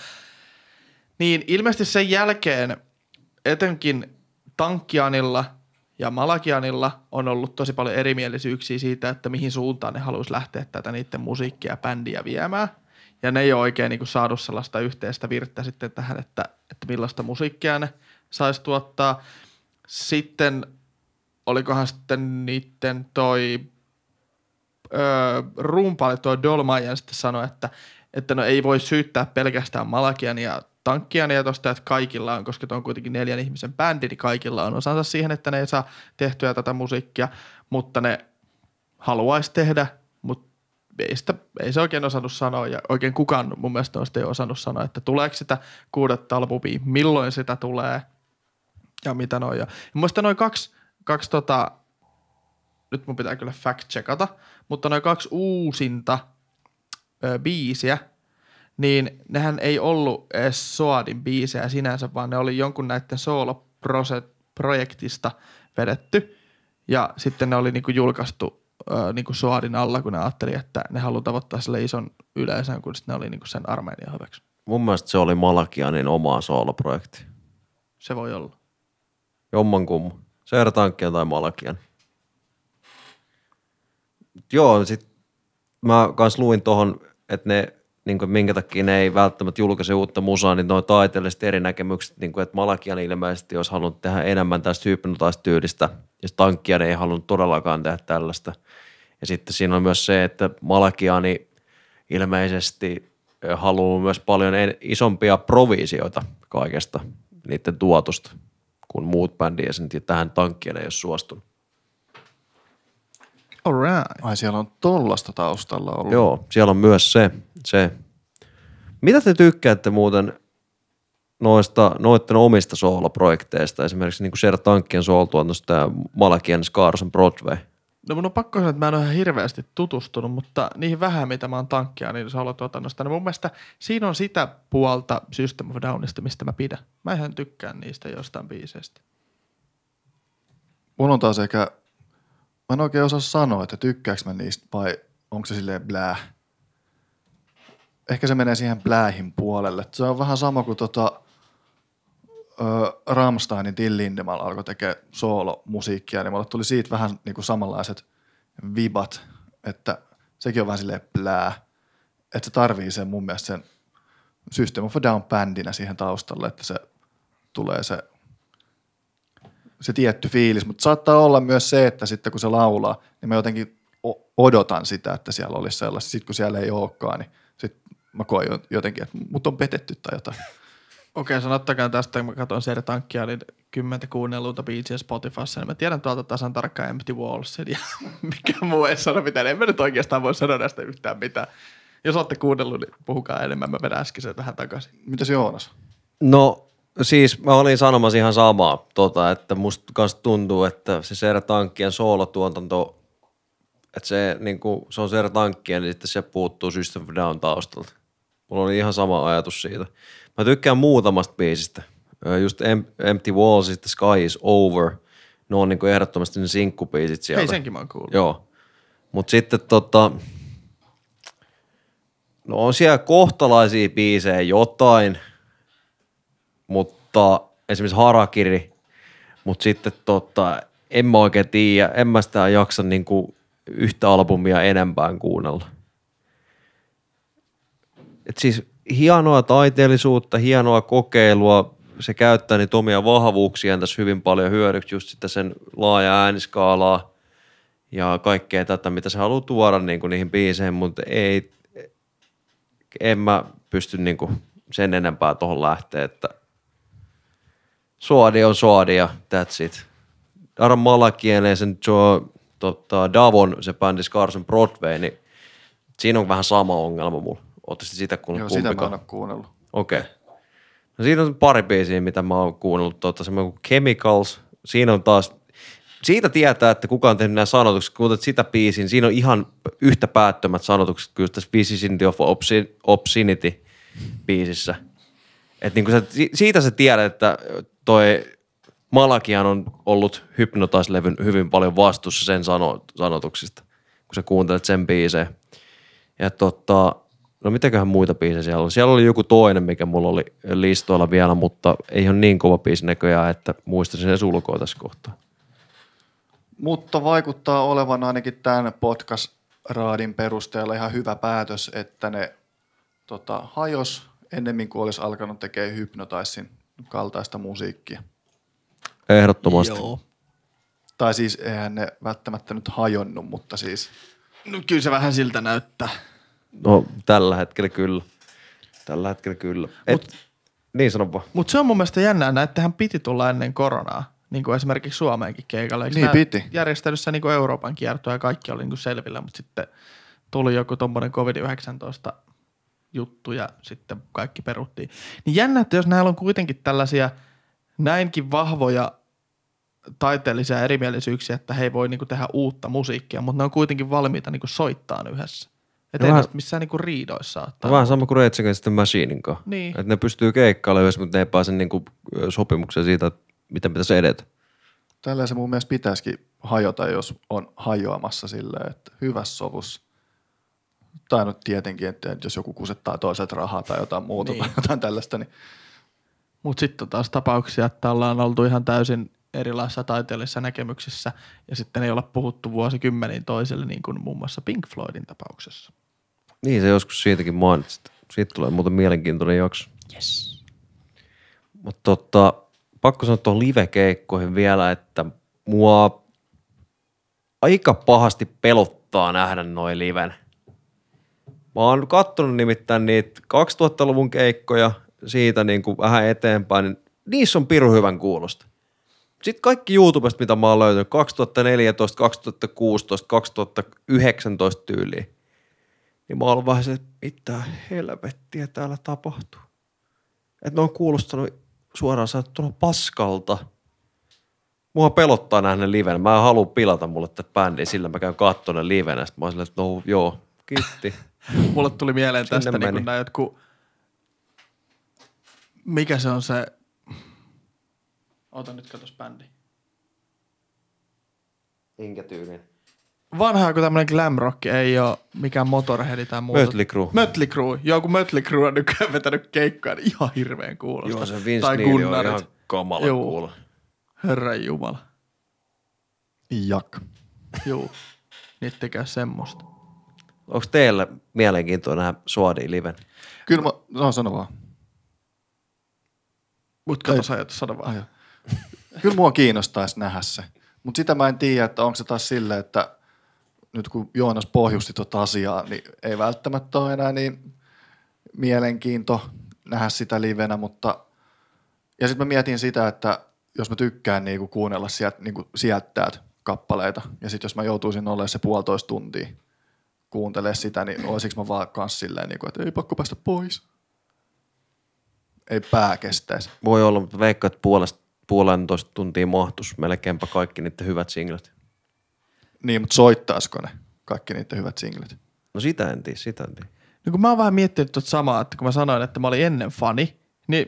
Niin ilmeisesti sen jälkeen etenkin Tankkianilla ja Malakianilla on ollut tosi paljon erimielisyyksiä siitä, että mihin suuntaan ne haluaisi lähteä tätä niiden musiikkia ja bändiä viemään. Ja ne ei ole oikein niin saanut sellaista yhteistä virttä sitten tähän, että, että millaista musiikkia ne saisi tuottaa. Sitten olikohan sitten niiden toi öö, rumpaali tuo Dolmajan sitten sanoi, että, että no ei voi syyttää pelkästään Malakian ja Tankkiania tuosta, että kaikilla on, koska on kuitenkin neljän ihmisen bändi, niin kaikilla on osansa siihen, että ne ei saa tehtyä tätä musiikkia, mutta ne haluaisi tehdä, mutta ei, sitä, ei se oikein osannut sanoa ja oikein kukaan mun mielestä noista ei osannut sanoa, että tuleeko sitä kuudetta albumia, milloin sitä tulee ja mitä noin. Ja mun mielestä noin kaksi, kaksi tota, nyt mun pitää kyllä fact-checkata, mutta noin kaksi uusinta ö, biisiä, niin nehän ei ollut edes Soadin biisejä sinänsä, vaan ne oli jonkun näiden solo-projektista vedetty. Ja sitten ne oli niinku julkaistu ö, niinku Soadin alla, kun ne ajatteli, että ne haluaa tavoittaa sille ison yleisön, kun sitten ne oli niinku sen Armenian hyväksi. Mun mielestä se oli Malakianin oma sooloprojekti. Se voi olla. Jomman kumman. Seera Tankkian tai Malakian. Joo, sit mä kans luin tohon, että ne, niin kuin, minkä takia ne ei välttämättä julkaise uutta musaa, niin noin taiteelliset eri näkemykset, niin kuin, että Malakian ilmeisesti olisi halunnut tehdä enemmän tästä hypnotastyylistä, ja Tankkian ei halunnut todellakaan tehdä tällaista. Ja sitten siinä on myös se, että Malakiani ilmeisesti haluaa myös paljon isompia provisioita kaikesta niiden tuotosta, kun muut bändijäsenet ja tähän tankkien ei ole suostunut. Alright. Ai siellä on tollasta taustalla ollut. Joo, siellä on myös se. se. Mitä te tykkäätte muuten noista, noitten omista sooloprojekteista, esimerkiksi niin kuin Sher Tankkien sooltuotannosta ja Malakian Scarson Broadway? No mun on pakko sanoa, että mä en ole ihan hirveästi tutustunut, mutta niihin vähän, mitä mä oon tankkia, niin soolotuotannosta, niin mun mielestä siinä on sitä puolta System of Downista, mistä mä pidän. Mä ihan tykkään niistä jostain biiseistä. Mulla on taas ehkä, mä en oikein osaa sanoa, että tykkääks mä niistä vai onko se silleen blää. Ehkä se menee siihen blähin puolelle. Se on vähän sama kuin tota, ö, Rammsteinin Till Lindemann alkoi tekemään soolomusiikkia, niin mulle tuli siitä vähän niin kuin samanlaiset vibat, että sekin on vähän silleen blää. Että se tarvii sen mun mielestä sen System of a Down bändinä siihen taustalle, että se tulee se se tietty fiilis, mutta saattaa olla myös se, että sitten kun se laulaa, niin mä jotenkin odotan sitä, että siellä olisi sellaista. Sitten kun siellä ei olekaan, niin sitten mä koen jo- jotenkin, että mut on petetty tai jotain. Okei, sanottakaa tästä, kun mä katson Seri Tankkia, niin kymmentä kuunnelluita biisiä Spotifyssa, niin mä tiedän tuolta tasan tarkkaan Empty Wallsin ja *laughs* mikä muu ei sano mitään. En mä nyt oikeastaan voi sanoa näistä yhtään mitään. Jos olette kuunnellut, niin puhukaa enemmän. Mä vedän äsken sen tähän takaisin. Mitäs Joonas? No siis mä olin sanomassa ihan samaa, tota, että musta kans tuntuu, että se Ser Tankkien soolotuotanto, että se, niin kuin, se on Ser Tankkien, niin sitten se puuttuu System of Down taustalta. Mulla oli ihan sama ajatus siitä. Mä tykkään muutamasta biisistä. Just Em- Empty Walls sitten Sky is Over. Ne on niin kuin ehdottomasti ne sinkkubiisit sieltä. Hei, senkin mä oon kuullut. Joo. Mutta sitten tota, no on siellä kohtalaisia biisejä jotain, mutta esimerkiksi Harakiri, mutta sitten tota, en mä oikein tiedä, en mä sitä jaksa niinku yhtä albumia enempään kuunnella. Et siis hienoa taiteellisuutta, hienoa kokeilua, se käyttää niitä omia vahvuuksiaan tässä hyvin paljon hyödyksi, just sitä sen laaja ääniskaalaa ja kaikkea tätä, mitä se haluaa tuoda niin kuin niihin biiseihin, mutta ei, en mä pysty niin kuin sen enempää tuohon lähteä, että Suodi on Suodi ja that's it. Aran Malakien ja sen Joe, tota, Davon, se bändi Scarson Broadway, niin siinä on vähän sama ongelma mulla. Ootte sitä kun Joo, sitä mä en ole kuunnellut. Okei. Okay. No siinä on pari biisiä, mitä mä oon kuunnellut. Tota, semmoinen kuin Chemicals. Siinä on taas, siitä tietää, että kuka on tehnyt nämä sanotukset. Kun sitä biisiä, siinä on ihan yhtä päättömät sanotukset kyllä tässä Vicinity of Obscen- Obscenity biisissä. Et niin sä, si- siitä sä tiedät, että toi Malakian on ollut Hypnotize-levyn hyvin paljon vastuussa sen sano, sanotuksista, kun sä kuuntelet sen biisejä. Ja tota, no mitäköhän muita biisejä siellä oli? Siellä oli joku toinen, mikä mulla oli listoilla vielä, mutta ei ole niin kova biisi näköjään, että muistaisin sen ulkoa tässä kohtaa. Mutta vaikuttaa olevan ainakin tämän podcast-raadin perusteella ihan hyvä päätös, että ne tota, hajos ennemmin kuin olisi alkanut tekemään Hypnotaisin kaltaista musiikkia. Ehdottomasti. Joo. Tai siis eihän ne välttämättä nyt hajonnut, mutta siis No kyllä se vähän siltä näyttää. No tällä hetkellä kyllä. Tällä hetkellä kyllä. Et, niin sano vaan. Mutta se on mun mielestä jännää, näittehän piti tulla ennen koronaa, niin kuin esimerkiksi Suomeenkin keikalle. Eikö Niin piti. Järjestelyssä niin kuin Euroopan kiertoa ja kaikki oli niin kuin selvillä, mutta sitten tuli joku tommonen COVID-19 juttu ja sitten kaikki peruttiin. Niin jännä, että jos näillä on kuitenkin tällaisia näinkin vahvoja taiteellisia erimielisyyksiä, että he ei voi niinku tehdä uutta musiikkia, mutta ne on kuitenkin valmiita niinku soittaa yhdessä. Että No ei vähän- missään niinku riidoissa No ottaa. vähän sama kuin Rage Against the Machinein kanssa. Niin. Että ne pystyy keikkailemaan yhdessä, mutta ne ei pääse niinku sopimukseen siitä, että miten pitäisi edetä. tällä se mun mielestä pitäisikin hajota, jos on hajoamassa silleen, että hyvässä sovussa. Tai nyt tietenkin, että jos joku kusettaa toiset rahaa tai jotain muuta Niin. tai *laughs* jotain tällaista, niin Mutta sitten taas tapauksia, että ollaan oltu ihan täysin erilaisissa taiteellisissa näkemyksissä ja sitten ei olla puhuttu vuosikymmeniin toiselle, niin kuin muun muassa Pink Floydin tapauksessa. Niin se joskus siitäkin mainitsit. Siitä tulee muuten mielenkiintoinen jakso. Yes. Mutta tota, pakko sanoa tuohon live-keikkoihin vielä, että mua aika pahasti pelottaa nähdä noin liven. Mä oon kattonut nimittäin niitä 2000-luvun keikkoja siitä niin kuin vähän eteenpäin, niin niissä on piru hyvän kuulosta. Sitten kaikki YouTubesta, mitä mä oon löytänyt, 2014, 2016, 2019 tyyliin, niin mä oon vähän se, että mitä helvettiä täällä tapahtuu. Että ne on kuulostanut suoraan sanottuna paskalta. Mua pelottaa nähdä livenä. Mä en halua pilata mulle tätä bändiä, sillä mä käyn katsomaan livenä. Sitten mä oon silleen, että no joo, kiitti. *laughs* Mulle tuli mieleen Sinne tästä niin meni. nämä jotkut, mikä se on se, ota nyt katos bändi. Minkä tyylin? Vanha joku tämmönen glam rock, ei oo mikään Motorhead tai muuta. Mötley Crüe. Mötley Crüe. Joo, kun Mötley Crüe on nykyään vetänyt keikkaa, niin ihan hirveän kuulosta. Joo, se Vince tai Neil on Gunnarit. ihan kamala kuulla. Herran jumala. Jak. Niitä tekee semmoista. Onko teillä mielenkiintoinen nähdä Suodin liven? Kyllä mä, no sano vaan. Mut kato sä ajatus sano vaan. Ai. *laughs* Kyllä mua kiinnostaisi nähdä se. Mutta sitä mä en tiedä, että onko se taas silleen, että nyt kun Joonas pohjusti tuota asiaa, niin ei välttämättä ole enää niin mielenkiinto nähdä sitä livenä, mutta ja sitten mä mietin sitä, että jos mä tykkään niinku kuunnella sieltä, niinku sieltä kappaleita, ja sitten jos mä joutuisin olemaan se puolitoista tuntia kuuntelee sitä, niin olisiko mä vaan kans silleen, niinku, että ei pakko päästä pois. Ei pää kestäisi. Voi olla, mutta veikka, että puolesta, puolentoista tuntia mahtus melkeinpä kaikki niiden hyvät singlet. Niin, mutta soittaisiko ne kaikki niiden hyvät singlet? No sitä en tiedä, sitä en tiedä. No kun mä oon vähän miettinyt tuota samaa, että kun mä sanoin, että mä olin ennen fani, niin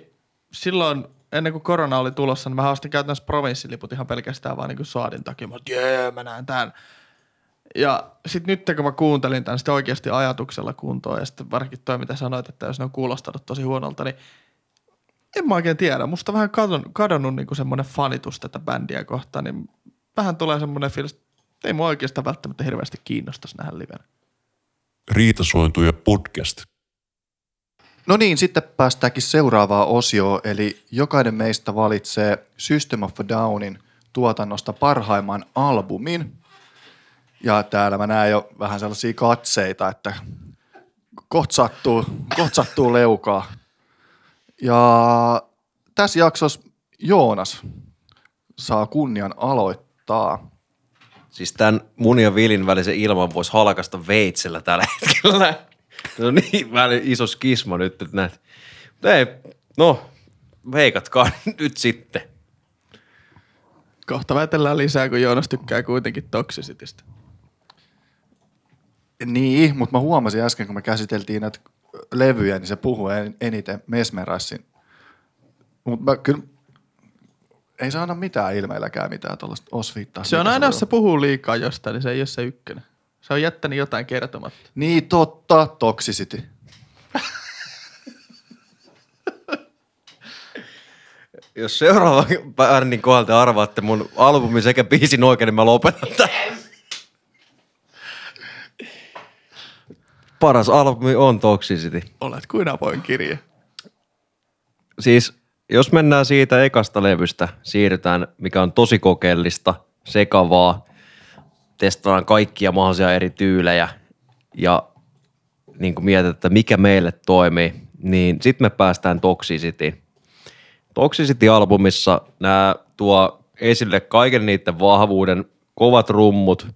silloin ennen kuin korona oli tulossa, niin mä ostin käytännössä provinssiliput ihan pelkästään vaan niin kuin Saadin takia. Mä olin, jee, mä näen tämän. Ja sitten nyt kun mä kuuntelin tämän sitten oikeasti ajatuksella kuntoon ja sitten varsinkin toi mitä sanoit, että jos ne on kuulostanut tosi huonolta, niin en mä oikein tiedä. Musta vähän kadon, kadonnut niinku semmoinen fanitus tätä bändiä kohtaan, niin vähän tulee semmoinen fiilis, että ei mua oikeastaan välttämättä hirveästi kiinnostaisi nähdä livenä. Riitasointuja podcast. No niin, sitten päästäänkin seuraavaan osioon, eli jokainen meistä valitsee System of a Downin tuotannosta parhaimman albumin. Ja täällä mä näen jo vähän sellaisia katseita, että kohta sattuu, kohta sattuu leukaa. Ja tässä jaksossa Joonas saa kunnian aloittaa. Siis tämän mun ja Vilin välisen ilman voisi halkasta veitsellä tällä hetkellä. Se on niin väli iso skisma nyt, että näet. Mutta ei, no, veikatkaa *laughs* nyt sitten. Kohta väitellään lisää, kun Joonas tykkää kuitenkin Toxicitystä. Niin, mutta mä huomasin äsken, kun me käsiteltiin näitä levyjä, niin se puhuu en- eniten Mesmerissin. Mutta mä kyllä, ei saa aina mitään ilmeilläkään mitään tuollaista osviittaa. Se on aina, jos se puhuu liikaa jostain, niin se ei ole se ykkönen. Se on jättänyt jotain kertomatta. Niin totta, Toxicity. Jos seuraava bändin kohdalta arvaatte mun albumin sekä biisin oikein, niin mä lopetan tämän. Paras albumi on Toxicity. Olet kuin avoin kirje. Siis jos mennään siitä ekasta levystä, siirrytään, mikä on tosi kokeellista, sekavaa, testataan kaikkia mahdollisia eri tyylejä ja niin kuin mietitään, että mikä meille toimii, niin sitten me päästään Toxicityin. Toxicity-albumissa nämä tuo esille kaiken niiden vahvuuden, kovat rummut.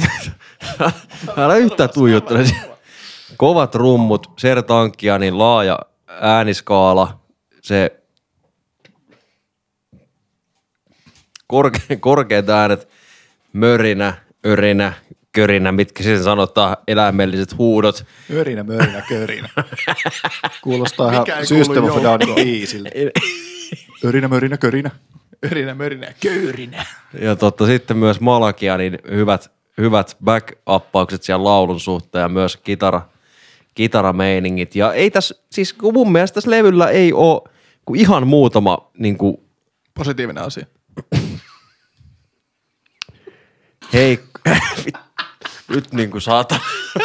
*laughs* Älä yhtään tuijottele. Kovat rummut, Sertankia, niin laaja ääniskaala, se korke, korkeat äänet, mörinä, örinä, körinä, mitkä sen sanotaan, eläimelliset huudot. Örinä, mörinä, körinä. *laughs* Kuulostaa ihan Mikä ei kuulu System of Downin biisiltä. Örinä, mörinä, körinä. Yrinä, mörinä ja köyrinä. Ja totta, sitten myös Malakia, niin hyvät, hyvät back-uppaukset siellä laulun suhteen ja myös kitara, kitarameiningit. Ja ei tässä, siis kun mun mielestä tässä levyllä ei ole kuin ihan muutama niin kuin, Positiivinen asia. hei, *laughs* nyt niin kuin saata.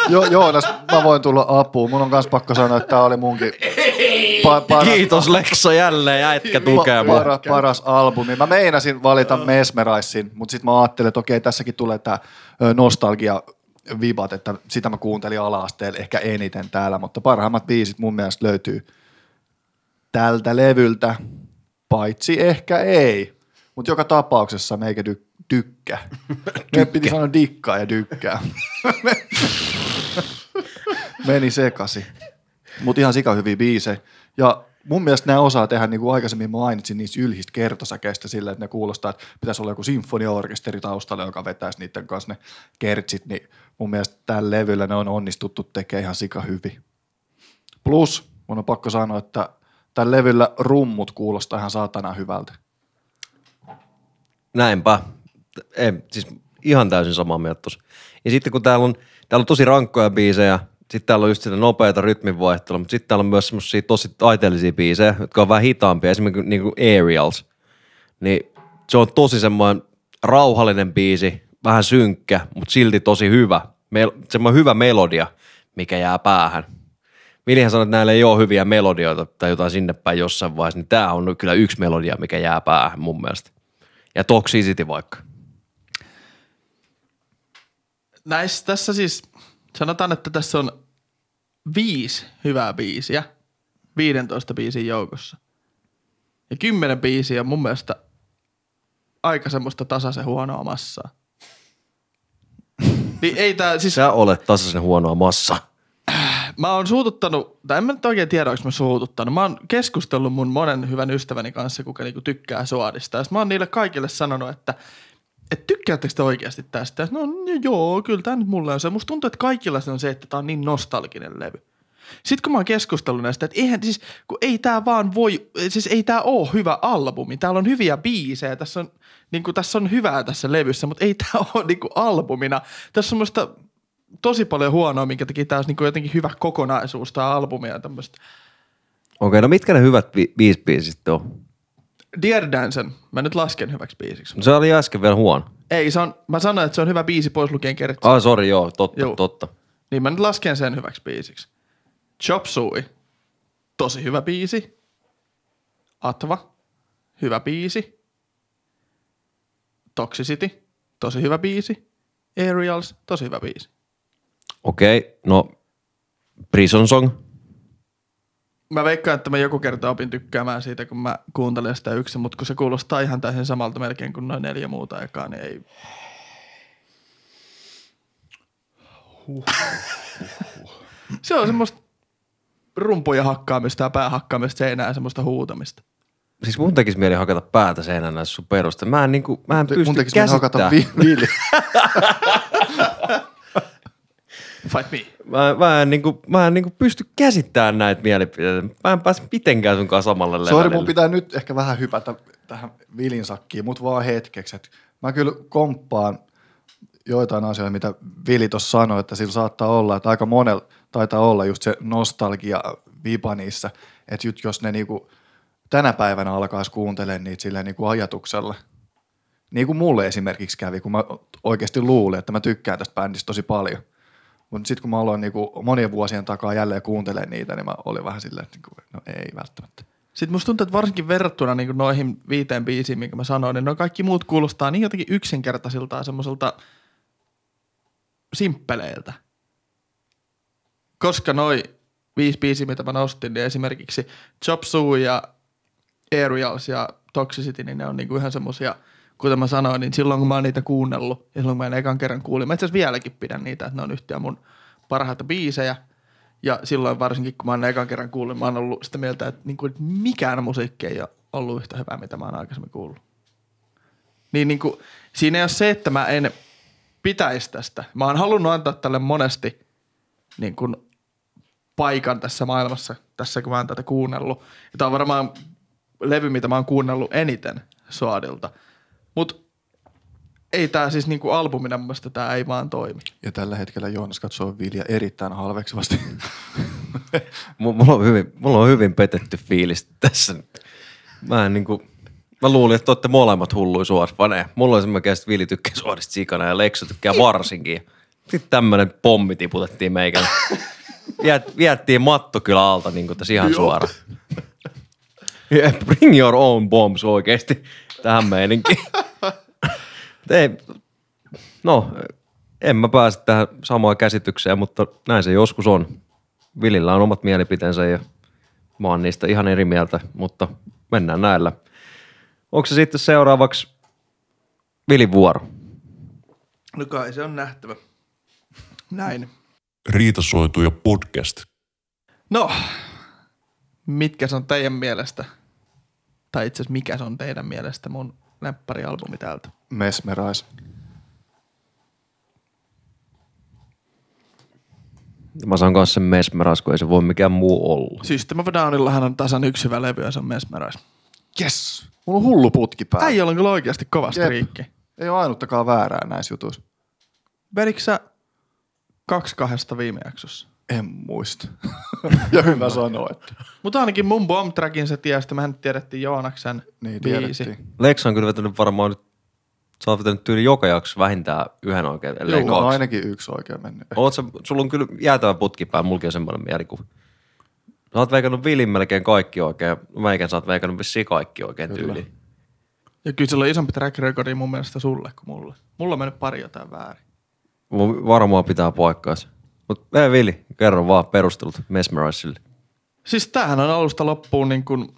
Jo, Joonas, mä voin tulla apuun. Mun on kans pakko sanoa, että tää oli munkin pa- paras, Kiitos Lekso jälleen, jätkä tukee pa- para, paras albumi. Mä meinasin valita Mesmerissin, mutta sitten mä ajattelin, että okei, tässäkin tulee tää ö, nostalgia vibat, että sitä mä kuuntelin ala-asteella ehkä eniten täällä, mutta parhaimmat biisit mun mielestä löytyy tältä levyltä. Paitsi ehkä ei. Mutta joka tapauksessa meikä dy- tykkää. *laughs* Meidän piti sanoa dikkaa ja dykkää. *laughs* Meni sekasi. Mutta ihan sika hyviä biisejä. Ja mun mielestä nämä osaa tehdä, niin kuin aikaisemmin mainitsin, niistä ylhistä kertosäkeistä sillä, että ne kuulostaa, että pitäisi olla joku sinfoniaorkesteri taustalla, joka vetäisi niiden kanssa ne kertsit, niin mun mielestä tällä levyllä ne on onnistuttu tekemään ihan sika hyvin. Plus, mun on pakko sanoa, että tällä levyllä rummut kuulostaa ihan saatana hyvältä. Näinpä. Ei, siis ihan täysin samaa mieltä tossa. Ja sitten kun täällä on, täällä on tosi rankkoja biisejä, sitten täällä on just sitä nopeata rytminvaihtelua, mutta sitten täällä on myös semmoisia tosi taiteellisia biisejä, jotka on vähän hitaampia, esimerkiksi niin kuin Aerials. Niin se on tosi semmoinen rauhallinen biisi, vähän synkkä, mutta silti tosi hyvä. Mel- semmoinen hyvä melodia, mikä jää päähän. Vilihän sanoi, että näillä ei ole hyviä melodioita tai jotain sinne päin jossain vaiheessa, niin tämä on kyllä yksi melodia, mikä jää päähän mun mielestä. Ja Toxicity vaikka. Näissä, tässä siis, sanotaan, että tässä on viisi hyvää biisiä 15 biisin joukossa. Ja kymmenen biisiä on mun mielestä aika semmoista tasaisen huonoa massaa. Niin ei tää, siis Sä olet tasaisen huonoa massa. mä oon suututtanut, tai en mä nyt oikein tiedä, onko mä suututtanut. Mä oon keskustellut mun monen hyvän ystäväni kanssa, kuka niinku tykkää suadista. Ja mä oon niille kaikille sanonut, että et tykkäättekö te oikeasti tästä? No joo, kyllä tämä nyt mulle on se. Musta tuntuu, että kaikilla se on se, että tää on niin nostalginen levy. Sitten kun mä oon keskustellut näistä, että eihän siis, kun ei tää vaan voi, siis ei tää oo hyvä albumi. Täällä on hyviä biisejä, tässä on, niin kuin, tässä on hyvää tässä levyssä, mutta ei tää *laughs* oo niin kuin albumina. Tässä on musta tosi paljon huonoa, minkä takia tää olisi niin kuin jotenkin hyvä kokonaisuus, tää albumi ja tämmöistä. Okei, no mitkä ne hyvät bi- viisi biisit on? Dear Dancen, mä nyt lasken hyväksi biisiksi. No Se oli äsken vielä huono. Ei, se on, mä sanoin, että se on hyvä biisi pois lukien kertsi. Ah, sori, joo, totta, Joo. totta. Niin mä nyt lasken sen hyväksi biisiksi. Chop Suey, tosi hyvä biisi. Atva, hyvä biisi. Toxicity, tosi hyvä biisi. Aerials, tosi hyvä biisi. Okei, no Prison Song. Mä veikkaan, että mä joku kerta opin tykkäämään siitä, kun mä kuuntelen sitä yksin, mutta kun se kuulostaa ihan täysin samalta melkein kuin noin neljä muuta aikaa, niin ei... Se on semmoista rumpuja hakkaamista ja päähakkaamista seinään semmoista huutamista. Siis mun tekisi mieli hakata päätä seinään näissä sun perusta. Mä en, niinku, mä en pysty Mun tekisi mennä hakata käsittämään. vi- Vili. Fight me. Mä, mä, en, niinku, mä en niinku pysty käsittämään näitä mielipiteitä. Mä en pääse mitenkään sunkaan samalle levelille. Sori, mun pitää nyt ehkä vähän hypätä tähän Vilin sakkiin, mutta vaan hetkeksi. Et mä kyllä komppaan joitain asioita, mitä Vili tuossa sanoi, että sillä saattaa olla, että aika monella taitaa olla just se nostalgia vipa niissä, että just jos ne niinku tänä päivänä alkaisi kuuntelemaan niitä silleen niinku ajatuksella. Niin kuin mulle esimerkiksi kävi, kun mä oikeasti luulin, että mä tykkään tästä bändistä tosi paljon. Mutta sitten kun mä aloin niinku monien vuosien takaa jälleen kuuntelemaan niitä, niin mä olin vähän silleen, että niinku, no ei välttämättä. Sitten musta tuntuu, että varsinkin verrattuna niin noihin viiteen biisiin, minkä mä sanoin, niin noin kaikki muut kuulostaa niin jotenkin yksinkertaisilta ja semmoiselta simppeleiltä. Koska noi viisi biisiä, mitä mä nostin, niin esimerkiksi Chop Suey ja Aerials ja Toxicity, niin ne on niinku ihan semmosia, kuten mä sanoin, niin silloin kun mä oon niitä kuunnellut, ja silloin kun mä en ekan kerran kuulin, mä itse vieläkin pidän niitä, että ne on yhtiä mun parhaita biisejä, ja silloin varsinkin, kun mä oon ekan kerran kuullut, mä oon ollut sitä mieltä, että, niin kuin, että mikään musiikki ei ole ollut yhtä hyvää, mitä mä oon aikaisemmin kuullut. Niin, niin kuin, siinä ei ole se, että mä en pitäisi tästä. Mä oon halunnut antaa tälle monesti niin kuin, paikan tässä maailmassa, tässä kun mä oon tätä kuunnellut. Ja tää on varmaan levy, mitä mä oon kuunnellut eniten Soadilta. Mut ei tää siis niinku albumina mun mielestä tää ei vaan toimi. Ja tällä hetkellä Joonas katsoo Vilja erittäin halveksivasti. *laughs* Mu- Mulla on hyvin, mulla on hyvin petetty fiilis tässä. Mä en niinku, mä luulin, että te olette molemmat hulluja suorisfaneja. Mulla on semmoinen että Vili tykkää suorista sikana ja Leksu tykkää varsinkin. Sitten tämmönen pommi tiputettiin meikälle. Viet, *laughs* viettiin matto kyllä alta niin kuin tässä ihan suoraan. *laughs* Yeah, bring your own bombs oikeesti tähän meininkiin. *laughs* Ei, no, en mä pääse tähän samaan käsitykseen, mutta näin se joskus on. Vilillä on omat mielipiteensä ja mä oon niistä ihan eri mieltä, mutta mennään näillä. Onko se sitten seuraavaksi Vilin vuoro? No kai se on nähtävä. Näin. Riitasointuja podcast. No, mitkä se on teidän mielestä? Tai itse asiassa mikä se on teidän mielestä mun lempparialbumi täältä? Mesmerize. Mä saan kanssa sen Mesmeras, kun ei se voi mikään muu olla. System of Downillahan on tasan yksi hyvä levy ja se on Mesmerize. Yes! Mulla on hullu putki päällä. Äijällä on kyllä oikeasti kovasti Jep. riikki. Ei ole ainuttakaan väärää näissä jutuissa. Vedikö sä kaksi kahdesta viime jaksossa? En muista. *laughs* ja hyvä sanoa, että Mutta ainakin mun bomb trackin se tiesi, mehän tiedettiin Joonaksen niin biisi. Lex on kyllä vetänyt varmaan nyt, sä oot vetänyt tyyli joka jakso vähintään yhden oikein, ellei Joo, on kaksi. ainakin yksi oikein mennyt. Oot sä, sulla on kyllä jäätävä putki päällä, mulki on semmoinen mielikuva. Sä oot veikannut Vilin melkein kaikki oikein, meikän sä oot veikannut vissiin kaikki oikein Kyllä. tyyliin. Ja kyllä sillä on isompi track recordi mun mielestä sulle kuin mulle. Mulla on mennyt pari jotain väärin. Mun varmaan pitää paikkaansa. Mut ei Vili, kerro vaan perustelut Mesmerizelle. Siis tämähän on alusta loppuun niin kuin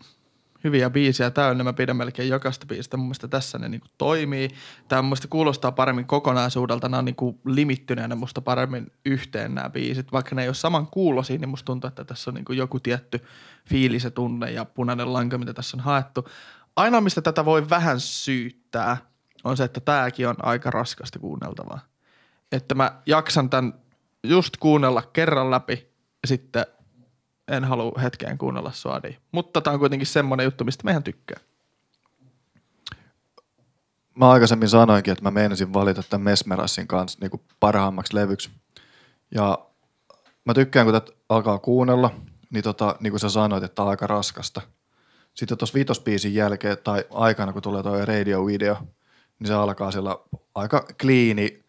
hyviä biisiä täynnä. Mä pidän melkein jokaista biisistä. Mun mielestä tässä ne niin kuin toimii. Tämä mun mielestä kuulostaa paremmin kokonaisuudelta. Nämä on niin kuin limittyneenä musta paremmin yhteen nämä biisit. Vaikka ne ei ole saman kuulosia, niin musta tuntuu, että tässä on niin kuin joku tietty fiilis ja tunne ja punainen lanka, mitä tässä on haettu. Ainoa, mistä tätä voi vähän syyttää, on se, että tämäkin on aika raskasta kuunneltavaa. Että mä jaksan tämän just kuunnella kerran läpi ja sitten en halua hetkeen kuunnella Suadia. Mutta tämä on kuitenkin semmoinen juttu, mistä mehän tykkää. Mä aikaisemmin sanoinkin, että mä meinasin valita tämän Mesmerazin kanssa niin parhaammaksi levyksi. Ja mä tykkään, kun tätä alkaa kuunnella, niin, tota, niin kuin sä sanoit, että tää on aika raskasta. Sitten tuossa viitospiisin jälkeen tai aikana, kun tulee tuo radio-video, niin se alkaa sillä aika kliini,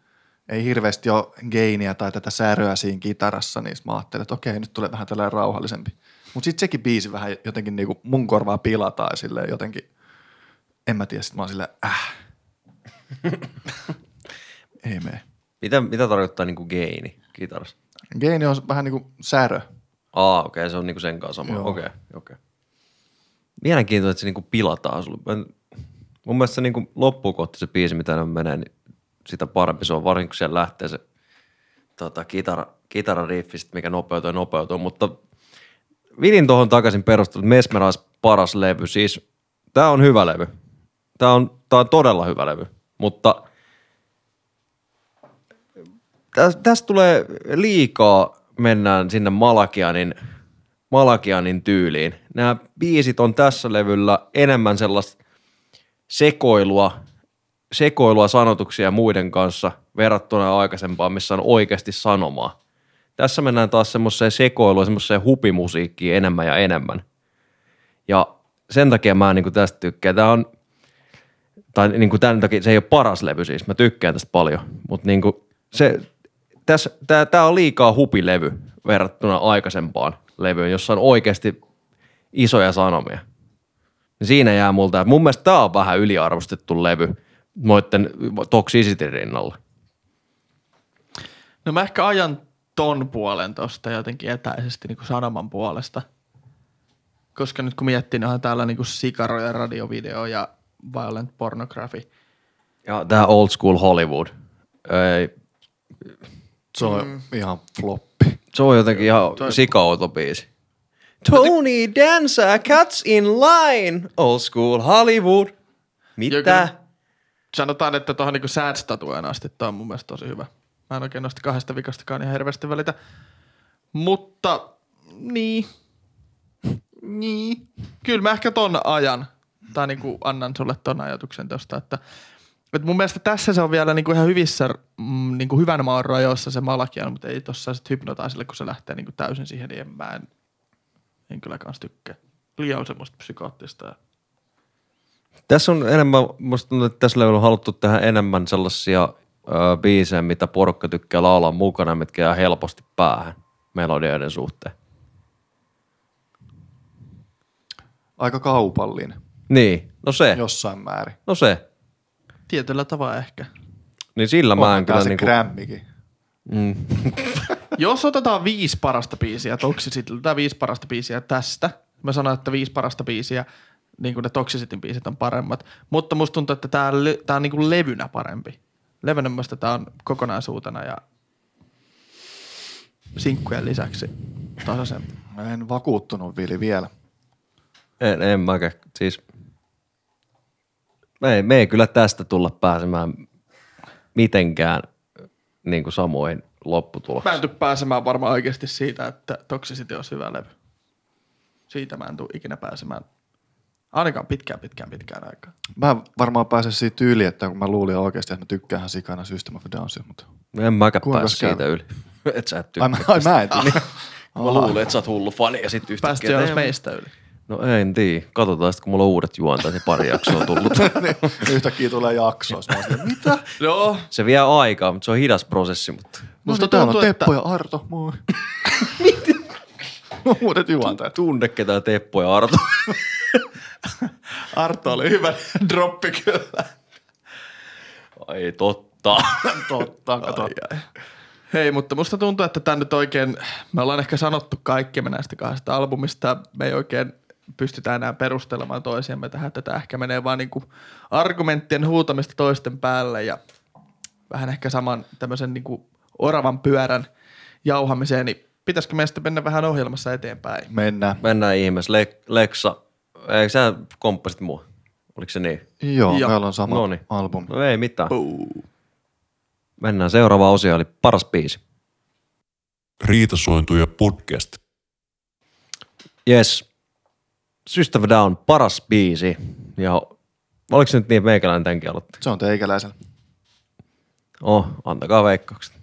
ei hirveästi ole geiniä tai tätä säröä siinä kitarassa, niin mä ajattelin, että okei, nyt tulee vähän tällainen rauhallisempi. Mutta sitten sekin biisi vähän jotenkin niinku mun korvaa pilataan ja silleen jotenkin, en mä tiedä, sit mä oon silleen, äh. *laughs* ei mene. Mitä, mitä tarkoittaa niinku geini kitarassa? Geini on vähän niinku särö. Aa, okei, okay, se on niinku sen kanssa sama. Okei, okei. Okay, Mielenkiintoista, että se niinku pilataan sulle. Mun mielestä se niinku loppuun kohti se biisi, mitä ne menee, niin sitä parempi se on, varsinkin kun siellä lähtee se tota, kitara, kitarariffi, mikä nopeutuu ja nopeutuu. Mutta Vilin tuohon takaisin perustelut, Mesmerais paras levy. Siis tää on hyvä levy. Tää on, tää on todella hyvä levy. Mutta tästä täs tulee liikaa, mennään sinne Malakianin, Malakianin tyyliin. Nämä biisit on tässä levyllä enemmän sellaista sekoilua, sekoilua sanotuksia muiden kanssa verrattuna aikaisempaan, missä on oikeasti sanomaa. Tässä mennään taas semmoiseen sekoiluun, semmoiseen hupimusiikkiin enemmän ja enemmän. Ja sen takia mä niin tästä tykkään. Tämä on, tai niin kuin tämän takia se ei ole paras levy siis, mä tykkään tästä paljon, mutta niin kuin se, tässä, tää, tää on liikaa hupilevy verrattuna aikaisempaan levyyn, jossa on oikeasti isoja sanomia. Niin Siinä jää multa, että mun mielestä tää on vähän yliarvostettu levy noitten Toxicity rinnalla. No mä ehkä ajan ton puolen tosta jotenkin etäisesti niin kuin sanoman puolesta. Koska nyt kun miettii, niin onhan täällä niin kuin Sikaro ja radiovideo ja Violent Pornography. Ja tää old school Hollywood. Ei, Se on mm. ihan floppi. se on jotenkin ihan sikaouto biisi. Tony Danza, Cats in Line, old school Hollywood. Mitä? Joku- Sanotaan, että tuohon niin sad statueen asti toi on mun mielestä tosi hyvä. Mä en oikein noista kahdesta vikastakaan ihan hirveästi välitä. Mutta niin. Niin. Kyllä mä ehkä ton ajan. Tai niin kuin annan sulle ton ajatuksen tosta, että et mun mielestä tässä se on vielä niinku ihan hyvissä, mm, niinku hyvän maan rajoissa se Malakian, mutta ei tossa sit hypnotaisille, kun se lähtee niinku täysin siihen, niin en mä en, en kyllä kans tykkää. Liian semmoista psykoottista. Ja... Tässä on enemmän, musta tuntuu, että tässä on haluttu tehdä enemmän sellaisia ö, biisejä, mitä porukka tykkää laulaa mukana, mitkä jää helposti päähän melodioiden suhteen. Aika kaupallinen Niin, no se, jossain määrin. no se. Tietyllä tavalla ehkä. Niin sillä mä Onhan en tää kyllä se niinku... grämmikin. Mm. *laughs* Jos otetaan viisi parasta biisiä Toxicityltä, viisi parasta biisiä tästä, mä sanoin, että viisi parasta biisiä niin kuin ne Toxicitin biisit on paremmat. Mutta musta tuntuu, että tää, tää on niin kuin levynä parempi. Levynä musta tää on kokonaisuutena ja sinkkujen lisäksi tasaisempi. Mä en vakuuttunut Vili vielä. En, en mäkään. Siis me ei, me ei kyllä tästä tulla pääsemään mitenkään niin kuin samoin Mä lopputuloksiin. en tuu pääsemään varmaan oikeasti siitä, että Toxicity olisi hyvä levy. Siitä mä en tuu ikinä pääsemään. Ainakaan pitkään, pitkään, pitkään aikaan. Mä varmaan pääsen siitä yli, että kun mä luulin oikeasti, että mä tykkään sikana System of Downsia, mutta... En mäkään Kuinka pääse siitä yli. *laughs* Et sä et Ai, tykkää. mä, ai, mä en tiedä. *laughs* Mä luulen, että sä oot hullu fani ja sit yhtäkkiä... Päästiin jos "Ei, meistä yli. No en tiedä. Katsotaan sitten, kun mulla on uudet juontajat ja pari jaksoa tullut. *laughs* Yhtäkkiä tulee jakso. Mä oon silleen, mitä? Joo. se vie aikaa, mutta se on hidas prosessi. Mutta Musta Musta täällä on tuntuu, Teppo että- ja Arto. Moi. Uudet juontajat. tunne ketään Teppo ja Arto. *laughs* Arto oli hyvä *laughs* droppi kyllä. Ai totta. *laughs* Totta, kato. Ai, ai. Hei, mutta musta tuntuu, että tämä nyt oikein, me ollaan ehkä sanottu kaikkemme näistä kahdesta albumista, me ei oikein pystytä enää perustelemaan toisiamme tähän, että tämä ehkä menee vaan niinku argumenttien huutamista toisten päälle ja vähän ehkä saman tämmöisen niinku oravan pyörän jauhamiseen, niin pitäisikö meistä mennä vähän ohjelmassa eteenpäin? Mennään. Mennään ihmeessä. Le- Leksa, eikö sä komppasit mua? Oliko se niin? Joo, Joo. meillä on sama Noniin. albumi. No ei mitään. Puu. Mennään seuraava osio, eli paras biisi. Riitasointuja podcast. Yes. System Down, paras biisi. Ja oliko se nyt niin, että meikäläinen tämänkin aloitti? Se on teikäläisellä. Oh, antakaa veikkaukset.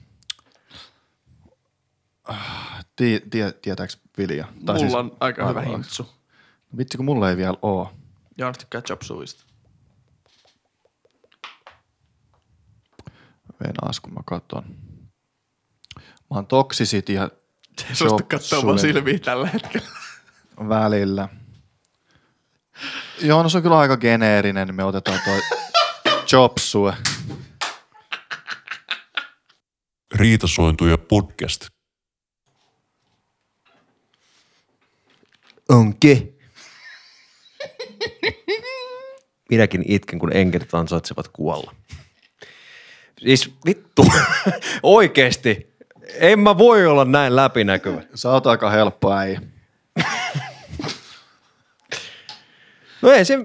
Tie, tie, tietääks Vilja? Mulla on aika hyvä hintsu. Vitsi, kun mulla ei vielä oo. Joonas tykkää Chop Suista. Venaas, kun mä katon. Mä oon Toxicity ja Chop katsoo vaan Suey silmiä tällä hetkellä. välillä. Joo, no se on kyllä aika geneerinen, niin me otetaan toi Chop Suey. Riitasointuja podcast. Onke. Minäkin itken, kun enkelit ansaitsevat kuolla. Siis vittu, *laughs* oikeesti. En mä voi olla näin läpinäkyvä. Sä oot aika helppo äijä. No ei se,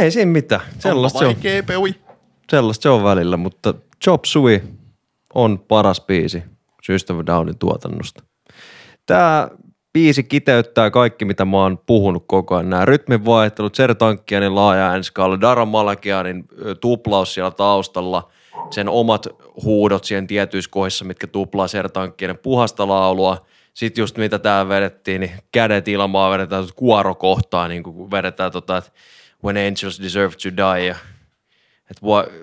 ei siinä mitään. Sellaista se, on, peui. sellaista se on välillä, mutta Chop Suey on paras biisi System Downin tuotannosta. Tämä biisi kiteyttää kaikki, mitä mä oon puhunut koko ajan. Nämä rytminvaihtelut, Sertankkianin laaja äänskaala, Dara Malakianin tuplaus siellä taustalla, sen omat huudot siihen tietyissä kohdissa, mitkä tuplaa Sertankkianin puhasta laulua. Sitten just mitä tää vedettiin, niin kädet ilmaa vedetään kuorokohtaa, niin kun vedetään tota, että when angels deserve to die, ja että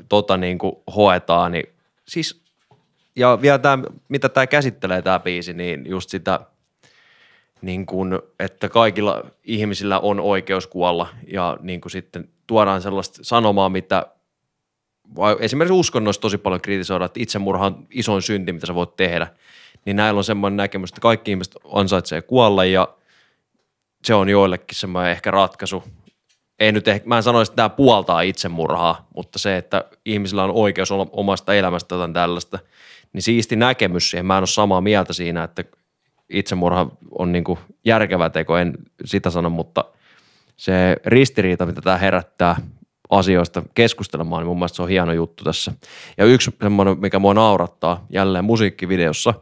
tota niin kuin hoetaan, niin siis, ja vielä tämä, mitä tämä käsittelee tämä biisi, niin just sitä, niin kuin, että kaikilla ihmisillä on oikeus kuolla ja niin kuin sitten tuodaan sellaista sanomaa, mitä vai esimerkiksi uskonnoissa tosi paljon kritisoidaan, että itsemurha on isoin synti, mitä sä voit tehdä, niin näillä on semmoinen näkemys, että kaikki ihmiset ansaitsee kuolla ja se on joillekin semmoinen ehkä ratkaisu. Ei nyt ehkä, mä en sanoisi, että tämä puoltaa itsemurhaa, mutta se, että ihmisillä on oikeus olla omasta elämästä jotain tällaista, niin siisti näkemys siihen. Mä en ole samaa mieltä siinä, että itsemurha on niin kuin järkevä teko, en sitä sano, mutta se ristiriita, mitä tämä herättää asioista keskustelemaan, niin mun mielestä se on hieno juttu tässä. Ja yksi semmoinen, mikä mua naurattaa jälleen musiikkivideossa,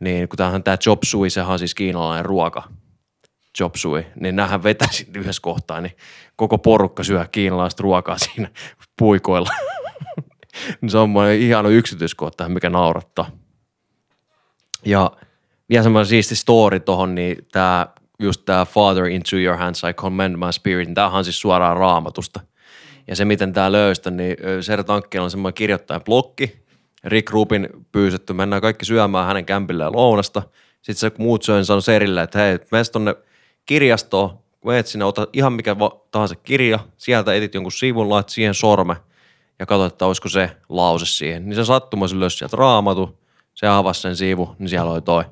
niin kun tämähän tämä chop suey, sehän on siis kiinalainen ruoka, chop suey, niin näähän vetäisi yhdessä kohtaa, niin koko porukka syö kiinalaista ruokaa siinä puikoilla. *laughs* se on ihana yksityiskohta, mikä naurattaa. Ja vielä semmoinen siisti story tohon, niin tämä just tämä Father into your hands I commend my spirit, niin tämähän on siis suoraan raamatusta. Ja se, miten tämä löystä, niin ö, Ser Tankkila on semmoinen kirjoittajan blokki. Rick Rubin pyysetty, mennään kaikki syömään hänen kämpilleen lounasta. Sitten se muut syö, niin sanoi Serille, että hei, mene tonne kirjastoon, menet sinne, ota ihan mikä tahansa kirja, sieltä etit jonkun sivun, lait siihen sorme ja katsoit, että olisiko se lause siihen. Niin se sattumoisin löysi sieltä raamatu, se avasi sen sivu, niin siellä oli toi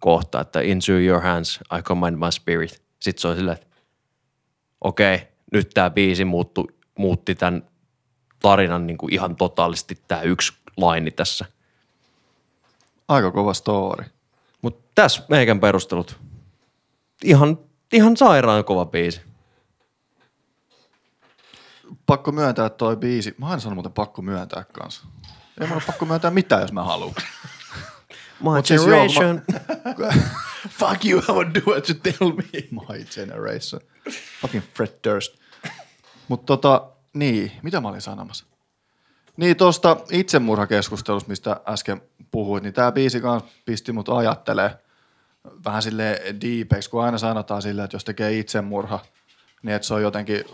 kohta, että into your hands I command my spirit. Sitten se oli silleen, että okei, okay, nyt tämä biisi muuttu, muutti tämän tarinan niin kuin ihan totaalisesti tämä yksi laini tässä. Aika kova story. Mutta tässä meikän perustelut. Ihan, ihan sairaan kova biisi. Pakko myöntää toi biisi. Mä aina sanon muuten pakko myöntää kanssa. Ei mun ole pakko myöntää mitään, jos mä haluan. My Mut siis joo, generation. *laughs* Fuck you, I would do what you tell me. My generation. Fucking Fred Durst. Mutta tota, niin, mitä mä olin sanomassa? Niin tuosta itsemurhakeskustelusta, mistä äsken puhuit, niin tämä biisi kanssa pisti mut ajattelee vähän sille deepeksi, kun aina sanotaan silleen, että jos tekee itsemurha, niin että se on jotenkin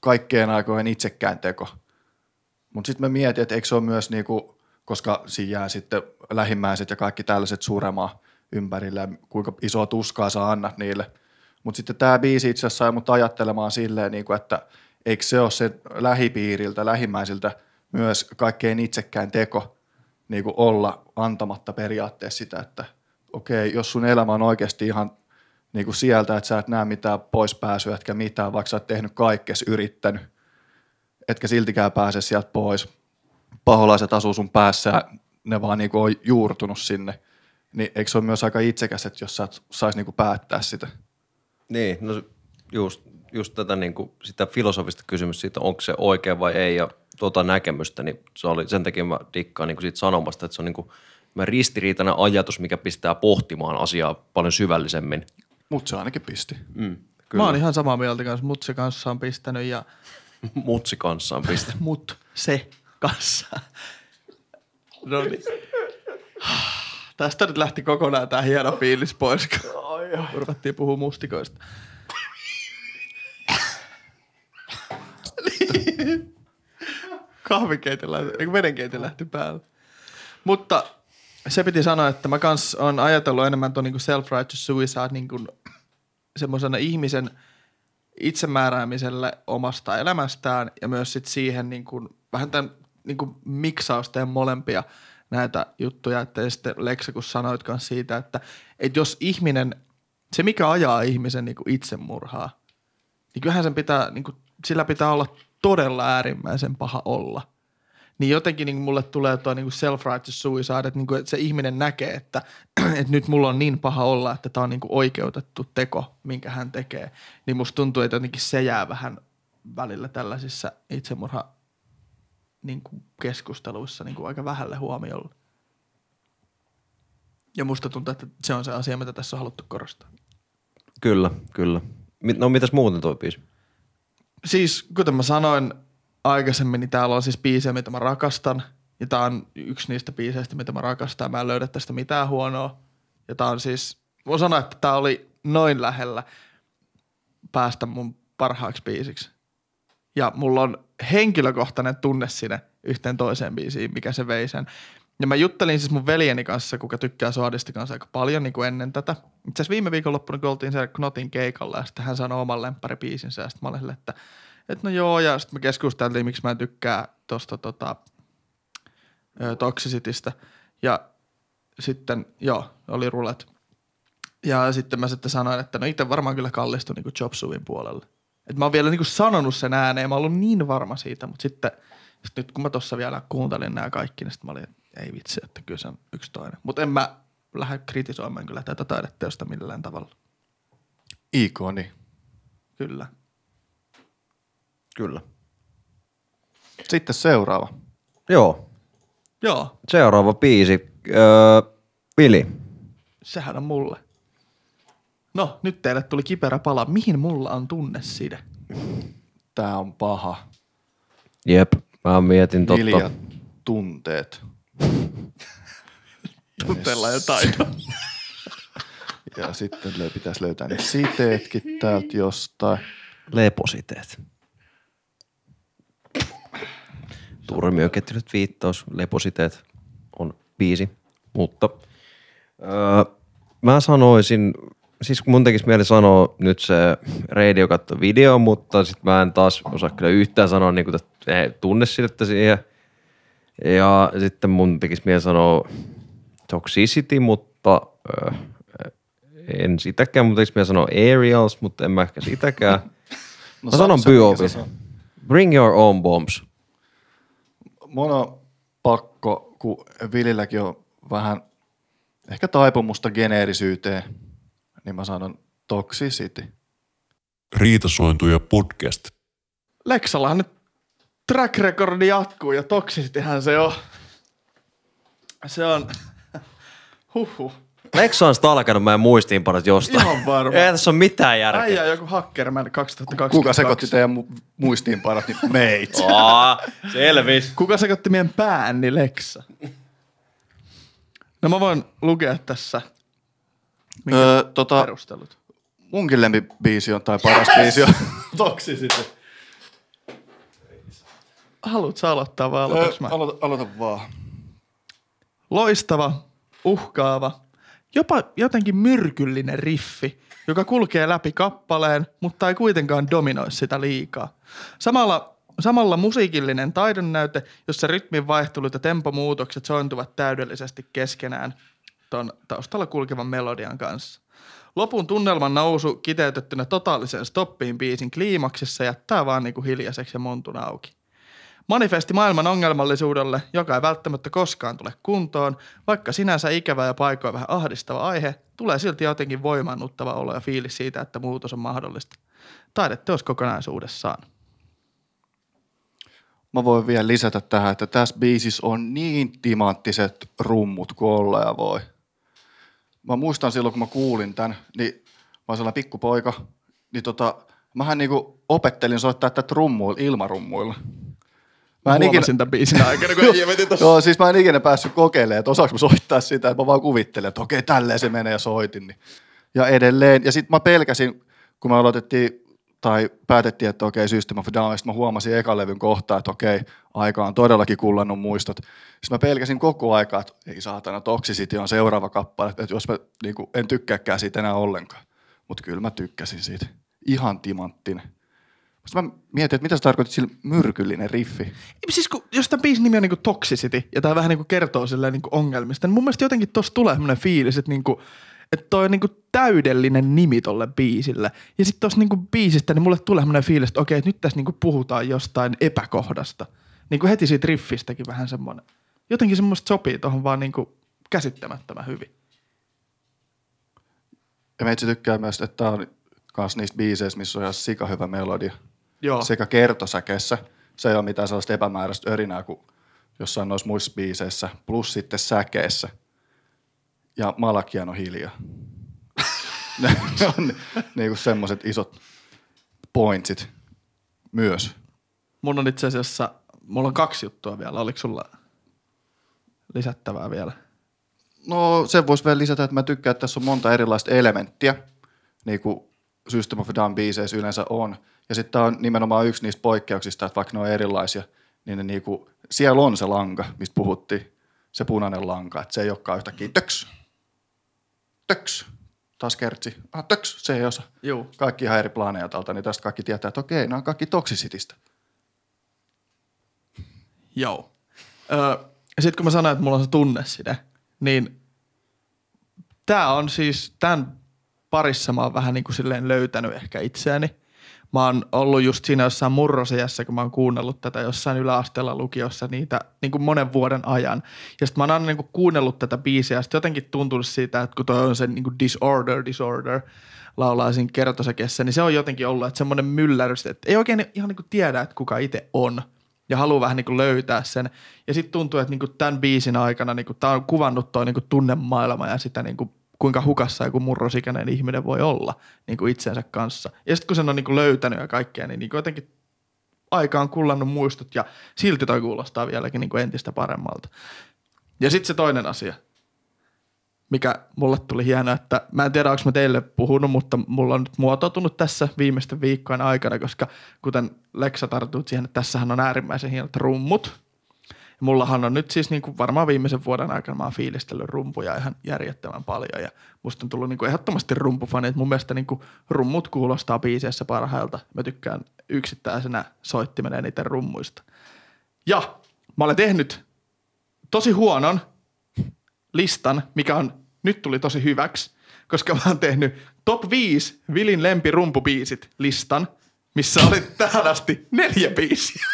kaikkeen aikojen itsekään teko. Mutta sitten mä mietin, että eikö se ole myös niinku, koska siinä jää sitten lähimmäiset ja kaikki tällaiset suremaan ympärille ja kuinka isoa tuskaa sä annat niille. Mutta sitten tämä biisi itse asiassa sai mut ajattelemaan silleen, niinku, että eikö se ole se lähipiiriltä, lähimmäisiltä myös kaikkein itsekään teko niinku olla antamatta periaatteessa sitä, että okei, jos sun elämä on oikeasti ihan niinku sieltä, että sä et näe mitään poispääsyä, etkä mitään, vaikka sä oot tehnyt kaikkes, yrittänyt, etkä siltikään pääse sieltä pois. Paholaiset asuu sun päässä ja ne vaan niinku on juurtunut sinne. Niin eikö se ole myös aika itsekäs, että jos sä et sais niinku päättää sitä? Niin, no just, just tätä niin kuin, sitä filosofista kysymystä siitä, onko se oikein vai ei ja tuota näkemystä, niin se oli, sen takia mä dikkaan niin kuin siitä sanomasta, että se on niin kuin, mä ristiriitainen ajatus, mikä pistää pohtimaan asiaa paljon syvällisemmin. Mut se ainakin pisti. Mm, Mä oon ihan samaa mieltä kanssa. Mut se kanssa on pistänyt ja *laughs* Mutsi kanssa on pistänyt. *laughs* mut se kanssa. No niin. Tästä nyt lähti kokonaan tää hieno fiilis pois, kun ruvettiin puhua mustikoista. Niin. Kahvikeitin lähti, eikö vedenkeitin lähti päälle. Mutta se piti sanoa, että mä kans on ajatellut enemmän tuon niinku self-righteous suicide niinku semmoisena ihmisen itsemääräämiselle omasta elämästään ja myös sit siihen niin kuin, vähän tämän niin kuin miksausta ja molempia näitä juttuja, että sitten Leksa, kun sanoit kanssa siitä, että, että jos ihminen, se mikä ajaa ihmisen niin kuin itsemurhaa, niin kyllähän sen pitää, niin kuin, sillä pitää olla todella äärimmäisen paha olla. Niin jotenkin niin mulle tulee tuo niin self-righteous suicide, että, niin kuin, että se ihminen näkee, että, *clears throat* että nyt mulla on niin paha olla, että tämä on niin kuin oikeutettu teko, minkä hän tekee. Niin musta tuntuu, että jotenkin se jää vähän välillä tällaisissa itsemurha niin kuin keskusteluissa niin kuin aika vähälle huomiolle. Ja musta tuntuu, että se on se asia, mitä tässä on haluttu korostaa. Kyllä, kyllä. No mitäs muuten toi biisi? Siis kuten mä sanoin aikaisemmin, niin täällä on siis biisejä, mitä mä rakastan. Ja tää on yksi niistä biiseistä, mitä mä rakastan. Mä en löydä tästä mitään huonoa. Ja tää on siis, voin sanoa, että tää oli noin lähellä päästä mun parhaaksi biisiksi. Ja mulla on henkilökohtainen tunne sinne yhteen toiseen biisiin, mikä se vei sen. Ja mä juttelin siis mun veljeni kanssa, kuka tykkää Soadisti kanssa aika paljon niin kuin ennen tätä. Itse asiassa viime viikonloppuna, kun oltiin siellä Knotin keikalla ja sitten hän sanoi oman lempparibiisinsä ja sitten mä olin että, että no joo ja sitten me keskusteltiin, miksi mä tykkää tosta tota, Toxicitystä. Ja sitten joo, oli rulet. Ja sitten mä sitten sanoin, että no itse varmaan kyllä kallistui niin Chop Suvin puolelle. Et mä oon vielä niin sanonut sen ääneen, mä oon ollut niin varma siitä, mutta sitten sit nyt kun mä tuossa vielä kuuntelin nämä kaikki, niin sitten mä olin, että ei vitsi, että kyllä se on yksi toinen. Mutta en mä lähde kritisoimaan kyllä tätä taideteosta millään tavalla. Ikoni. Kyllä. Kyllä. Sitten seuraava. Joo, Joo, seuraava biisi. Öö, Vili. sehän on mulle. No, nyt teille tuli kiperä pala. Mihin mulla on tunneside? Tää on paha. Jep, mä mietin totta. Hiljat tunteet. *laughs* Tunteella ja taito. *laughs* Ja sitten pitäisi löytää ne siteetkin täältä jostain. Lepositeet. Turmio kettynyt viittaus, lepositeet on biisi, mutta öö, mä sanoisin, siis mun tekisi mieli sanoa nyt se radio katto video, mutta sit mä en taas osaa kyllä yhtään sanoa niin kuin tunnesidettä siihen. Ja sitten mun tekisi mieli sanoa Toxicity, mutta öö, en sitäkään, mutta tekisi mieli sanoa Aerials, mutta en mä ehkä sitäkään. *laughs* Mä sanon on? Bring your own bombs. Mun on pakko, kun Vililläkin on vähän ehkä taipumusta geneerisyyteen, niin mä sanon Toxicity. Riitasointuja podcast. Lexallahan nyt track recordi jatkuu ja toksisitihän se on. Se on, *laughs* huhhuh. Lexa on stalkannut meidän muistiinpanot jostain. Ihan varma. Ei tässä ole mitään järkeä. Äijä joku Hackerman 2022. Kuka sekoitti teidän mu- muistiinpanot, niin meit. Aa, selvis. Kuka sekoitti meidän pään, niin Lexa. No mä voin lukea tässä minkä Öö, tota, perustelut. munkin lempibiisi on, tai paras biisi on *laughs* Toxicity. Haluatko sä aloittaa vai aloitaks mä? aloita, aloita vaan. Loistava, uhkaava, jopa jotenkin myrkyllinen riffi, joka kulkee läpi kappaleen, mutta ei kuitenkaan dominoi sitä liikaa. Samalla, samalla musiikillinen taidonnäyte, jossa rytmin vaihtelut ja tempomuutokset sointuvat täydellisesti keskenään ton taustalla kulkevan melodian kanssa. Lopun tunnelman nousu kiteytettynä totaaliseen stoppiin biisin kliimaksissa jättää vaan niinku hiljaiseksi ja montun auki. Manifesti maailman ongelmallisuudelle, joka ei välttämättä koskaan tule kuntoon, vaikka sinänsä ikävä ja paikoin vähän ahdistava aihe, tulee silti jotenkin voimaannuttava olo ja fiilis siitä, että muutos on mahdollista. Taideteos kokonaisuudessaan. Mä voin vielä lisätä tähän, että tässä biisissä on niin timanttiset rummut kuin olla ja voi. Mä muistan silloin, kun mä kuulin tämän, niin mä oon sellainen pikkupoika, niin tota, mähän niinku opettelin soittaa tätä rummuilla, ilmarummuilla. Mä en ikinä- tämän biisin aikana, kun *laughs* ei veti tossa. Joo, siis mä en ikinä päässyt kokeilemaan, että osaanko mä soittaa sitä, että mä vaan kuvittelen, että okei, tälleen se menee ja soitin. Niin. Ja edelleen, ja sitten mä pelkäsin, kun me aloitettiin tai päätettiin, että okei, System of Down, mä huomasin ekan levyn kohtaa, että okei, aika on todellakin kullannut muistot. Sitten mä pelkäsin koko aikaa, että ei saatana, Toxicity on seuraava kappale, että jos mä niin kuin, en tykkääkään siitä enää ollenkaan. Mutta kyllä mä tykkäsin siitä. Ihan timanttinen. Sitten mä mietin, että mitä sä tarkoitit sillä myrkyllinen riffi. Siis kun, jos tämän biisin nimi on niinku Toxicity, ja tämä vähän niinku kertoo silleen niinku ongelmista, niin mun mielestä jotenkin tossa tulee semmoinen fiilis, että niinku, että toi on niinku täydellinen nimi tolle biisille. Ja sitten tuossa niinku biisistä, niin mulle tulee semmoinen fiilis, että okei, että nyt tässä niinku puhutaan jostain epäkohdasta. Niinku heti siitä riffistäkin vähän semmoinen. Jotenkin semmoista sopii tuohon vaan niinku käsittämättömän hyvin. Ja meitsi tykkää myös, että tää on kans niistä biiseistä, missä on ihan sika hyvä melodia. Joo. Sekä kertosäkeessä, se ei ole mitään sellaista epämääräistä örinää kuin jossain noissa muissa biiseissä, plus sitten säkeessä. Ja Malakian on hiljaa. *laughs* ne on niinku semmoiset isot pointsit myös. Mun on itse asiassa, mulla on kaksi juttua vielä. Oliko sulla lisättävää vielä? No sen voisi vielä lisätä, että mä tykkään, että tässä on monta erilaista elementtiä, niin kuin System of Down biiseissä yleensä on. Ja sitten tämä on nimenomaan yksi niistä poikkeuksista, että vaikka ne on erilaisia, niin ne niinku, siellä on se lanka, mistä puhuttiin, se punainen lanka, että se ei olekaan yhtäkkiä töks, töks, taas kertsi, ah, töks, se ei osa. Joo. Kaikki ihan eri planeetalta, niin tästä kaikki tietää, että okei, nämä on kaikki toksisitistä. Joo. Öö, Sitten kun mä sanoin, että mulla on se tunneside, niin tämä on siis, tämän parissa mä oon vähän niin kuin silleen löytänyt ehkä itseäni. Mä oon ollut just siinä jossain murrosijassa, kun mä oon kuunnellut tätä jossain yläasteella lukiossa niitä niin kuin monen vuoden ajan. Ja sitten mä oon aina niin kuin kuunnellut tätä biisiä ja sitten jotenkin tuntunut siitä, että kun toi on se niin kuin disorder, disorder, laulaa siinä kertosäkeessä, niin se on jotenkin ollut, että semmoinen myllärys, että ei oikein ihan niin kuin tiedä, että kuka itse on ja haluaa vähän niin kuin löytää sen. Ja sitten tuntuu, että niin kuin tämän biisin aikana niin kuin tämä on kuvannut toi niin tunnemaailma ja sitä niin kuin kuinka hukassa joku murrosikäinen ihminen voi olla niin kuin itsensä kanssa. Ja sitten kun sen on niin kuin löytänyt ja kaikkea, niin, niin kuin jotenkin aika on kullannut muistot ja silti toi kuulostaa vieläkin niin kuin entistä paremmalta. Ja sitten se toinen asia, mikä mulle tuli hieno, että mä en tiedä, onko mä teille puhunut, mutta mulla on nyt muotoutunut tässä viimeisten viikkojen aikana, koska kuten Leksa tartut siihen, että tässähän on äärimmäisen hienot rummut. Mullahan on nyt siis niin kuin varmaan viimeisen vuoden aikana mä oon fiilistellyt rumpuja ihan järjettömän paljon ja musta on tullut niin kuin ehdottomasti rumpufani, että mun mielestä niin kuin rummut kuulostaa biiseissä parhailta. Mä tykkään yksittäisenä soittimena eniten rummuista. Ja mä olen tehnyt tosi huonon listan, mikä on, nyt tuli tosi hyväksi, koska mä oon tehnyt top 5 Vilin lempirumpubiisit listan missä oli tähän asti neljä biisiä.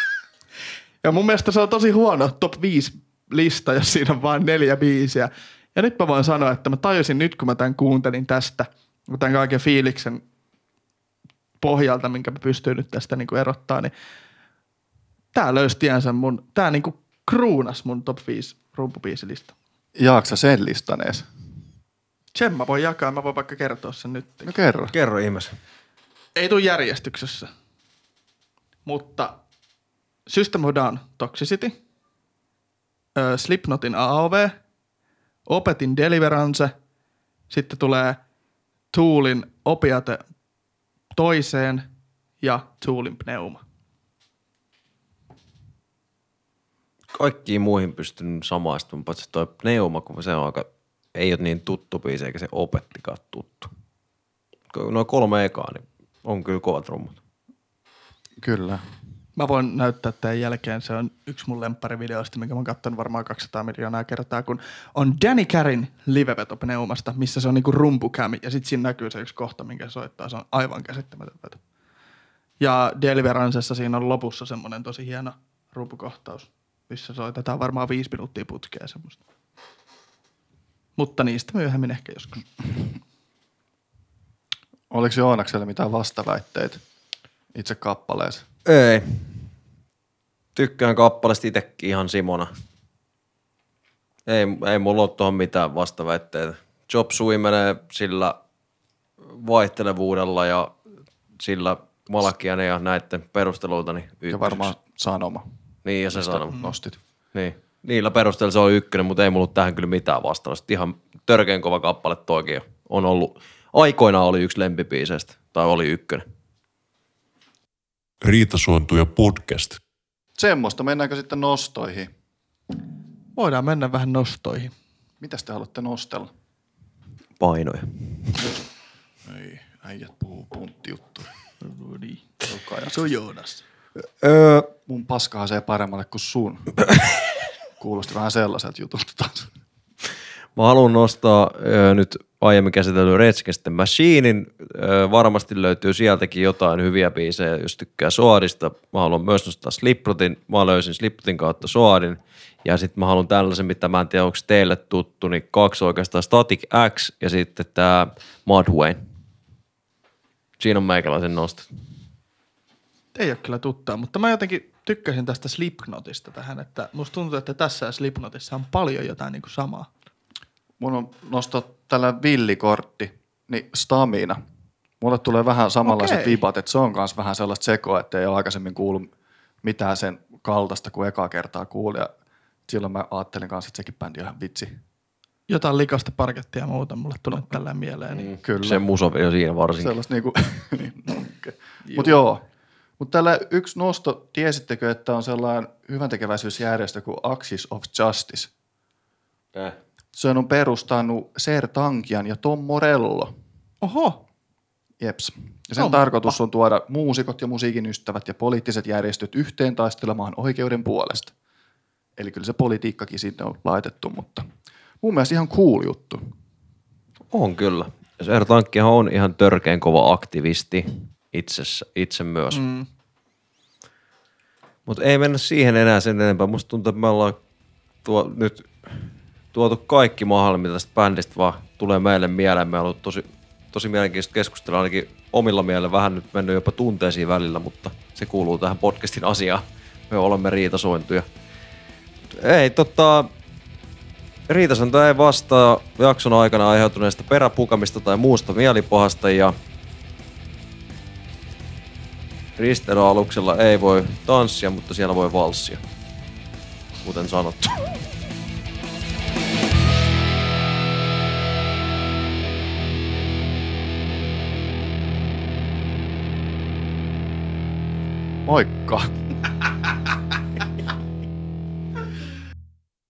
Ja mun mielestä se on tosi huono top 5 lista, jos siinä on vain neljä biisiä. Ja nyt mä voin sanoa, että mä tajusin nyt, kun mä tämän kuuntelin tästä, tämän kaiken fiiliksen pohjalta, minkä mä pystyn nyt tästä niin erottaa, niin tää löysi tiensä mun, tää niin kruunas mun top 5 rumpubiisilista. Jaaksa sen listan ees? Sen mä voin jakaa, mä voin vaikka kertoa sen nyt. No kerro. Kerro ihmeessä. Ei tule järjestyksessä, mutta System of Down Toxicity, äh, Slipknotin AOV, Opetin Deliverance, sitten tulee Toolin Opiate toiseen ja Toolin Pneuma. Kaikkiin muihin pystyn samaistumaan, paitsi toi Pneuma, kun se on aika, ei ole niin tuttu biisi, eikä se opettikaan tuttu. Noin kolme ekaa, niin on kyllä kovat rummat. Kyllä. Mä voin näyttää tämän jälkeen. Se on yksi mun lempparivideoista, minkä mä oon katsonut varmaan 200 miljoonaa kertaa, kun on Danny Carin liveveto pneumasta, missä se on niinku rumpukämi ja sitten siinä näkyy se yksi kohta, minkä se soittaa. Se on aivan käsittämätön veto. Ja Deliverancessa siinä on lopussa semmoinen tosi hieno rumpukohtaus, missä soitetaan varmaan viisi minuuttia putkea semmoista. Mutta niistä myöhemmin ehkä joskus. Oliko Joonakselle mitään vastaväitteitä itse kappaleeseen? Ei. Tykkään kappaleesta itsekin ihan Simona. Ei, ei mulla ole tuohon mitään vastaväitteitä. Job Sui menee sillä vaihtelevuudella ja sillä Malakian ja näiden perusteluilta niin Ja varmaan sanoma. Niin, ja se sanoo. Nostit. Niin. Niillä perusteella se on ykkönen, mutta ei mulla ollut tähän kyllä mitään vastausta. Ihan törkeän kova kappale toikin on ollut. Aikoinaan oli yksi lempipiiseistä, tai oli ykkönen. Riitasuontuja podcast. Semmoista. Mennäänkö sitten nostoihin? Voidaan mennä vähän nostoihin. Mitäs te haluatte nostella? Painoja. Ei, äijät puhuu punttijuttuja. No niin. Se on Joonas. Öö, Mun paskahan se paremmalle kuin sun. *laughs* Kuulosti vähän sellaiselta jutulta taas. Mä haluan nostaa ö, nyt aiemmin Rage Against the Machinein. Varmasti löytyy sieltäkin jotain hyviä biisejä, jos tykkää Soadista. Mä haluan myös nostaa Slipknotin. Mä löysin Slipknotin kautta Soadin. Ja sitten mä haluan tällaisen, mitä mä en tiedä, onko teille tuttu, niin kaksi oikeastaan Static X ja sitten tämä Mudwayne. Siinä on meikäläisen nostot. Ei ole kyllä tuttaa, mutta mä jotenkin tykkäsin tästä Slipknotista tähän, että musta tuntuu, että tässä ja Slipknotissa on paljon jotain niin kuin samaa. Mun on nostaa tällä villikortti, niin stamina. Mulle tulee vähän samanlaiset Okei. vibat, että se on myös vähän sellaista sekoa, että ei ole aikaisemmin kuullut mitään sen kaltaista kuin ekaa kertaa kuuli. Ja silloin mä ajattelin kanssa, että sekin bändi on ihan vitsi. Jotain likasta parkettia ja muuta mulle tulee no. tällä mieleen. Niin. Kyllä. Se musovideo siinä varsinkin. Sellaista niinku, *laughs* niin, no, okay. Mutta joo. Mutta tällä yksi nosto, tiesittekö, että on sellainen hyväntekeväisyysjärjestö kuin Axis of Justice? Eh. Sen on perustanut Ser Tankian ja Tom Morello. Oho, Jeps. Ja sen Tompa. tarkoitus on tuoda muusikot ja musiikin ystävät ja poliittiset järjestöt yhteen taistelemaan oikeuden puolesta. Eli kyllä se politiikkakin sinne on laitettu, mutta mun mielestä ihan cool juttu. On kyllä. Ser Tankkihan on ihan törkeän kova aktivisti itsessä, itse myös. Mm. Mutta ei mennä siihen enää sen enempää. Musta tuntuu, että me ollaan tuo, nyt tuotu kaikki mahdollinen, mitä tästä bändistä vaan tulee meille mieleen. Me on ollut tosi, tosi mielenkiintoista keskustella, ainakin omilla mielellä vähän nyt mennyt jopa tunteisiin välillä, mutta se kuuluu tähän podcastin asiaan. Me olemme riitasointuja. Ei, tota, riitasointuja ei vastaa jakson aikana aiheutuneesta peräpukamista tai muusta mielipahasta ja Risteilyaluksella ei voi tanssia, mutta siellä voi valssia. Kuten sanottu. Moikka!